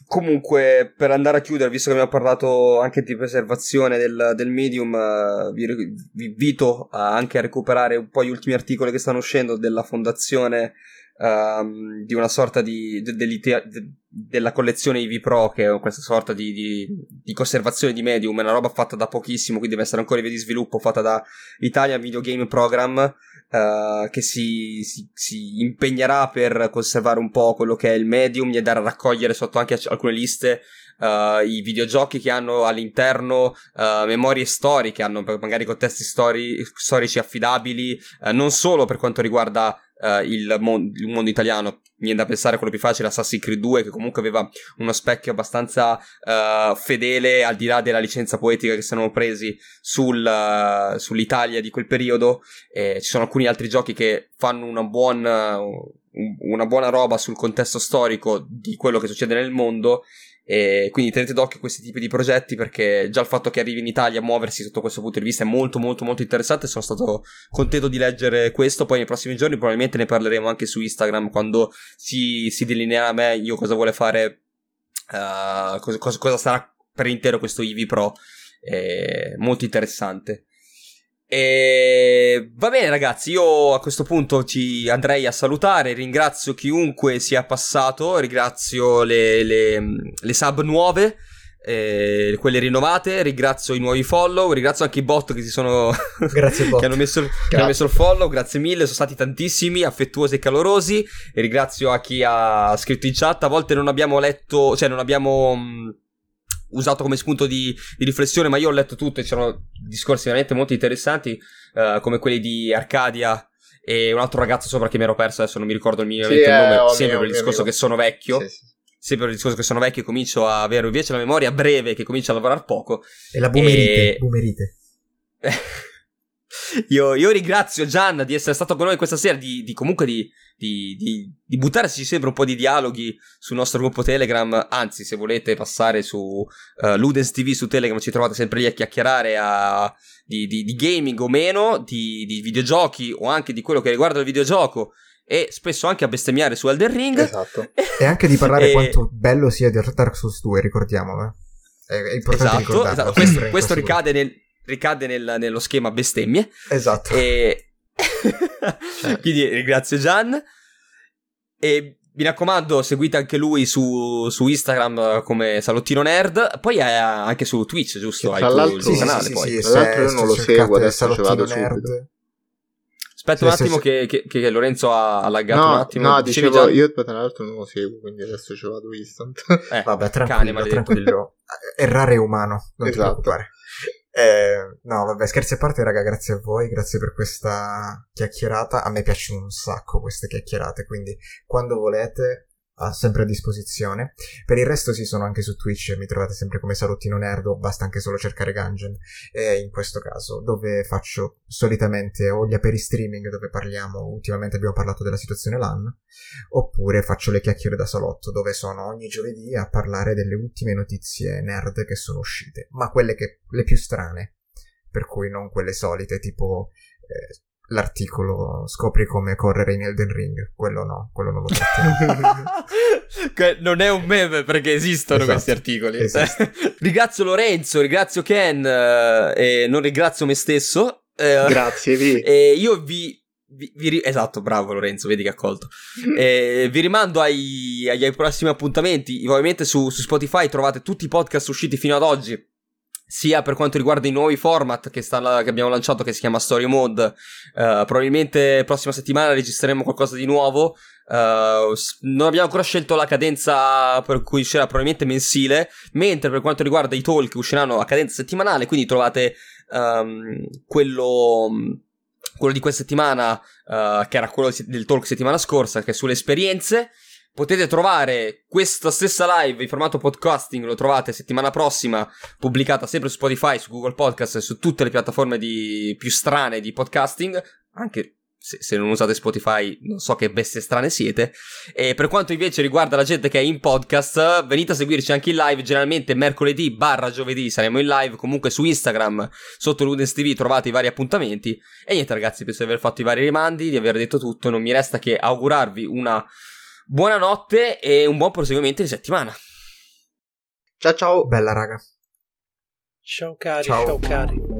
Comunque, per andare a chiudere, visto che abbiamo parlato anche di preservazione del, del medium, uh, vi, vi, invito a anche a recuperare un po' gli ultimi articoli che stanno uscendo della fondazione um, di una sorta di, de, de, de, della collezione IV Pro, che è questa sorta di, di, di, conservazione di medium, è una roba fatta da pochissimo, quindi deve essere ancora in via di sviluppo, fatta da Italia Video Game Program, uh, che si, si, si, impegnerà per conservare un po' quello che è il medium e andare a raccogliere sotto anche alcune liste uh, i videogiochi che hanno all'interno uh, memorie storiche, hanno magari contesti stori- storici affidabili, uh, non solo per quanto riguarda il, mon- il, mondo italiano. Viene da pensare a quello più facile, Assassin's Creed 2, che comunque aveva uno specchio abbastanza fedele, al di là della licenza poetica che si erano presi sul, sull'Italia di quel periodo. E ci sono alcuni altri giochi che fanno una buona una buona roba sul contesto storico di quello che succede nel mondo e quindi tenete d'occhio questi tipi di progetti perché già il fatto che arrivi in Italia a muoversi sotto questo punto di vista è molto molto molto interessante. Sono stato contento di leggere questo. Poi nei prossimi giorni probabilmente ne parleremo anche su Instagram quando si, si delineerà meglio cosa vuole fare, uh, cosa, cosa, sarà per intero questo Eevee Pro. È molto interessante. E va bene ragazzi, io a questo punto ci andrei a salutare, ringrazio chiunque sia passato, ringrazio le, le, le sub nuove, eh, quelle rinnovate, ringrazio i nuovi follow, ringrazio anche i bot che si sono... Grazie che, hanno messo, che hanno messo il follow, grazie mille, sono stati tantissimi, affettuosi e calorosi, e ringrazio a chi ha scritto in chat, a volte non abbiamo letto, cioè non abbiamo usato come spunto di, di, riflessione, ma io ho letto tutto e c'erano discorsi veramente molto interessanti, uh, come quelli di Arcadia e un altro ragazzo sopra che mi ero perso, adesso non mi ricordo minimamente sì, il nome, eh, sempre per il discorso che sono vecchio. Sì, sì. Sempre per il discorso che sono vecchio e comincio a avere invece la memoria breve che comincia a lavorare poco. E la boomerite. E... boomerite. io, io, ringrazio Gian di essere stato con noi questa sera, di, di comunque di, di, di, buttarsi sempre un po' di dialoghi sul nostro gruppo Telegram. Anzi, se volete passare su uh, Ludens TV su Telegram, ci trovate sempre lì a chiacchierare a, di, gaming o meno, di, di videogiochi o anche di quello che riguarda il videogioco. E spesso anche a bestemmiare su Elden Ring. Esatto. e anche di parlare e... quanto bello sia Dark Souls 2, ricordiamolo. Eh. È importante esatto, esatto. Questo, questo ricade nel, ricade nel, nello schema bestemmie. Esatto. E... cioè. Quindi ringrazio Gian. E mi raccomando, seguite anche lui su, su Instagram come Salottino Nerd. Poi è anche su Twitch, giusto? Hai tra il tuo canale. Sì, poi. Sì, tra l'altro, io non lo seguo, adesso ci vado Nerd. subito. Aspetta sì, un attimo che, che, che, Lorenzo ha laggato no, un attimo. No, dicevo, già... io tra l'altro non lo seguo, quindi adesso ci vado instant. Eh, Vabbè, tranquillo, cane, tranquillo. Errare è umano, non esatto. ti preoccupare. Eh, no, vabbè, scherzi a parte, raga, grazie a voi, grazie per questa chiacchierata. A me piacciono un sacco queste chiacchierate, quindi quando volete sempre a disposizione. Per il resto sì, sono anche su Twitch, mi trovate sempre come Salottino Nerdo, basta anche solo cercare Gungeon, e in questo caso, dove faccio solitamente o gli aperi streaming dove parliamo, ultimamente abbiamo parlato della situazione LAN, oppure faccio le chiacchiere da salotto, dove sono ogni giovedì a parlare delle ultime notizie nerd che sono uscite, ma quelle che, le più strane, per cui non quelle solite, tipo eh, l'articolo scopri come correre in Elden Ring. Quello no, quello non lo trattiamo. non è un meme perché esistono esatto, questi articoli. Esatto. ringrazio Lorenzo, ringrazio Ken eh, e non ringrazio me stesso. Eh, Grazie, vi. E io vi vi, vi, esatto, bravo Lorenzo, vedi che ha colto. Eh, vi rimando ai, agli, ai, prossimi appuntamenti. Ovviamente su, su, Spotify trovate tutti i podcast usciti fino ad oggi. Sia per quanto riguarda i nuovi format che, sta, che abbiamo lanciato, che si chiama Story Mode. Uh, probabilmente prossima settimana registreremo qualcosa di nuovo. Uh, non abbiamo ancora scelto la cadenza per cui uscirà probabilmente mensile. Mentre per quanto riguarda i talk usciranno a cadenza settimanale. Quindi trovate um, quello quello di questa settimana, uh, che era quello del talk settimana scorsa, che è sulle esperienze. Potete trovare questa stessa live in formato podcasting, lo trovate settimana prossima, pubblicata sempre su Spotify, su Google Podcast e su tutte le piattaforme di, più strane di podcasting, anche se, se, non usate Spotify, non so che bestie strane siete. E per quanto invece riguarda la gente che è in podcast, venite a seguirci anche in live. Generalmente mercoledì barra giovedì saremo in live. Comunque su Instagram, sotto Ludens TV, trovate i vari appuntamenti. E niente, ragazzi, penso di aver fatto i vari rimandi, di aver detto tutto. Non mi resta che augurarvi una buona notte e un buon proseguimento di settimana. Ciao ciao, bella raga. Ciao cari, ciao, ciao cari.